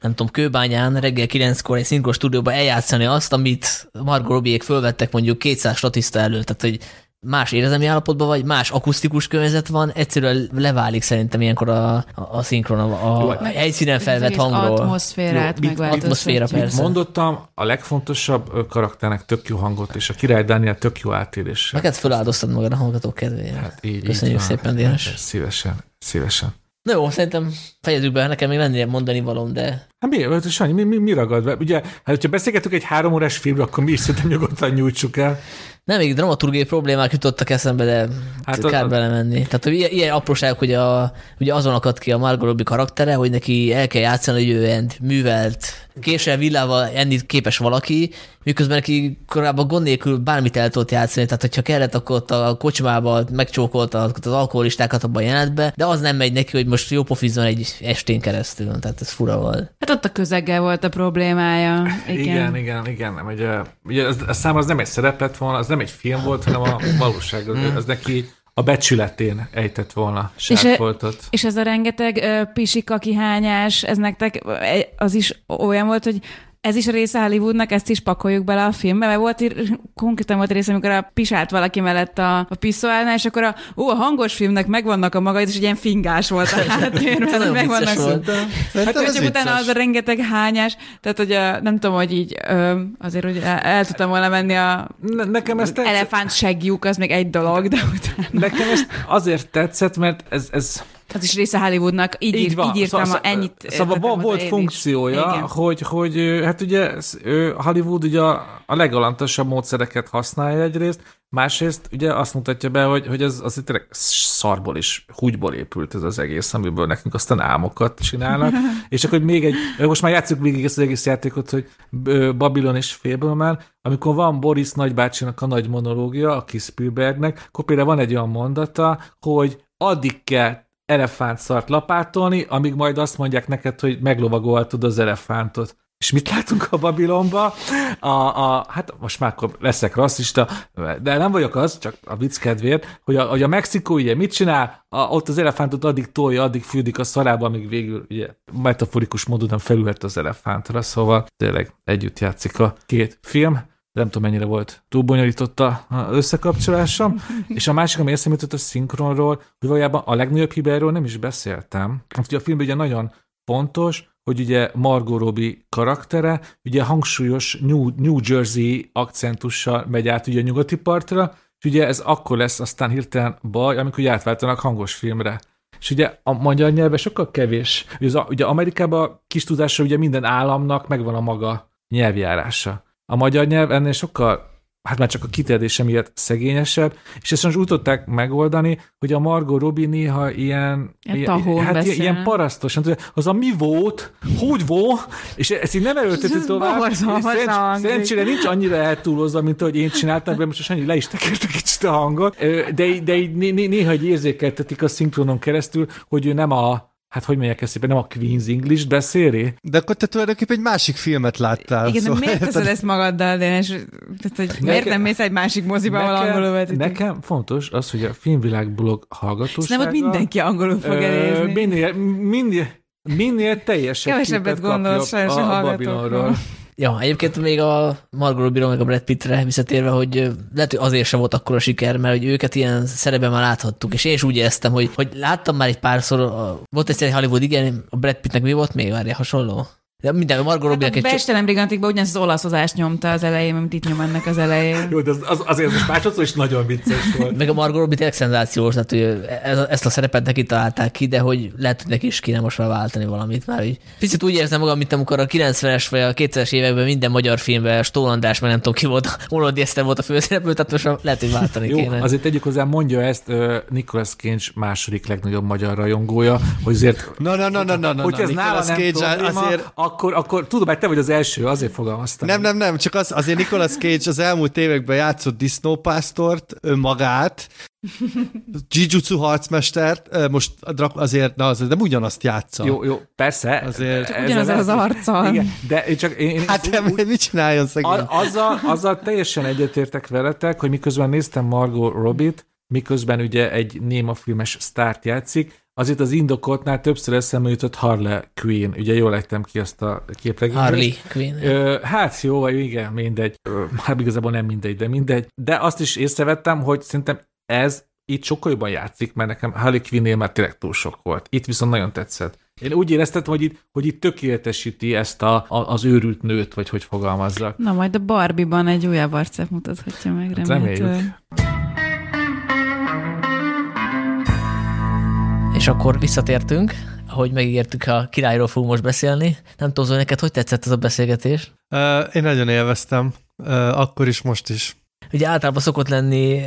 nem tudom, Kőbányán reggel 9-kor egy szinkron stúdióban eljátszani azt, amit Margot Robbie-ék fölvettek mondjuk 200 statiszta előtt, tehát hogy más érzelmi állapotban vagy, más akusztikus környezet van, egyszerűen leválik szerintem ilyenkor a, a, a szinkron, a, a helyszínen felvett hangról. Atmoszférát Jó, atmoszféra, Mit persze. mondottam, a legfontosabb karakternek tök jó hangot, és a Király Dániel tök jó átéléssel. Neked feláldoztad magad a hallgatók kedvéért. Hát így, Köszönjük így van. szépen, Dénes. Szívesen, szívesen. Na jó, szerintem fejezzük be, nekem még lenne mondani valom, de Hát mi, hát Sanyi, mi, mi, mi ragad be? Ugye, hát hogyha beszélgetünk egy három órás filmről, akkor mi is szerintem *laughs* nyugodtan nyújtsuk el. nem, még dramaturgiai problémák jutottak eszembe, de Hát a- kár a- belemenni. Tehát hogy ilyen, ilyen apróságok, hogy a, ugye azon akadt ki a Margot Robbie karaktere, hogy neki el kell játszani, hogy ő ilyen művelt, késsel villával enni képes valaki, miközben neki korábban gond nélkül bármit el tudott játszani, tehát hogyha kellett, akkor ott a kocsmába megcsókolta az alkoholistákat abban a jelenetbe, de az nem megy neki, hogy most jó pofizzon egy estén keresztül, tehát ez fura volt. Hát ott a közeggel volt a problémája. Igen, Igen, igen, igen. Nem, ugye, ugye az, a szám az nem egy szerep lett volna, az nem egy film volt, hanem a valóság. Az, az neki a becsületén ejtett volna És sárfoltot. És ez a rengeteg ö, pisika kihányás, ez nektek az is olyan volt, hogy ez is része Hollywoodnak, ezt is pakoljuk bele a filmbe, mert volt konkrétan volt része, amikor a pisált valaki mellett a, a piszolálnál, és akkor a, ó, a hangos filmnek megvannak a maga, és egy ilyen fingás volt a *laughs* háttérben, hogy megvannak volt. Hát, csak utána az a rengeteg hányás, tehát hogy a, nem tudom, hogy így ö, azért hogy el, el tudtam volna menni a Ne, nekem ez elefánt segjuk, az még egy dolog, de utána. Nekem ez azért tetszett, mert ez, ez Az is része Hollywoodnak, így, így, van. így írtam, szóval, ennyit Szóval van, volt funkciója, hogy, hogy hát ugye Hollywood ugye a, a legalantasabb módszereket használja egyrészt, másrészt ugye azt mutatja be, hogy, hogy ez azért tényleg szarból is, húgyból épült ez az egész, amiből nekünk aztán álmokat csinálnak, *laughs* és akkor még egy, most már játszunk végig ezt az egész játékot, hogy Babylon és Fableman, amikor van Boris nagybácsinak a nagy monológia, a kis Spielbergnek, akkor például van egy olyan mondata, hogy addig kell elefántszart lapátolni, amíg majd azt mondják neked, hogy meglovagolhatod az elefántot. És mit látunk a Babilonba? A, a, hát most már akkor leszek rasszista, de nem vagyok az, csak a vicc kedvéért, hogy a, hogy a Mexikó ugye mit csinál? A, ott az elefántot addig tolja, addig fürdik a szarába, amíg végül ugye metaforikus módon felülhet az elefántra, szóval tényleg együtt játszik a két film nem tudom mennyire volt túl bonyolított az összekapcsolásom. *laughs* és a másik, ami eszembe jutott a szinkronról, hogy valójában a legnagyobb hibáról nem is beszéltem. Hát ugye a film ugye nagyon pontos, hogy ugye Margot Robbie karaktere ugye hangsúlyos New, New Jersey akcentussal megy át ugye a nyugati partra, és ugye ez akkor lesz aztán hirtelen baj, amikor ugye átváltanak hangos filmre. És ugye a magyar nyelve sokkal kevés. Ugye, az, ugye Amerikában kis tudásra ugye minden államnak megvan a maga nyelvjárása. A magyar nyelv ennél sokkal hát már csak a kiterjedése miatt szegényesebb, és ezt most úgy tudták megoldani, hogy a Margot Robbie néha ilyen, ilyen, hát beszél. ilyen parasztosan, az a mi volt, hogy volt, és ezt így nem erőlteti tovább. Szerencsére nincs annyira eltúlozva, mint ahogy én csináltam, de most annyi le is tekertek kicsit a hangot, de, de így néha egy érzékeltetik a szinkronon keresztül, hogy ő nem a hát hogy mondják ezt szépen, nem a Queen's English beszéli? De akkor te tulajdonképpen egy másik filmet láttál. Igen, szóval de miért teszed ezt magaddal, Dénes? Tehát, hogy nekem, miért nem mész egy másik moziba, ahol angolul vetítik? Nekem fontos az, hogy a filmvilág blog hallgatósága... Nem, ott mindenki angolul fog elérni. Minél, minél, minél teljesebb Kevesebbet gondolsz a, a, a Babilonról. Ja, egyébként még a Margot Robbie meg a Brad Pittre visszatérve, hogy lehet, hogy azért sem volt akkor a siker, mert hogy őket ilyen szerepben már láthattuk, és én is úgy éreztem, hogy, hogy láttam már egy párszor, volt egy Hollywood, igen, a Brad Pittnek mi volt még, várja, hasonló? De minden, Margot Robbie-nak hát a Bestelem Brigantikban ugyanaz az olaszozást nyomta az elején, amit itt nyom ennek az elején. Jó, de az, az, azért most másodszor is nagyon vicces volt. Meg a Margot Robbie tényleg szenzációs, tehát hogy ez, ezt a szerepet neki találták ki, de hogy lehet, hogy neki is kéne most már váltani valamit már. Így. Picit úgy érzem magam, mint amikor a 90-es vagy a 2000-es években minden magyar filmben Stólandás, mert nem tudom ki volt, Olod Eszter volt a főszereplő, tehát most már lehet, hogy váltani Jó, kéne. azért tegyük hozzá, mondja ezt uh, Nicolas Cage második legnagyobb magyar rajongója, hogy azért... Na, na, na, na, na, na, hogy ez nála nem Cage probléma, azért... akkor, akkor tudom, mert te vagy az első, azért fogalmaztam. Nem, nem, nem, csak az, azért Nicolas Cage az elmúlt években játszott disznópásztort, önmagát, Jujutsu harcmestert, most azért, na, az, de ugyanazt játsza. Jó, jó, persze. Azért. Csak ugyanaz az arccal. Igen, de én csak én, hát én, úgy, mit csináljon szegény? Azzal, azzal teljesen egyetértek veletek, hogy miközben néztem Margot Robbie-t, miközben ugye egy néma filmes sztárt játszik, azért az indokoltnál többször eszembe jutott Harley Quinn. Ugye jól lettem ki azt a képregényt. Harley Quinn. Ö, hát jó, vagy igen, mindegy. Ö, hát igazából nem mindegy, de mindegy. De azt is észrevettem, hogy szerintem ez itt sokkal jobban játszik, mert nekem Harley Quinn-nél már tényleg túl sok volt. Itt viszont nagyon tetszett. Én úgy éreztem, hogy itt, hogy itt tökéletesíti ezt a, a, az őrült nőt, vagy hogy fogalmazzak. Na majd a Barbie-ban egy újabb arcát mutathatja meg, hát reméljük. És akkor visszatértünk, ahogy megígértük, a királyról fogunk most beszélni. Nem tudom, hogy neked hogy tetszett ez a beszélgetés? Uh, én nagyon élveztem, uh, akkor is, most is. Ugye általában szokott lenni,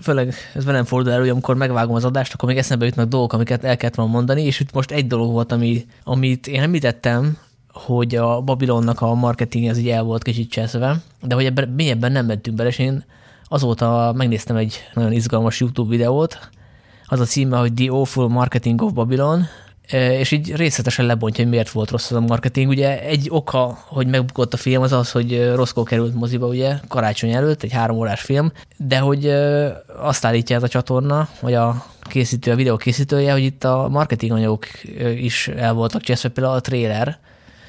főleg ez velem fordul elő, hogy amikor megvágom az adást, akkor még eszembe jutnak dolgok, amiket el kellett volna mondani, és itt most egy dolog volt, ami, amit én említettem, hogy a Babilonnak a marketing az így el volt kicsit cseszve, de hogy ebben mélyebben nem mentünk bele, és én azóta megnéztem egy nagyon izgalmas YouTube videót, az a címe, hogy The Awful Marketing of Babylon, és így részletesen lebontja, hogy miért volt rossz az a marketing. Ugye egy oka, hogy megbukott a film, az az, hogy rosszkó került moziba, ugye, karácsony előtt, egy három órás film, de hogy azt állítja ez a csatorna, vagy a készítő, a videó készítője, hogy itt a marketing anyagok is el voltak cseszve, például a trailer,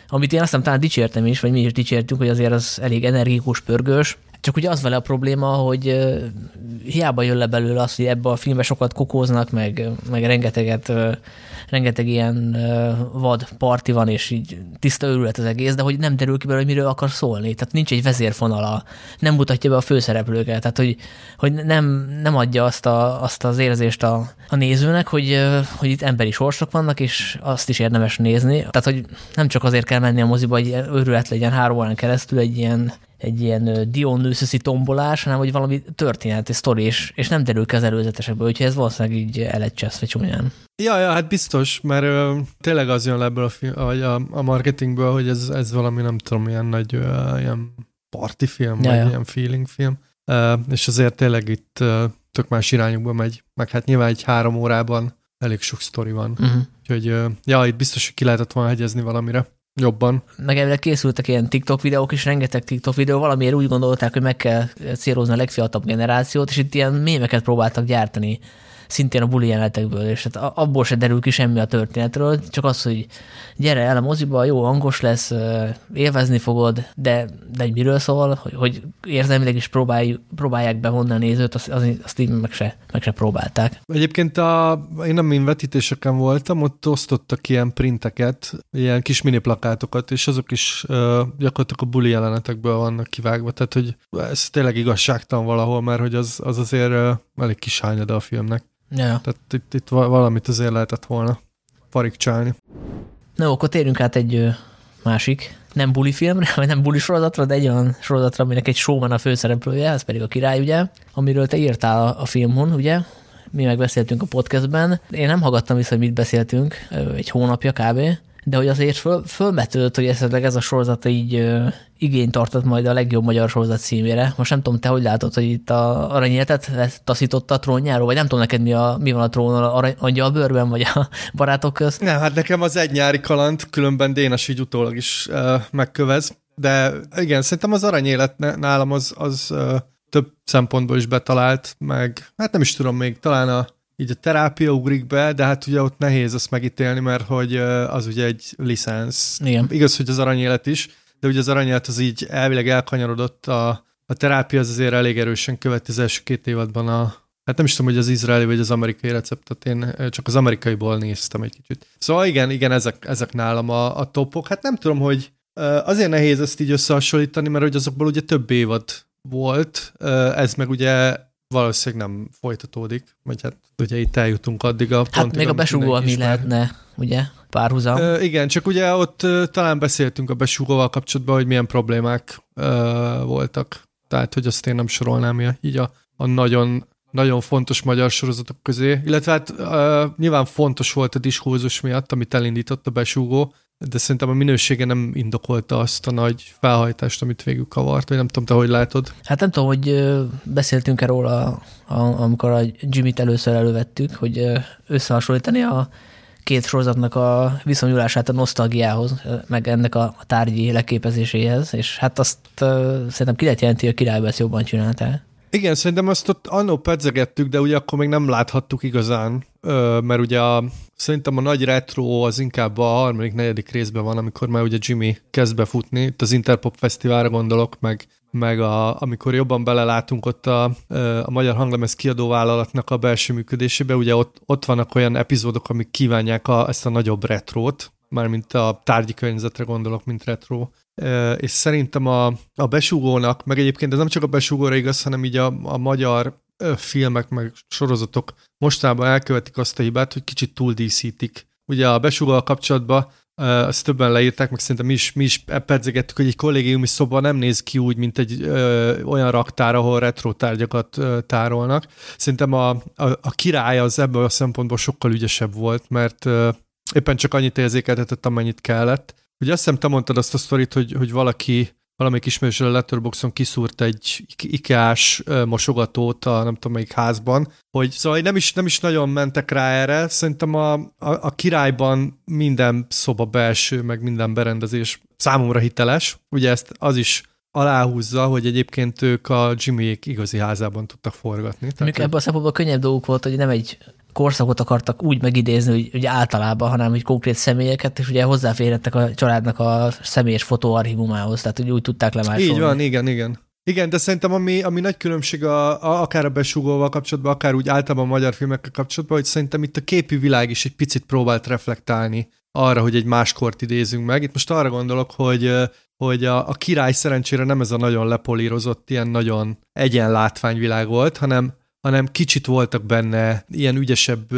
amit én aztán talán dicsértem is, vagy mi is dicsértünk, hogy azért az elég energikus, pörgős, Csak ugye az vele a probléma, hogy hiába jön le belőle az, hogy ebbe a filmbe sokat kokóznak, meg, meg rengeteget, rengeteg ilyen vad parti van, és így tiszta őrület az egész, de hogy nem derül ki belőle, hogy miről akar szólni. Tehát nincs egy vezérfonala, nem mutatja be a főszereplőket, tehát hogy, hogy nem, nem adja azt, a, azt az érzést a, a nézőnek, hogy, hogy itt emberi sorsok vannak, és azt is érdemes nézni. Tehát, hogy nem csak azért kell menni a moziba, hogy őrület legyen három órán keresztül egy ilyen egy ilyen Dionysuszi tombolás, hanem hogy valami történeti sztori, és, és nem derül ki az előzetesekből, úgyhogy ez valószínűleg így el egy cseszve csúnyán. Ja, ja, hát biztos, mert ö, tényleg az jön le ebből a, film, a, a marketingből, hogy ez, ez valami, nem tudom, ilyen nagy ö, ilyen party film, Ja, vagy ja. ilyen feeling film, ö, és azért tényleg itt ö, tök más irányokba megy, meg hát nyilván egy három órában elég sok sztori van. Uh-huh. Úgyhogy, ö, ja, itt biztos, hogy ki lehetett volna hegyezni valamire jobban. Meg elvileg készültek ilyen TikTok videók is, rengeteg TikTok videó, valamiért úgy gondolták, hogy meg kell célozni a legfiatalabb generációt, és itt ilyen mémeket próbáltak gyártani szintén a buli jelenetekből, és hát abból se derül ki semmi a történetről, csak az, hogy gyere el a moziba, jó hangos lesz, élvezni fogod, de, de hogy miről szól, hogy, hogy érzelmileg is próbálj, próbálják bevonni a nézőt, azt, azt, így meg se, meg se próbálták. Egyébként a, én nem vetítéseken voltam, ott osztottak ilyen printeket, ilyen kis mini plakátokat, és azok is uh, gyakorlatilag a buli jelenetekből vannak kivágva, tehát hogy ez tényleg igazságtalan valahol, mert hogy az, az azért uh, elég kis hányada a filmnek. Ja. Tehát itt, itt va- valamit azért lehetett volna farigcsálni. Na, akkor térjünk át egy másik, nem buli filmre, vagy nem buli sorozatra, de egy olyan sorozatra, aminek egy showman a főszereplője, ez pedig a király, ugye, amiről te írtál a, a filmon, ugye, mi megbeszéltünk a podcastben. Én nem hallgattam vissza, hogy mit beszéltünk, egy hónapja kb., de hogy azért föl, fölmetődt, hogy esetleg ez a sorozat így ö, igényt tartott majd a legjobb magyar sorozat címére. Most nem tudom, te hogy látod, hogy itt a aranyéletet taszította a trónjáról, vagy nem tudom neked mi, a, mi van a trónon, arany, angyalbőrben, vagy a *laughs* barátok közt. Nem, hát nekem az egy nyári kaland, különben Dénes így utólag is uh, megkövez, de igen, szerintem az aranyélet nálam az, az uh, több szempontból is betalált, meg hát nem is tudom még, talán a, így a terápia ugrik be, de hát ugye ott nehéz azt megítélni, mert hogy az ugye egy licensz. Igen. Igaz, hogy az aranyélet is, de ugye az aranyélet az így elvileg elkanyarodott, a, a terápia az azért elég erősen követi az első két évadban a, Hát nem is tudom, hogy az izraeli vagy az amerikai receptet, én csak az amerikaiból néztem egy kicsit. Szóval igen, igen, ezek, ezek nálam a, a topok. Hát nem tudom, hogy azért nehéz ezt így összehasonlítani, mert hogy azokból ugye több évad volt, ez meg ugye valószínűleg nem folytatódik, vagy hát ugye itt eljutunk addig a pontig, Hát még a mindenki ami lehetne, ugye, párhuzam. Ö, igen, csak ugye ott ö, talán beszéltünk a besúgóval kapcsolatban, hogy milyen problémák ö, voltak. Tehát, hogy azt én nem sorolnám így a, a nagyon, nagyon fontos magyar sorozatok közé. Illetve hát ö, nyilván fontos volt a diskurzus miatt, amit elindított a besúgó, de szerintem a minősége nem indokolta azt a nagy felhajtást, amit végül kavart, vagy nem tudom, te hogy látod. Hát nem tudom, hogy beszéltünk-e róla, amikor a Jimmy-t először elővettük, hogy összehasonlítani a két sorozatnak a viszonyulását a nosztalgiához, meg ennek a, tárgyi leképezéséhez, és hát azt szerintem ki lehet jelenti, hogy a királyba ezt jobban csinálta. Igen, szerintem azt ott annó pedzegettük, de ugye akkor még nem láthattuk igazán, mert ugye a, szerintem a nagy retro az inkább a harmadik, negyedik részben van, amikor már ugye Jimmy kezd befutni, itt az Interpop Fesztiválra gondolok, meg, meg a, amikor jobban belelátunk ott a, a Magyar Hanglemez kiadóvállalatnak a belső működésébe, ugye ott, ott vannak olyan epizódok, amik kívánják a, ezt a nagyobb retrót, mármint a tárgyi környezetre gondolok, mint retro. És szerintem a, a besugónak, meg egyébként ez nem csak a besugóra igaz, hanem így a, a magyar filmek, meg sorozatok mostában elkövetik azt a hibát, hogy kicsit túl díszítik. Ugye a besugóval kapcsolatban azt többen leírták, meg szerintem mi is, mi is pedzegettük, hogy egy kollégiumi szoba nem néz ki úgy, mint egy ö, olyan raktár, ahol retro tárgyakat ö, tárolnak. Szerintem a, a, a király az ebből a szempontból sokkal ügyesebb volt, mert ö, éppen csak annyit érzékeltetett, amennyit kellett. Ugye azt hiszem, te mondtad azt a sztorit, hogy, hogy valaki valamelyik ismerősről a Letterboxon kiszúrt egy ikás mosogatót a nem tudom melyik házban, hogy szóval nem is, nem is nagyon mentek rá erre, szerintem a, a, a királyban minden szoba belső, meg minden berendezés számomra hiteles, ugye ezt az is aláhúzza, hogy egyébként ők a Jimmyék igazi házában tudtak forgatni. Mondjuk ebben a szempontból könnyebb dolguk volt, hogy nem egy korszakot akartak úgy megidézni, hogy, hogy általában, hanem hogy konkrét személyeket, és ugye hozzáférhettek a családnak a személyes fotóarchívumához, tehát hogy úgy tudták lemásolni. Így van, igen, igen. Igen, de szerintem ami, ami nagy különbség a, a, akár a besugóval kapcsolatban, akár úgy általában a magyar filmekkel kapcsolatban, hogy szerintem itt a képi világ is egy picit próbált reflektálni arra, hogy egy máskort idézünk meg. Itt most arra gondolok, hogy hogy a, a király szerencsére nem ez a nagyon lepolírozott, ilyen nagyon egyen látványvilág volt, hanem hanem kicsit voltak benne ilyen ügyesebb,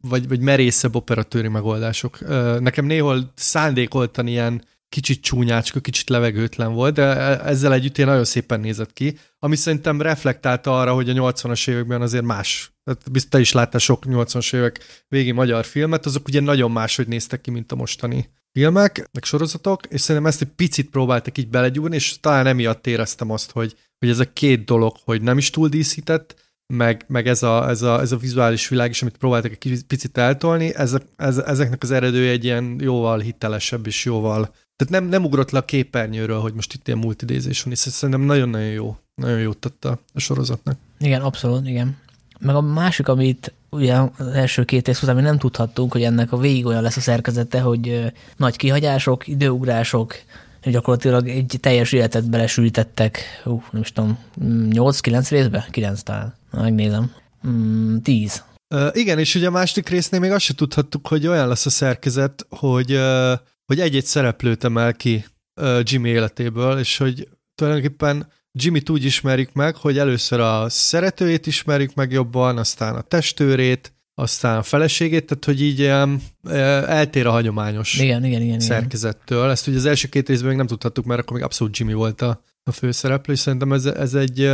vagy, vagy merészebb operatőri megoldások. Nekem néhol szándékoltan ilyen kicsit csúnyácska, kicsit levegőtlen volt, de e, ezzel együtt én nagyon szépen nézett ki, ami szerintem reflektálta arra, hogy a 80-as években azért más. Tehát te is láttál sok 80-as évek végi magyar filmet, azok ugye nagyon máshogy néztek ki, mint a mostani filmek, meg sorozatok, és szerintem ezt egy picit próbáltak így belegyúrni, és talán emiatt éreztem azt, hogy, hogy ez a két dolog, hogy nem is túl díszített, meg, meg ez, a, ez, a, ez a vizuális világ is, amit próbáltak egy picit eltolni, ez, ez, ezeknek az eredője egy ilyen jóval hitelesebb és jóval tehát nem, nem ugrott le a képernyőről, hogy most itt ilyen multidézés van, és szerintem nagyon-nagyon jó, nagyon jót tett a, a sorozatnak. Igen, abszolút, igen. Meg a másik, amit ugye az első két rész után mi nem tudhattunk, hogy ennek a végig olyan lesz a szerkezete, hogy nagy kihagyások, időugrások, gyakorlatilag egy teljes életet belesültettek, uh, nem is tudom, 8-9 részbe? 9 talán. Megnézem. 10. Uh, igen, és ugye a második résznél még azt se tudhattuk, hogy olyan lesz a szerkezet, hogy, uh, hogy egy-egy szereplőt emel ki uh, Jimmy életéből, és hogy tulajdonképpen Jimmy-t úgy ismerjük meg, hogy először a szeretőjét ismerjük meg jobban, aztán a testőrét, aztán a feleségét, tehát hogy így um, eltér a hagyományos igen, igen, igen, szerkezettől. Igen. Ezt ugye az első két részben még nem tudhattuk, mert akkor még abszolút Jimmy volt a, a főszereplő, és szerintem ez, ez egy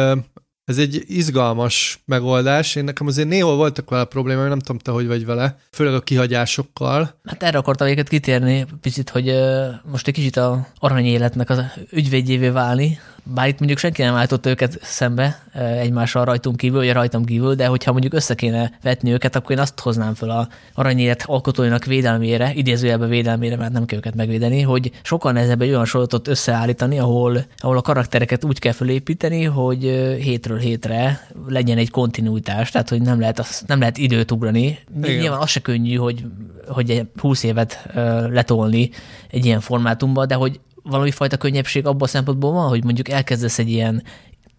ez egy izgalmas megoldás. Én nekem azért néhol voltak vele problémák, nem tudom te, hogy vagy vele, főleg a kihagyásokkal. Hát erre akartam őket kitérni, picit, hogy uh, most egy kicsit a aranyéletnek az ügyvédjévé válni, bár itt mondjuk senki nem állított őket szembe egymással rajtunk kívül, vagy rajtam kívül, de hogyha mondjuk össze kéne vetni őket, akkor én azt hoznám fel a aranyélet alkotóinak védelmére, idézőjelben védelmére, mert nem kell őket megvédeni, hogy sokkal nehezebb egy olyan sorozatot összeállítani, ahol, ahol a karaktereket úgy kell felépíteni, hogy hétről hétre legyen egy kontinuitás, tehát hogy nem lehet, az, nem lehet időt ugrani. Igen. Nyilván az se könnyű, hogy, hogy 20 évet letolni egy ilyen formátumba, de hogy valami fajta könnyebbség abban a szempontból van, hogy mondjuk elkezdesz egy ilyen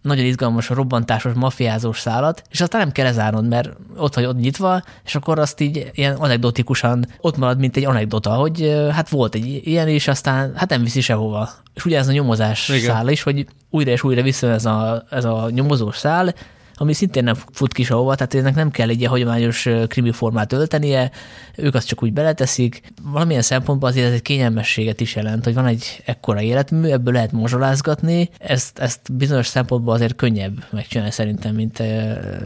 nagyon izgalmas, robbantásos, mafiázós szállat, és aztán nem kell lezárnod, mert ott vagy ott nyitva, és akkor azt így ilyen anekdotikusan ott marad, mint egy anekdota, hogy hát volt egy ilyen, és aztán hát nem viszi sehova. És ugye ez a nyomozás Igen. szál is, hogy újra és újra vissza ez a, ez a nyomozós szál, ami szintén nem fut ki sehova, tehát ennek nem kell egy ilyen hagyományos krimi formát öltenie, ők azt csak úgy beleteszik. Valamilyen szempontból azért ez egy kényelmességet is jelent, hogy van egy ekkora életmű, ebből lehet mozsolázgatni, ezt, ezt bizonyos szempontból azért könnyebb megcsinálni szerintem, mint,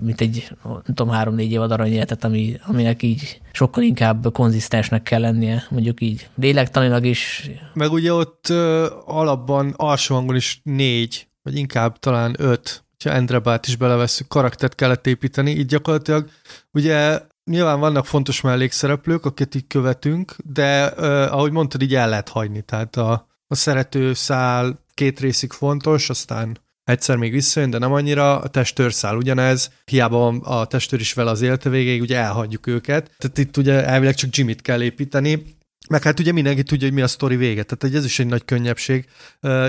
mint egy, nem tudom, három-négy évad aranyéletet, ami, aminek így sokkal inkább konzisztensnek kell lennie, mondjuk így lélektanilag is. Meg ugye ott uh, alapban alsó hangon is négy, vagy inkább talán öt ha Endrebát is belevesszük, karaktert kellett építeni, így gyakorlatilag ugye nyilván vannak fontos mellékszereplők, akiket így követünk, de uh, ahogy mondtad, így el lehet hagyni, tehát a, a szerető szál két részig fontos, aztán egyszer még visszajön, de nem annyira, a testőrszál ugyanez, hiába a testőr is vele az élete végéig, ugye elhagyjuk őket, tehát itt ugye elvileg csak Jimmy-t kell építeni, meg hát ugye mindenki tudja, hogy mi a sztori vége, tehát ez is egy nagy könnyebbség.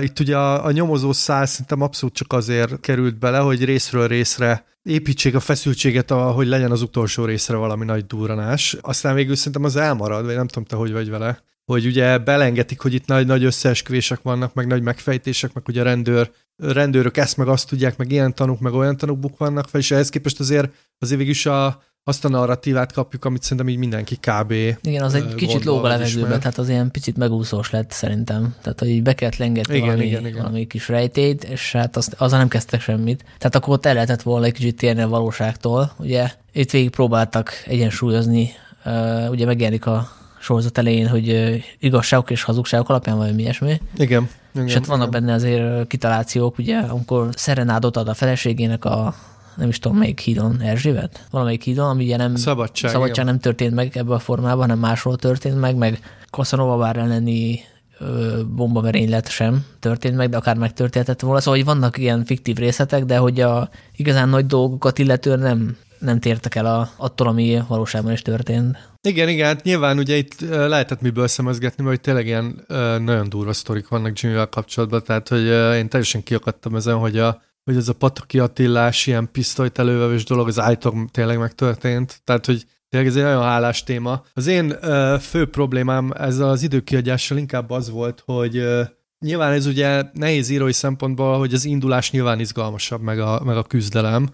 Itt ugye a, a nyomozó szál szerintem abszolút csak azért került bele, hogy részről részre építsék a feszültséget, hogy legyen az utolsó részre valami nagy durranás. Aztán végül szerintem az elmarad, vagy nem tudom te, hogy vagy vele hogy ugye belengetik, hogy itt nagy-nagy összeesküvések vannak, meg nagy megfejtések, meg ugye a rendőr, rendőrök ezt meg azt tudják, meg ilyen tanúk, meg olyan tanúk bukvannak fel, és ehhez képest azért, azért végül is a, azt a narratívát kapjuk, amit szerintem így mindenki kb. Igen, az egy kicsit lóg a levegőbe, tehát az ilyen picit megúszós lett szerintem. Tehát, hogy így be kellett lengetni igen, valami, igen, igen. valami kis rejtét, és hát azt, azzal nem kezdtek semmit. Tehát akkor ott el lehetett volna egy kicsit térni a valóságtól. Ugye itt végig próbáltak egyensúlyozni, ugye megjelenik a sorozat elején, hogy igazságok és hazugságok alapján vagy mi ilyesmi. Igen. igen és hát vannak igen. benne azért kitalációk, ugye, amikor szerenádot ad a feleségének a nem is tudom, melyik hídon, Erzsébet? Valamelyik hídon, ami ugye nem, szabadság, szabadság nem történt meg ebben a formában, hanem máshol történt meg, meg Casanova bár elleni bombamerénylet sem történt meg, de akár megtörténhetett volna. Szóval, hogy vannak ilyen fiktív részletek, de hogy a igazán nagy dolgokat illetően nem, nem tértek el a, attól, ami valóságban is történt. Igen, igen, hát nyilván ugye itt lehetett miből szemezgetni, mert tényleg ilyen nagyon durva sztorik vannak Jimmyvel kapcsolatban, tehát hogy én teljesen kiakadtam ezen, hogy a hogy ez a Pataki Attillás ilyen pisztolyt elővevős dolog, az állítólag tényleg megtörtént. Tehát, hogy tényleg ez egy nagyon hálás téma. Az én ö, fő problémám ezzel az időkiadjással inkább az volt, hogy ö, nyilván ez ugye nehéz írói szempontból, hogy az indulás nyilván izgalmasabb, meg a, meg a küzdelem,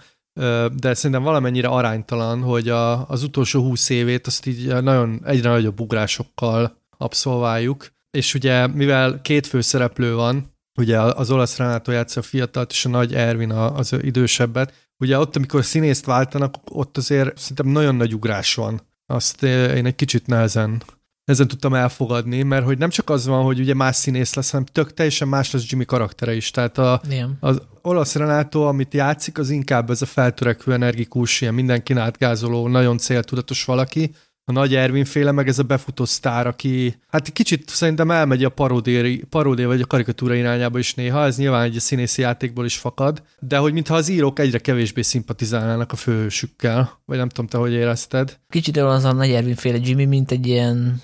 de szerintem valamennyire aránytalan, hogy a, az utolsó húsz évét azt így nagyon egyre nagyobb ugrásokkal abszolváljuk, és ugye mivel két főszereplő van, ugye az olasz Renato játsza a fiatalt, és a nagy Ervin az idősebbet. Ugye ott, amikor színészt váltanak, ott azért szerintem nagyon nagy ugrás van. Azt én egy kicsit nehezen, nehezen tudtam elfogadni, mert hogy nem csak az van, hogy ugye más színész lesz, hanem tök teljesen más lesz Jimmy karaktere is. Tehát a, az olasz Renato, amit játszik, az inkább ez a feltörekvő, energikus, ilyen mindenkin átgázoló, nagyon céltudatos valaki, a nagy Ervin féle, meg ez a befutó sztár, aki hát kicsit szerintem elmegy a paródia, paródia vagy a karikatúra irányába is néha, ez nyilván egy színészi játékból is fakad, de hogy mintha az írók egyre kevésbé szimpatizálnának a főhősükkel, vagy nem tudom te, hogy érezted. Kicsit olyan az a nagy Ervin féle Jimmy, mint egy ilyen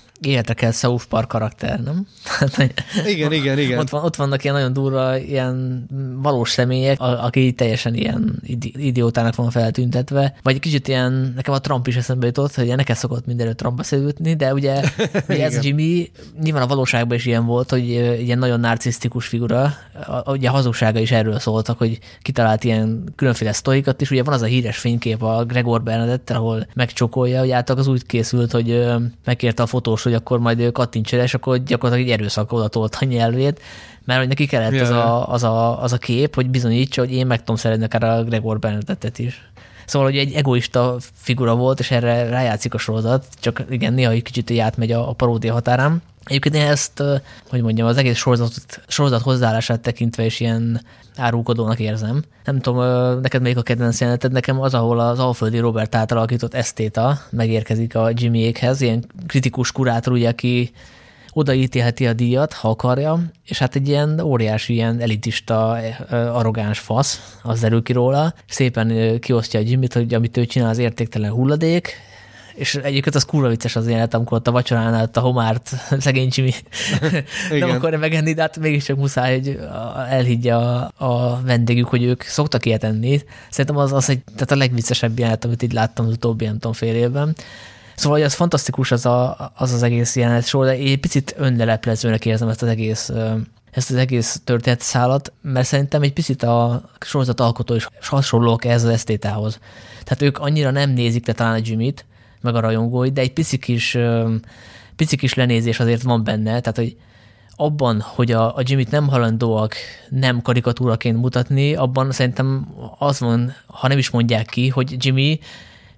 kell South Park karakter, nem? *laughs* igen, igen, igen. Ott, van, ott vannak ilyen nagyon durva, ilyen valós személyek, aki teljesen ilyen idi- idiótának van feltüntetve, vagy kicsit ilyen, nekem a Trump is eszembe jutott, hogy neked szokott mindenről Trump beszélgetni, de ugye, *laughs* ugye ez Jimmy nyilván a valóságban is ilyen volt, hogy ilyen nagyon narcisztikus figura, ugye a hazugsága is erről szóltak, hogy kitalált ilyen különféle sztorikat, és ugye van az a híres fénykép a Gregor Bernadette, ahol megcsokolja, hogy által az úgy készült, hogy megkérte a fotós, hogy akkor majd kattints és akkor gyakorlatilag egy erőszak oda tolt a nyelvét, mert hogy neki kellett az, a, az, a, az a kép, hogy bizonyítsa, hogy én meg tudom szeretni akár a Gregor Bernadettet is. Szóval, hogy egy egoista figura volt, és erre rájátszik a sorozat, csak igen, néha egy kicsit így átmegy a, a paródia határán. Egyébként én ezt, hogy mondjam, az egész sorozat, sorozat hozzáállását tekintve is ilyen árulkodónak érzem. Nem tudom, neked melyik a kedvenc jeleneted, nekem az, ahol az Alföldi Robert által alakított esztéta megérkezik a Jimmyékhez, ilyen kritikus kurátor, ugye, aki odaítélheti a díjat, ha akarja, és hát egy ilyen óriási, ilyen elitista, arrogáns fasz, az derül ki róla, szépen kiosztja a Jimmyt, hogy amit ő csinál, az értéktelen hulladék, és egyébként az kurva vicces az élet, amikor ott a vacsoránál a homárt *laughs* szegény Jimmy nem akarja megenni, de hát mégiscsak muszáj, hogy elhiggye a, a vendégük, hogy ők szoktak ilyet enni. Szerintem az, az egy, tehát a legviccesebb jelenet, amit így láttam az utóbbi, nem tudom, fél évben. Szóval az fantasztikus az a, az, az egész jelenet sor, de én egy picit önleleplezőnek érzem ezt az egész ezt az egész történetszálat, mert szerintem egy picit a sorozat alkotó is hasonlók ehhez az esztétához. Tehát ők annyira nem nézik le talán a Jimmy-t, meg a rajongói, de egy pici kis, pici kis lenézés azért van benne, tehát hogy abban, hogy a, a Jimmy-t nem halandóak nem karikatúraként mutatni, abban szerintem az van, ha nem is mondják ki, hogy Jimmy,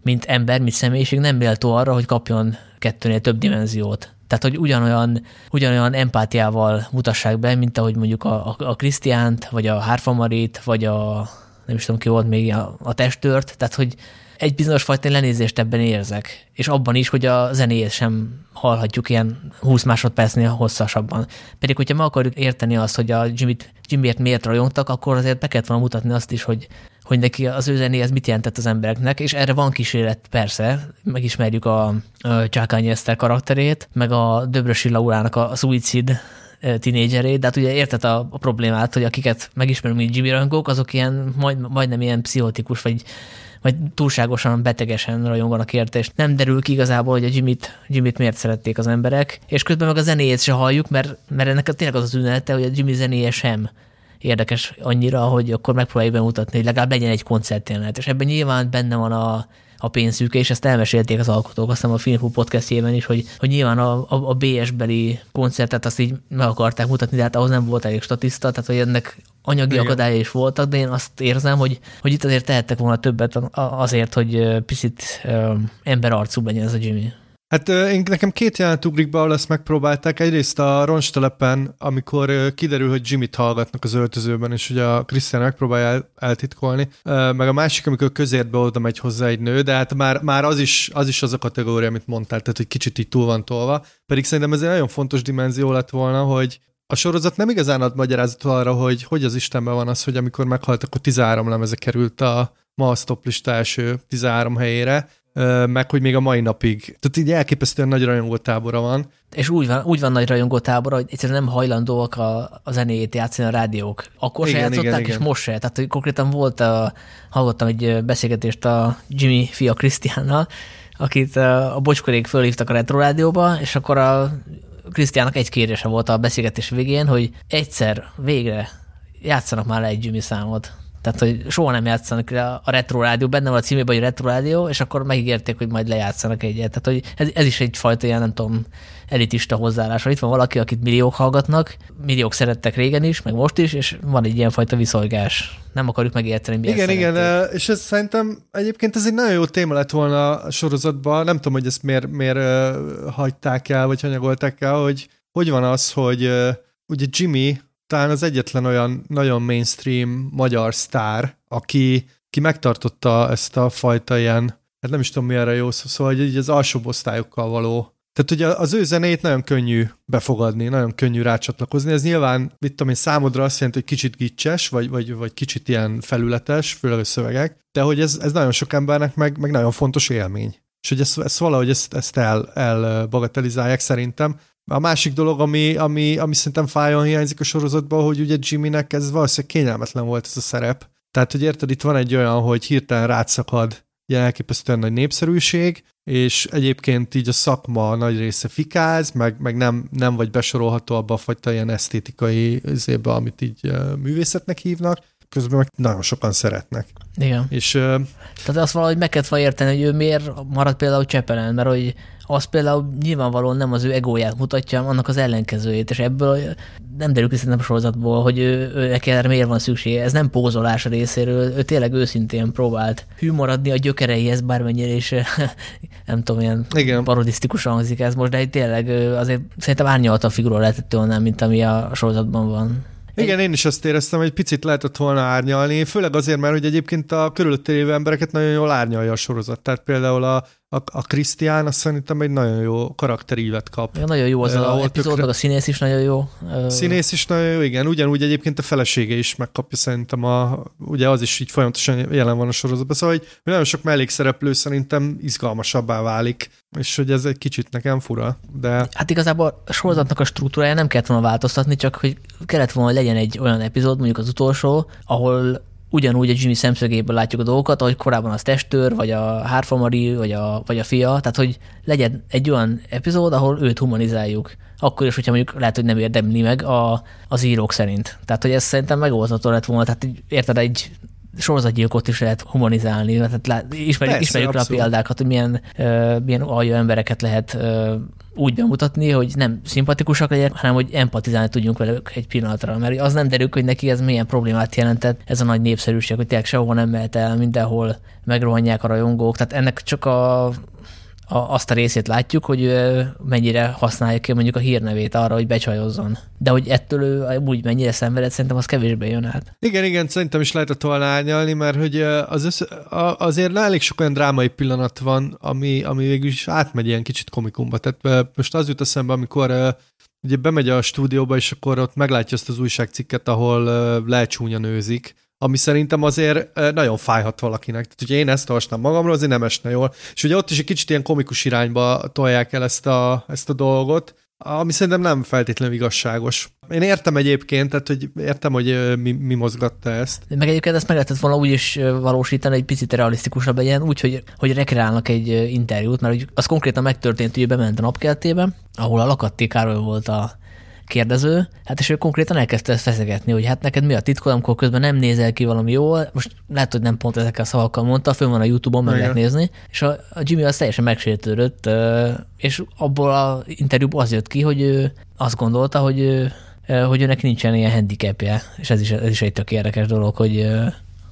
mint ember, mint személyiség nem méltó arra, hogy kapjon kettőnél több dimenziót. Tehát, hogy ugyanolyan, ugyanolyan empátiával mutassák be, mint ahogy mondjuk a, a, a Krisztiánt, vagy a Hárfamarit, vagy a nem is tudom ki volt még a, a testőrt, tehát, hogy egy bizonyos fajta lenézést ebben érzek, és abban is, hogy a zenét sem hallhatjuk ilyen 20 másodpercnél hosszasabban. Pedig, hogyha meg akarjuk érteni azt, hogy a Jimmy-t, Jimmyért miért rajongtak, akkor azért be kellett volna mutatni azt is, hogy, hogy neki az ő zenéhez mit jelentett az embereknek, és erre van kísérlet persze, megismerjük a, a Csákányi Eszter karakterét, meg a Döbrösi Laurának a, a Suicide tinédzserét, de hát ugye érted a, a problémát, hogy akiket megismerünk, mint Jimmy rajongók, azok ilyen, majd, majdnem ilyen pszichotikus, vagy vagy túlságosan betegesen rajonganak érte, és nem derül ki igazából, hogy a Jimmy-t, miért szerették az emberek, és közben meg a zenéjét se halljuk, mert, mert ennek tényleg az az üzenete, hogy a Jimmy zenéje sem érdekes annyira, hogy akkor megpróbáljuk bemutatni, hogy legalább legyen egy koncertjelenet, és ebben nyilván benne van a, a pénzszűke, és ezt elmesélték az alkotók, azt hiszem a Filmhú podcastjében is, hogy, hogy nyilván a, a, a BS-beli koncertet azt így meg akarták mutatni, de hát ahhoz nem volt elég statiszta, tehát hogy ennek anyagi Igen. akadályai is voltak, de én azt érzem, hogy, hogy itt azért tehettek volna többet azért, hogy picit emberarcú legyen ez a Jimmy. Hát én, nekem két jelent ugrik be, ahol ezt megpróbálták. Egyrészt a roncstelepen, amikor kiderül, hogy Jimmy-t hallgatnak az öltözőben, és ugye a Christian megpróbálja el, eltitkolni. Meg a másik, amikor közértbe oda megy hozzá egy nő, de hát már, már az, is, az is az a kategória, amit mondtál, tehát hogy kicsit így túl van tolva. Pedig szerintem ez egy nagyon fontos dimenzió lett volna, hogy a sorozat nem igazán ad magyarázat arra, hogy hogy az Istenben van az, hogy amikor meghalt, akkor 13 lemeze került a ma a lista első 13 helyére, meg hogy még a mai napig. Tehát így elképesztően nagy rajongótábora van. És úgy van, úgy van nagy rajongótábora, hogy egyszerűen nem hajlandóak a, a zenéjét játszani a rádiók. Akkor igen, se játszották, igen, és igen. most se. Tehát hogy konkrétan volt, a, hallottam egy beszélgetést a Jimmy fia Krisztiánnal, akit a bocskorék fölhívtak a Retro Rádióba, és akkor a Krisztiának egy kérdése volt a beszélgetés végén, hogy egyszer végre játszanak már le egy Jimmy számot. Tehát, hogy soha nem játszanak a retro rádió, benne van a címében, hogy retro rádió, és akkor megígérték, hogy majd lejátszanak egyet. Tehát, hogy ez, ez is egyfajta ilyen, nem tudom, elitista hozzáállás. Itt van valaki, akit milliók hallgatnak, milliók szerettek régen is, meg most is, és van egy ilyen fajta viszolgás. Nem akarjuk megérteni, mi Igen, igen, és ez szerintem egyébként ez egy nagyon jó téma lett volna a sorozatban. Nem tudom, hogy ezt miért, miért hagyták el, vagy hanyagolták el, hogy hogy van az, hogy ugye Jimmy talán az egyetlen olyan nagyon mainstream magyar sztár, aki, aki megtartotta ezt a fajta ilyen, hát nem is tudom mi erre jó szó, szóval hogy így az alsóbb osztályokkal való tehát ugye az ő zenét nagyon könnyű befogadni, nagyon könnyű rácsatlakozni. Ez nyilván, mit tudom én, számodra azt jelenti, hogy kicsit gicses, vagy, vagy, vagy kicsit ilyen felületes, főleg a szövegek, de hogy ez, ez nagyon sok embernek meg, meg nagyon fontos élmény. És hogy ezt, ezt valahogy ezt, ezt el, elbagatelizálják szerintem. A másik dolog, ami, ami, ami szerintem fájon hiányzik a sorozatban, hogy ugye Jimmynek ez valószínűleg kényelmetlen volt ez a szerep. Tehát, hogy érted, itt van egy olyan, hogy hirtelen rátszakad ilyen elképesztően nagy népszerűség, és egyébként így a szakma nagy része fikáz, meg, meg nem, nem vagy besorolható abba a fajta ilyen esztétikai zébe, amit így művészetnek hívnak, közben meg nagyon sokan szeretnek. Igen. És, uh, Tehát azt valahogy meg kellett érteni, hogy ő miért marad például Csepelen, mert hogy az például nyilvánvalóan nem az ő egóját mutatja, annak az ellenkezőjét, és ebből nem derül ki szerintem a sorozatból, hogy ő, ő neki erre miért van szüksége. Ez nem pózolás a részéről, ő tényleg őszintén próbált hű maradni a gyökereihez, bármennyire is *laughs* nem tudom, ilyen Igen. parodisztikusan hangzik ez most, de tényleg azért szerintem árnyalta a figura lehetett volna, mint ami a sorozatban van. Igen, én is azt éreztem, hogy picit lehetett volna árnyalni, főleg azért, mert hogy egyébként a körülötte lévő embereket nagyon jól árnyalja a sorozat. Tehát például a, a, a Krisztián azt szerintem egy nagyon jó karakterívet kap. Ja, nagyon jó az uh, a epizód, tökre... a színész is nagyon jó. Színész is nagyon jó, igen. Ugyanúgy egyébként a felesége is megkapja szerintem a, ugye az is így folyamatosan jelen van a sorozatban. Szóval, hogy nagyon sok mellékszereplő szerintem izgalmasabbá válik, és hogy ez egy kicsit nekem fura, de... Hát igazából a sorozatnak a struktúrája nem kellett volna változtatni, csak hogy kellett volna, hogy legyen egy olyan epizód, mondjuk az utolsó, ahol ugyanúgy a Jimmy szemszögéből látjuk a dolgokat, ahogy korábban az testőr, vagy a Hárfamari, vagy a, vagy a fia, tehát hogy legyen egy olyan epizód, ahol őt humanizáljuk. Akkor is, hogyha mondjuk lehet, hogy nem érdemli meg a, az írók szerint. Tehát, hogy ez szerintem megoldható lett volna. Tehát érted, egy sorozatgyilkot is lehet humanizálni, tehát lát, ismerjük, Persze, ismerjük rá a példákat, hogy milyen, uh, milyen alja embereket lehet uh, úgy bemutatni, hogy nem szimpatikusak legyenek, hanem hogy empatizálni tudjunk velük egy pillanatra. Mert az nem derül, hogy neki ez milyen problémát jelentett, ez a nagy népszerűség, hogy tényleg sehova nem mehet el, mindenhol megrohanják a rajongók. Tehát ennek csak a a, azt a részét látjuk, hogy mennyire használja ki mondjuk a hírnevét arra, hogy becsajozzon. De hogy ettől ő úgy mennyire szenvedett, szerintem az kevésbé jön át. Igen, igen, szerintem is lehetett volna árnyalni, mert hogy az össze, azért elég sok olyan drámai pillanat van, ami, ami végül is átmegy ilyen kicsit komikumba. Tehát most az jut eszembe, amikor ugye bemegy a stúdióba, és akkor ott meglátja azt az újságcikket, ahol lecsúnya nőzik, ami szerintem azért nagyon fájhat valakinek. Tehát, hogyha én ezt olvasnám magamról, azért nem esne jól. És ugye ott is egy kicsit ilyen komikus irányba tolják el ezt a, ezt a dolgot, ami szerintem nem feltétlenül igazságos. Én értem egyébként, tehát hogy értem, hogy mi, mi mozgatta ezt. Meg egyébként ezt meg lehetett volna úgy is valósítani, hogy picit realisztikusabb legyen, úgy, hogy, hogy rekreálnak egy interjút, mert az konkrétan megtörtént, hogy bement a napkeltébe, ahol a Lakatti Károly volt a kérdező, hát és ő konkrétan elkezdte ezt feszegetni, hogy hát neked mi a titkod, amikor közben nem nézel ki valami jól, most lehet, hogy nem pont ezekkel a szavakkal mondta, fönn van a Youtube-on, meg lehet nézni, és a, a Jimmy az teljesen megsértődött, és abból a interjúból az jött ki, hogy ő azt gondolta, hogy hogy őnek nincsen ilyen handicapje, és ez is, ez is egy tök érdekes dolog, hogy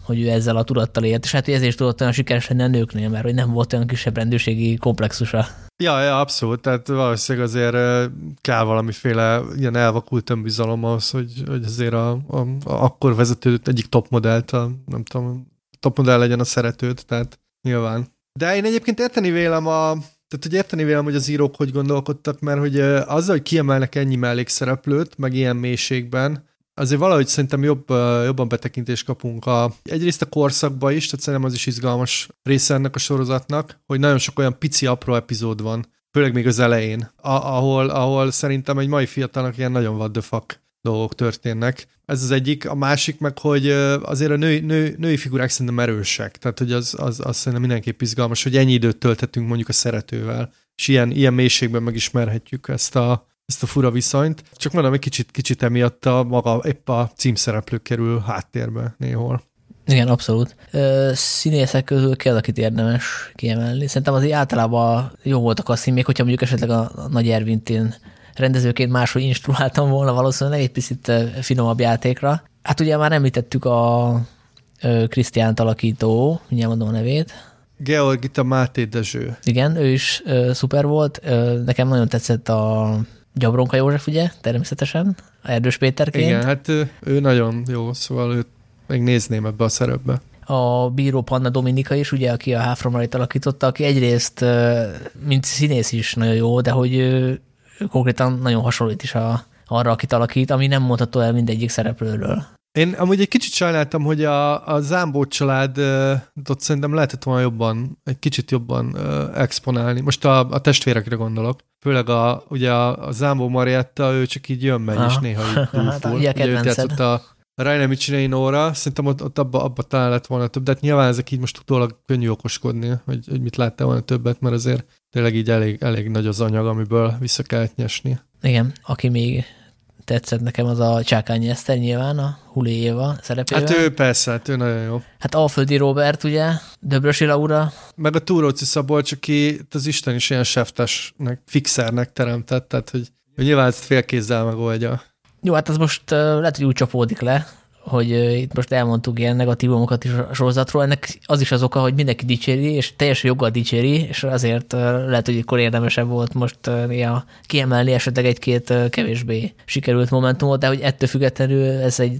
hogy ő ezzel a tudattal élt, és hát ezért tudott olyan sikeres lenni a nőknél, mert hogy nem volt olyan kisebb rendőrségi komplexusa. Ja, ja, abszolút, tehát valószínűleg azért kell valamiféle ilyen elvakult önbizalom ahhoz, hogy, hogy azért a, a, a akkor vezető egyik topmodellt, a, nem tudom, topmodell legyen a szeretőt, tehát nyilván. De én egyébként érteni vélem a, tehát hogy érteni vélem, hogy az írók hogy gondolkodtak, mert hogy azzal, hogy kiemelnek ennyi mellékszereplőt, meg ilyen mélységben, azért valahogy szerintem jobb, jobban betekintést kapunk a, egyrészt a korszakba is, tehát szerintem az is izgalmas része ennek a sorozatnak, hogy nagyon sok olyan pici, apró epizód van, főleg még az elején, ahol, ahol szerintem egy mai fiatalnak ilyen nagyon what the fuck dolgok történnek. Ez az egyik. A másik meg, hogy azért a női, nő, női figurák szerintem erősek. Tehát, hogy az, az, az szerintem mindenképp izgalmas, hogy ennyi időt tölthetünk mondjuk a szeretővel, és ilyen, ilyen mélységben megismerhetjük ezt a, ezt a fura viszonyt. Csak mondom, egy kicsit, kicsit emiatt a maga, épp a címszereplő kerül háttérbe néhol. Igen, abszolút. Ö, színészek közül kell, akit érdemes kiemelni. Szerintem azért általában jó voltak a színmék, hogyha mondjuk esetleg a, a Nagy Ervint én rendezőként máshogy instruáltam volna valószínűleg egy picit finomabb játékra. Hát ugye már említettük a Krisztiánt alakító, mindjárt mondom a nevét. Georgita Máté Dezső. Igen, ő is ö, szuper volt. Ö, nekem nagyon tetszett a Gyabronka József, ugye, természetesen, a Erdős Péterként. Igen, hát ő, ő nagyon jó, szóval őt még nézném ebbe a szerepbe. A bíró Panna Dominika is, ugye, aki a Háframarit alakította, aki egyrészt, mint színész is nagyon jó, de hogy konkrétan nagyon hasonlít is a, arra, akit alakít, ami nem mondható el mindegyik szereplőről. Én amúgy egy kicsit sajnáltam, hogy a, a Zámbó családot szerintem lehetett volna jobban, egy kicsit jobban exponálni. Most a, a testvérekre gondolok. Főleg a, ugye a, a Zámbó Marietta, ő csak így jön, megy, és néha így *laughs* dúful. hát, ugye, ugye a Rainer Micsinei Nóra, szerintem ott, ott abba, abba talán lett volna több, de hát nyilván ezek így most utólag könnyű okoskodni, hogy, hogy mit láttál volna többet, mert azért tényleg így elég, elég nagy az anyag, amiből vissza kellett nyesni. Igen, aki még tetszett nekem, az a Csákányi Eszter nyilván, a Huli Éva szerepével. Hát ő persze, hát ő nagyon jó. Hát Alföldi Robert, ugye, Döbrösi Laura. Meg a Túróci Szabolcs, aki az Isten is ilyen seftesnek, fixernek teremtett, tehát hogy, hogy nyilván ezt félkézzel megoldja. Jó, hát az most uh, lehet, hogy úgy csapódik le, hogy itt most elmondtuk ilyen negatívumokat is a sorozatról. Ennek az is az oka, hogy mindenki dicséri, és teljesen joggal dicséri, és azért lehet, hogy akkor érdemesebb volt most ja, kiemelni esetleg egy-két kevésbé sikerült momentumot, de hogy ettől függetlenül ez egy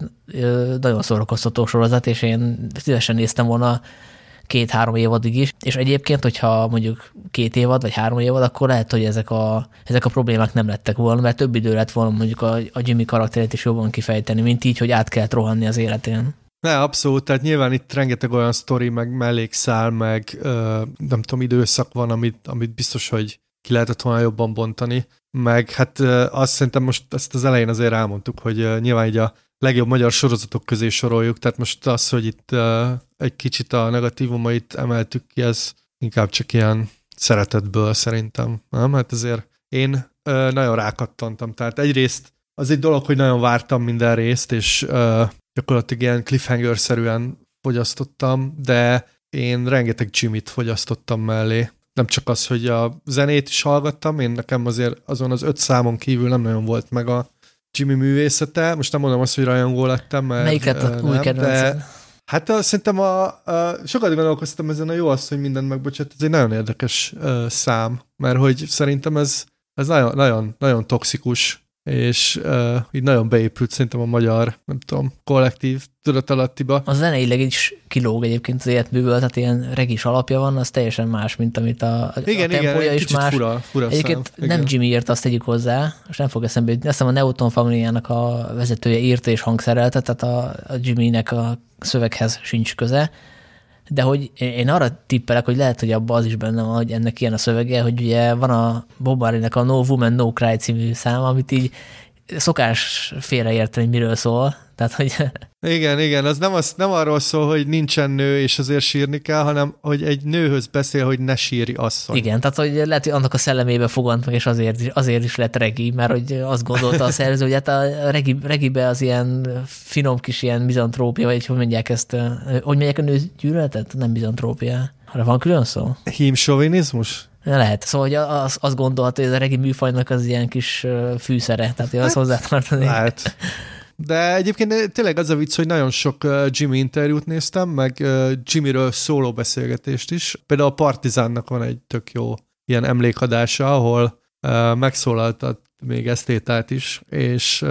nagyon szórakoztató sorozat, és én szívesen néztem volna két-három évadig is, és egyébként, hogyha mondjuk két évad vagy három évad, akkor lehet, hogy ezek a, ezek a problémák nem lettek volna, mert több idő lett volna mondjuk a, a Jimmy karakterét is jobban kifejteni, mint így, hogy át kellett rohanni az életén. Ne, abszolút, tehát nyilván itt rengeteg olyan sztori, meg mellékszál, meg ö, nem tudom, időszak van, amit, amit biztos, hogy ki lehetett volna jobban bontani, meg hát ö, azt szerintem most ezt az elején azért elmondtuk, hogy ö, nyilván így a legjobb magyar sorozatok közé soroljuk, tehát most az, hogy itt egy kicsit a negatívumait emeltük ki, ez inkább csak ilyen szeretetből szerintem, nem? Hát azért én nagyon rákattantam, tehát egyrészt az egy dolog, hogy nagyon vártam minden részt, és gyakorlatilag ilyen cliffhanger-szerűen fogyasztottam, de én rengeteg Jimmy-t fogyasztottam mellé. Nem csak az, hogy a zenét is hallgattam, én nekem azért azon az öt számon kívül nem nagyon volt meg a Jimmy művészete. Most nem mondom azt, hogy rajongó lettem, mert Melyik lett a új de Hát szerintem a, a, sokat gondolkoztam ezen a jó az, hogy mindent megbocsát, ez egy nagyon érdekes uh, szám, mert hogy szerintem ez, ez nagyon, nagyon, nagyon toxikus és uh, így nagyon beépült szerintem a magyar, nem tudom, kollektív tudatalattiba. A zeneileg is kilóg egyébként az életműből, tehát ilyen regis alapja van, az teljesen más, mint amit a, igen, a tempója is más. Fura, fura egyébként szám. nem Jimmy írt, azt tegyük hozzá, és nem fog eszembe jutni. Azt hiszem a Newton Familiának a vezetője írta és hangszerelte, tehát a, a Jimmy-nek a szöveghez sincs köze, de hogy én arra tippelek, hogy lehet, hogy abban az is benne van, hogy ennek ilyen a szövege, hogy ugye van a Bob Marley-nek a No Woman, No Cry című szám, amit így szokás félreérteni, miről szól. Tehát, hogy... Igen, igen, az nem, az nem arról szól, hogy nincsen nő, és azért sírni kell, hanem hogy egy nőhöz beszél, hogy ne sírj asszony. Igen, tehát hogy lehet, hogy annak a szellemébe fogant meg, és azért, is, azért is lett regi, mert hogy azt gondolta a szerző, hogy hát a regi, regibe az ilyen finom kis ilyen mizantrópia, vagy hogy mondják ezt, hogy mondják a nő gyűlöletet? Nem mizantrópia. Arra van külön szó? Hímsovinizmus? Lehet. Szóval hogy az, azt gondolta, hogy ez a regi műfajnak az ilyen kis fűszere, tehát hogy az hát, hozzátartozik. Lehet. De egyébként tényleg az a vicc, hogy nagyon sok Jimmy interjút néztem, meg Jimmyről szóló beszélgetést is. Például a Partizánnak van egy tök jó ilyen emlékadása, ahol megszólaltat még esztétát is, és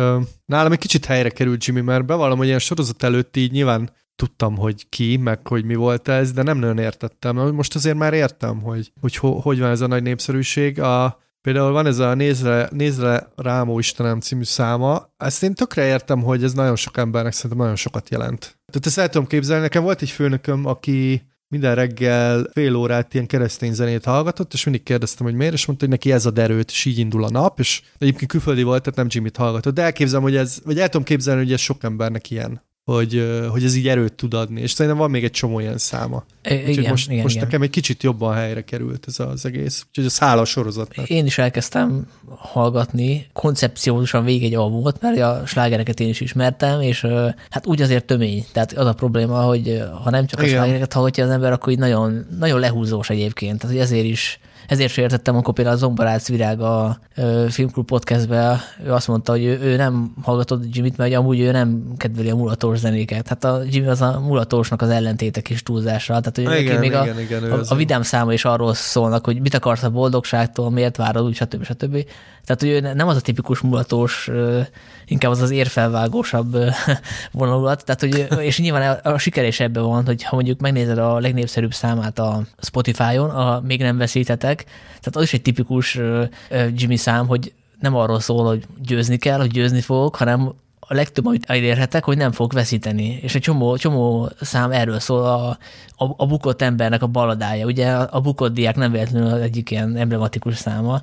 nálam egy kicsit helyre került Jimmy, mert bevallom, hogy ilyen sorozat előtt így nyilván tudtam, hogy ki, meg hogy mi volt ez, de nem nagyon értettem. Most azért már értem, hogy hogy, hogy van ez a nagy népszerűség. A, például van ez a Nézre, Nézre Rámó Istenem című száma, ezt én tökre értem, hogy ez nagyon sok embernek szerintem nagyon sokat jelent. Tehát ezt el tudom képzelni, nekem volt egy főnököm, aki minden reggel fél órát ilyen keresztény zenét hallgatott, és mindig kérdeztem, hogy miért, és mondta, hogy neki ez a derőt, és így indul a nap, és egyébként külföldi volt, tehát nem Jimmy-t hallgatott, de elképzelem, hogy ez, vagy el tudom képzelni, hogy ez sok embernek ilyen hogy, hogy ez így erőt tud adni, és szerintem van még egy csomó ilyen száma. igen, most, igen, most igen. nekem egy kicsit jobban helyre került ez az egész. Úgyhogy a szála sorozatnak. Én is elkezdtem hallgatni, koncepciósan végig egy albumot, mert a slágereket én is ismertem, és hát úgy azért tömény. Tehát az a probléma, hogy ha nem csak a Igen. slágereket hallgatja az ember, akkor így nagyon, nagyon lehúzós egyébként. Tehát ezért is ezért sem értettem, amikor például a Zombarác Virág a Filmklub podcastben, ő azt mondta, hogy ő, ő nem hallgatott Jimmy-t, mert amúgy ő nem kedveli a mulatós zenéket. Hát a Jimmy az a mulatósnak az ellentéte kis túlzásra. Tehát, hogy igen, még igen, a, igen, a, a, vidám száma is arról szólnak, hogy mit akarsz a boldogságtól, miért várod, úgy, stb. stb. Tehát, hogy ő nem az a tipikus mulatós, inkább az az érfelvágósabb *laughs* vonulat. Tehát, hogy, és nyilván a siker is ebben van, hogy ha mondjuk megnézed a legnépszerűbb számát a Spotify-on, a Még nem veszítetek, tehát az is egy tipikus Jimmy szám, hogy nem arról szól, hogy győzni kell, hogy győzni fogok, hanem a legtöbb, amit elérhetek, hogy nem fog veszíteni. És egy csomó, csomó szám erről szól a, a, a bukott embernek a baladája. Ugye a, a bukott diák nem véletlenül az egyik ilyen emblematikus száma,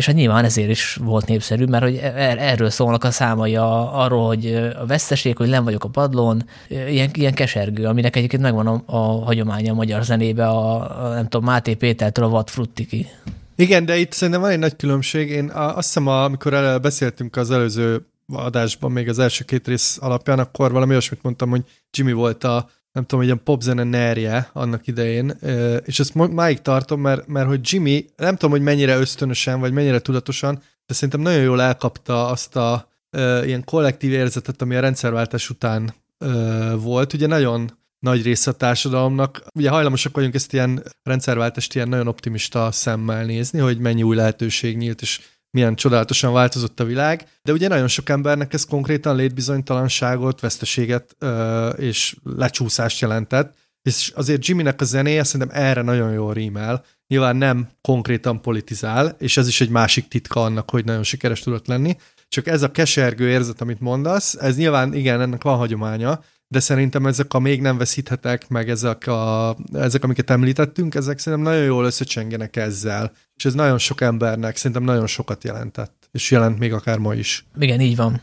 és hát nyilván ezért is volt népszerű, mert hogy er, erről szólnak a számai a, arról, hogy a veszteség, hogy nem vagyok a padlón, ilyen, ilyen kesergő, aminek egyébként megvan a, a hagyománya a magyar zenébe, a, a nem tudom, Máté Pétertől a Vad Fruttiki. Igen, de itt szerintem van egy nagy különbség. Én azt hiszem, amikor el, beszéltünk az előző adásban, még az első két rész alapján, akkor valami olyasmit mondtam, hogy Jimmy volt a nem tudom, hogy a popzene nerje annak idején, és ezt máig tartom, mert, mert hogy Jimmy, nem tudom, hogy mennyire ösztönösen, vagy mennyire tudatosan, de szerintem nagyon jól elkapta azt a ilyen kollektív érzetet, ami a rendszerváltás után volt. Ugye nagyon nagy része a társadalomnak. Ugye hajlamosak vagyunk ezt ilyen rendszerváltást ilyen nagyon optimista szemmel nézni, hogy mennyi új lehetőség nyílt, és milyen csodálatosan változott a világ, de ugye nagyon sok embernek ez konkrétan létbizonytalanságot, veszteséget és lecsúszást jelentett, és azért Jimmynek a zenéje szerintem erre nagyon jól rímel. Nyilván nem konkrétan politizál, és ez is egy másik titka annak, hogy nagyon sikeres tudott lenni. Csak ez a kesergő érzet, amit mondasz, ez nyilván igen, ennek van hagyománya, de szerintem ezek a még nem veszíthetek, meg ezek, a, ezek amiket említettünk, ezek szerintem nagyon jól összecsengenek ezzel, és ez nagyon sok embernek szerintem nagyon sokat jelentett, és jelent még akár ma is. Igen, így van.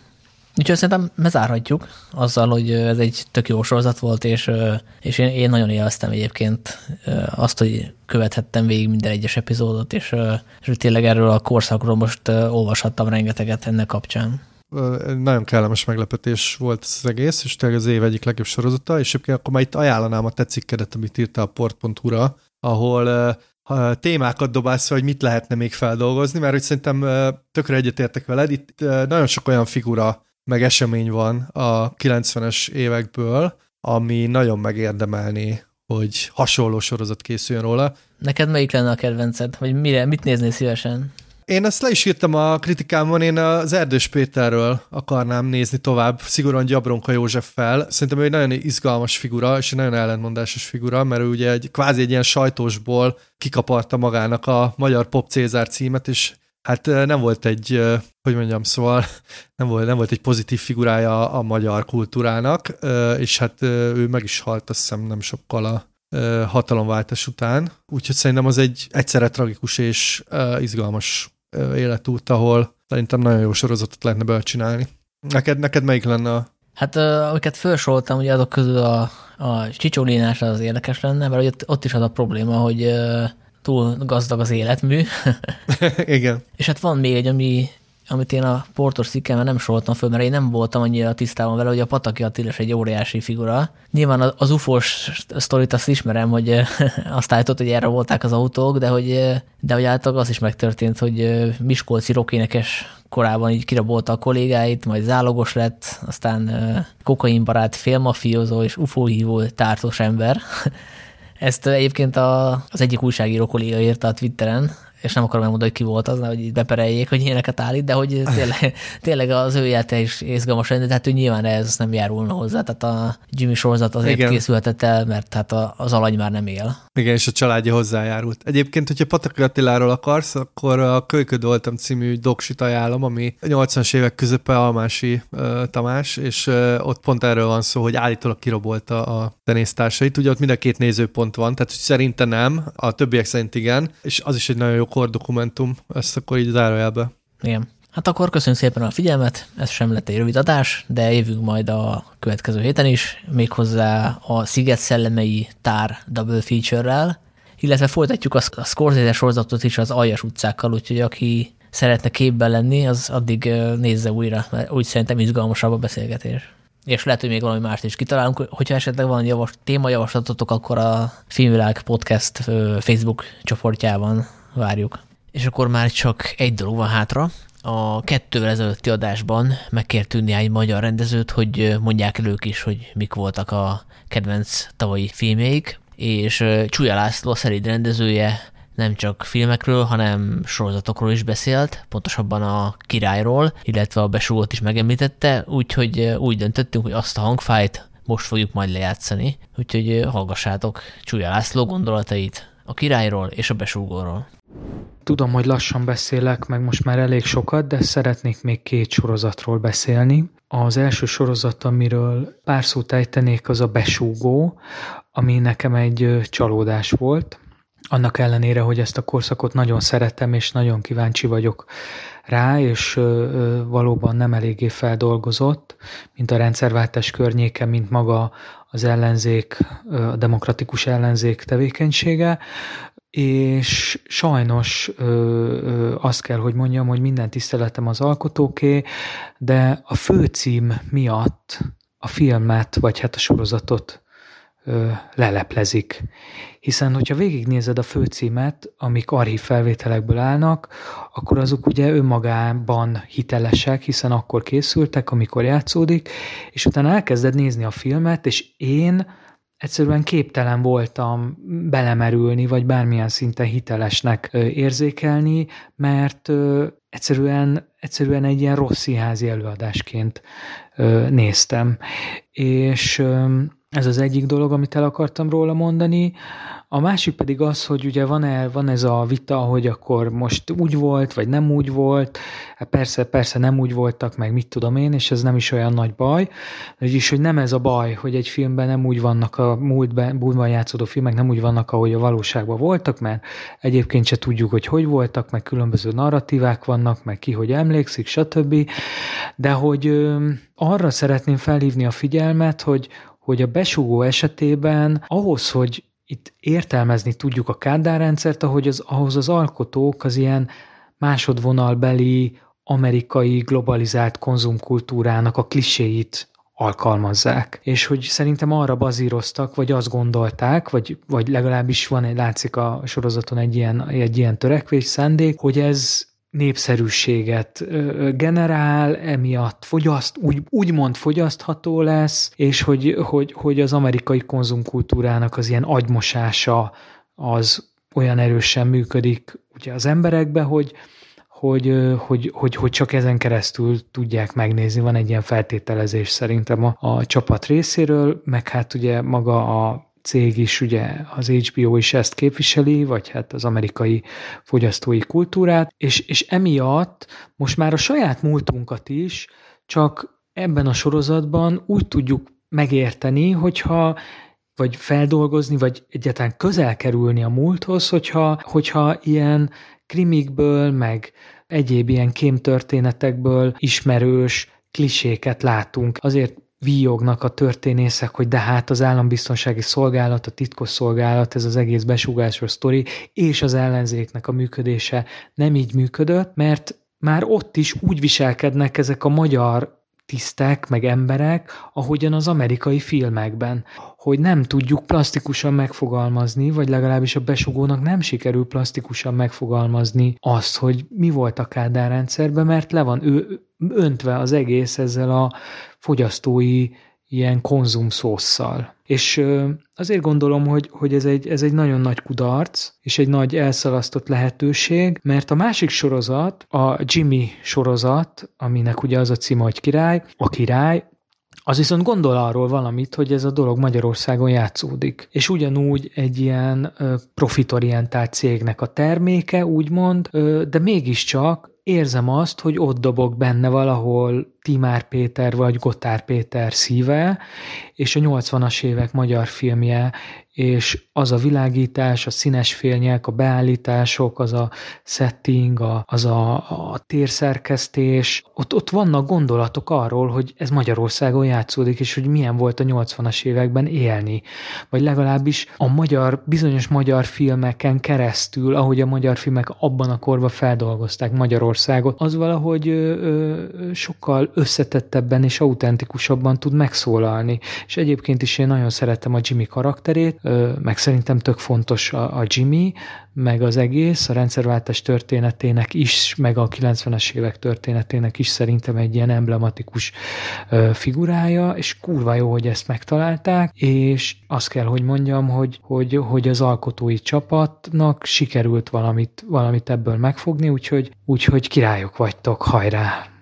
Úgyhogy szerintem bezárhatjuk azzal, hogy ez egy tök jó sorozat volt, és, és én, én nagyon élveztem egyébként azt, hogy követhettem végig minden egyes epizódot, és, és tényleg erről a korszakról most olvashattam rengeteget ennek kapcsán nagyon kellemes meglepetés volt ez az egész, és tényleg az év egyik legjobb sorozata, és egyébként akkor már itt ajánlanám a tetszik amit írta a port.hu-ra, ahol témákat dobálsz hogy mit lehetne még feldolgozni, mert hogy szerintem tökre egyetértek veled, itt nagyon sok olyan figura meg esemény van a 90-es évekből, ami nagyon megérdemelni, hogy hasonló sorozat készüljön róla. Neked melyik lenne a kedvenced? Vagy mire, mit néznél szívesen? Én ezt le is írtam a kritikámon, én az Erdős Péterről akarnám nézni tovább, szigorúan Gyabronka Józseffel. Szerintem ő egy nagyon izgalmas figura, és egy nagyon ellentmondásos figura, mert ő ugye egy, kvázi egy ilyen sajtósból kikaparta magának a Magyar Pop Cézár címet, és hát nem volt egy, hogy mondjam, szóval *laughs* nem volt, nem volt egy pozitív figurája a magyar kultúrának, és hát ő meg is halt, azt hiszem nem sokkal a hatalomváltás után. Úgyhogy szerintem az egy egyszerre tragikus és izgalmas életút, ahol szerintem nagyon jó sorozatot lehetne belcsinálni. Neked, neked melyik lenne a... Hát amiket felsoroltam, ugye azok közül a, a Csicsólinás az érdekes lenne, mert ott, ott is az a probléma, hogy túl gazdag az életmű. *laughs* Igen. És hát van még egy, ami amit én a portos cikkemben nem soroltam föl, mert én nem voltam annyira tisztában vele, hogy a Pataki Attila egy óriási figura. Nyilván az ufos sztorit azt ismerem, hogy *laughs* azt állított, hogy erre volták az autók, de hogy, de hogy általában az is megtörtént, hogy Miskolci rokénekes korábban így kirabolta a kollégáit, majd zálogos lett, aztán kokainbarát, félmafiózó és ufóhívó tártos ember. *laughs* Ezt egyébként a, az egyik újságíró kolléga írta a Twitteren, és nem akarom elmondani, hogy ki volt az, hogy bepereljék, hogy ilyeneket állít, de hogy *laughs* tényleg, tényleg az ő élete is izgalmas lenne, tehát ő nyilván ez nem járulna hozzá, tehát a Jimmy sorozat azért Igen. készülhetett el, mert hát az alany már nem él. Igen, és a családja hozzájárult. Egyébként, hogyha Pataki Attiláról akarsz, akkor a Kölyköd voltam című doksit ajánlom, ami 80-as évek közepe Almási uh, Tamás, és uh, ott pont erről van szó, hogy állítólag kirobolta a tenésztársait. Ugye ott mind a két nézőpont van, tehát hogy szerinte nem, a többiek szerint igen, és az is egy nagyon jó kordokumentum, ezt akkor így zárójelbe. Igen. Hát akkor köszönjük szépen a figyelmet, ez sem lett egy rövid adás, de jövünk majd a következő héten is, méghozzá a Sziget szellemei tár double feature-rel, illetve folytatjuk a, a Scorsese sorozatot is az Aljas utcákkal, úgyhogy aki szeretne képben lenni, az addig nézze újra, mert úgy szerintem izgalmasabb a beszélgetés. És lehet, hogy még valami mást is kitalálunk. Hogyha esetleg van javas, témajavaslatotok, akkor a Filmvilág Podcast Facebook csoportjában várjuk. És akkor már csak egy dolog van hátra. A kettővel ezelőtti adásban megkértünk néhány magyar rendezőt, hogy mondják el is, hogy mik voltak a kedvenc tavalyi filmjeik, és Csúlya László szerint rendezője nem csak filmekről, hanem sorozatokról is beszélt, pontosabban a királyról, illetve a besúgót is megemlítette, úgyhogy úgy döntöttünk, hogy azt a hangfájt most fogjuk majd lejátszani, úgyhogy hallgassátok Csúlya László gondolatait a királyról és a besúgóról. Tudom, hogy lassan beszélek, meg most már elég sokat, de szeretnék még két sorozatról beszélni. Az első sorozat, amiről pár szót ejtenék, az a Besúgó, ami nekem egy csalódás volt. Annak ellenére, hogy ezt a korszakot nagyon szeretem, és nagyon kíváncsi vagyok rá, és valóban nem eléggé feldolgozott, mint a rendszerváltás környéke, mint maga az ellenzék, a demokratikus ellenzék tevékenysége, és sajnos azt kell, hogy mondjam, hogy minden tiszteletem az alkotóké, de a főcím miatt a filmet, vagy hát a sorozatot ö, leleplezik. Hiszen, hogyha végignézed a főcímet, amik archív felvételekből állnak, akkor azok ugye önmagában hitelesek, hiszen akkor készültek, amikor játszódik, és utána elkezded nézni a filmet, és én egyszerűen képtelen voltam belemerülni, vagy bármilyen szinten hitelesnek érzékelni, mert egyszerűen, egyszerűen egy ilyen rossz színházi előadásként néztem. És ez az egyik dolog, amit el akartam róla mondani. A másik pedig az, hogy ugye van, -e, van ez a vita, hogy akkor most úgy volt, vagy nem úgy volt. Hát persze, persze nem úgy voltak, meg mit tudom én, és ez nem is olyan nagy baj. Vagyis, hogy nem ez a baj, hogy egy filmben nem úgy vannak a múltban, múltban játszódó filmek, nem úgy vannak, ahogy a valóságban voltak, mert egyébként se tudjuk, hogy hogy voltak, meg különböző narratívák vannak, meg ki hogy emlékszik, stb. De hogy arra szeretném felhívni a figyelmet, hogy, hogy a besugó esetében ahhoz, hogy itt értelmezni tudjuk a kádárrendszert, ahogy az, ahhoz az alkotók az ilyen másodvonalbeli amerikai globalizált konzumkultúrának a kliséit alkalmazzák. És hogy szerintem arra bazíroztak, vagy azt gondolták, vagy, vagy legalábbis van egy, látszik a sorozaton egy ilyen, egy ilyen törekvés, szándék, hogy ez népszerűséget generál, emiatt fogyaszt, úgy, úgymond fogyasztható lesz, és hogy, hogy, hogy az amerikai konzumkultúrának az ilyen agymosása az olyan erősen működik ugye az emberekbe, hogy, hogy, hogy, hogy, hogy csak ezen keresztül tudják megnézni. Van egy ilyen feltételezés szerintem a, a csapat részéről, meg hát ugye maga a cég is, ugye az HBO is ezt képviseli, vagy hát az amerikai fogyasztói kultúrát, és, és emiatt most már a saját múltunkat is csak ebben a sorozatban úgy tudjuk megérteni, hogyha vagy feldolgozni, vagy egyáltalán közel kerülni a múlthoz, hogyha, hogyha ilyen krimikből, meg egyéb ilyen kémtörténetekből ismerős kliséket látunk. Azért víjognak a történészek, hogy de hát az állambiztonsági szolgálat, a titkos szolgálat, ez az egész besúgásos sztori, és az ellenzéknek a működése nem így működött, mert már ott is úgy viselkednek ezek a magyar tisztek, meg emberek, ahogyan az amerikai filmekben, hogy nem tudjuk plastikusan megfogalmazni, vagy legalábbis a besugónak nem sikerül plastikusan megfogalmazni azt, hogy mi volt a kádárrendszerben, mert le van ő öntve az egész ezzel a fogyasztói ilyen konzumszósszal. És azért gondolom, hogy, hogy ez, egy, ez egy nagyon nagy kudarc, és egy nagy elszalasztott lehetőség, mert a másik sorozat, a Jimmy sorozat, aminek ugye az a címe, hogy király, a király, az viszont gondol arról valamit, hogy ez a dolog Magyarországon játszódik. És ugyanúgy egy ilyen profitorientált cégnek a terméke, úgymond, de mégiscsak érzem azt, hogy ott dobok benne valahol Timár Péter vagy Gotár Péter szíve, és a 80-as évek magyar filmje, és az a világítás, a színes félnyek, a beállítások, az a setting, a, az a, a térszerkesztés, ott, ott vannak gondolatok arról, hogy ez Magyarországon játszódik, és hogy milyen volt a 80-as években élni. Vagy legalábbis a magyar, bizonyos magyar filmeken keresztül, ahogy a magyar filmek abban a korban feldolgozták Magyarországot, az valahogy ö, ö, sokkal összetettebben és autentikusabban tud megszólalni. És egyébként is én nagyon szerettem a Jimmy karakterét, meg szerintem tök fontos a, a Jimmy, meg az egész, a rendszerváltás történetének is, meg a 90-es évek történetének is szerintem egy ilyen emblematikus figurája, és kurva jó, hogy ezt megtalálták, és azt kell, hogy mondjam, hogy, hogy, hogy az alkotói csapatnak sikerült valamit, valamit ebből megfogni, úgyhogy, úgyhogy királyok vagytok, hajrá!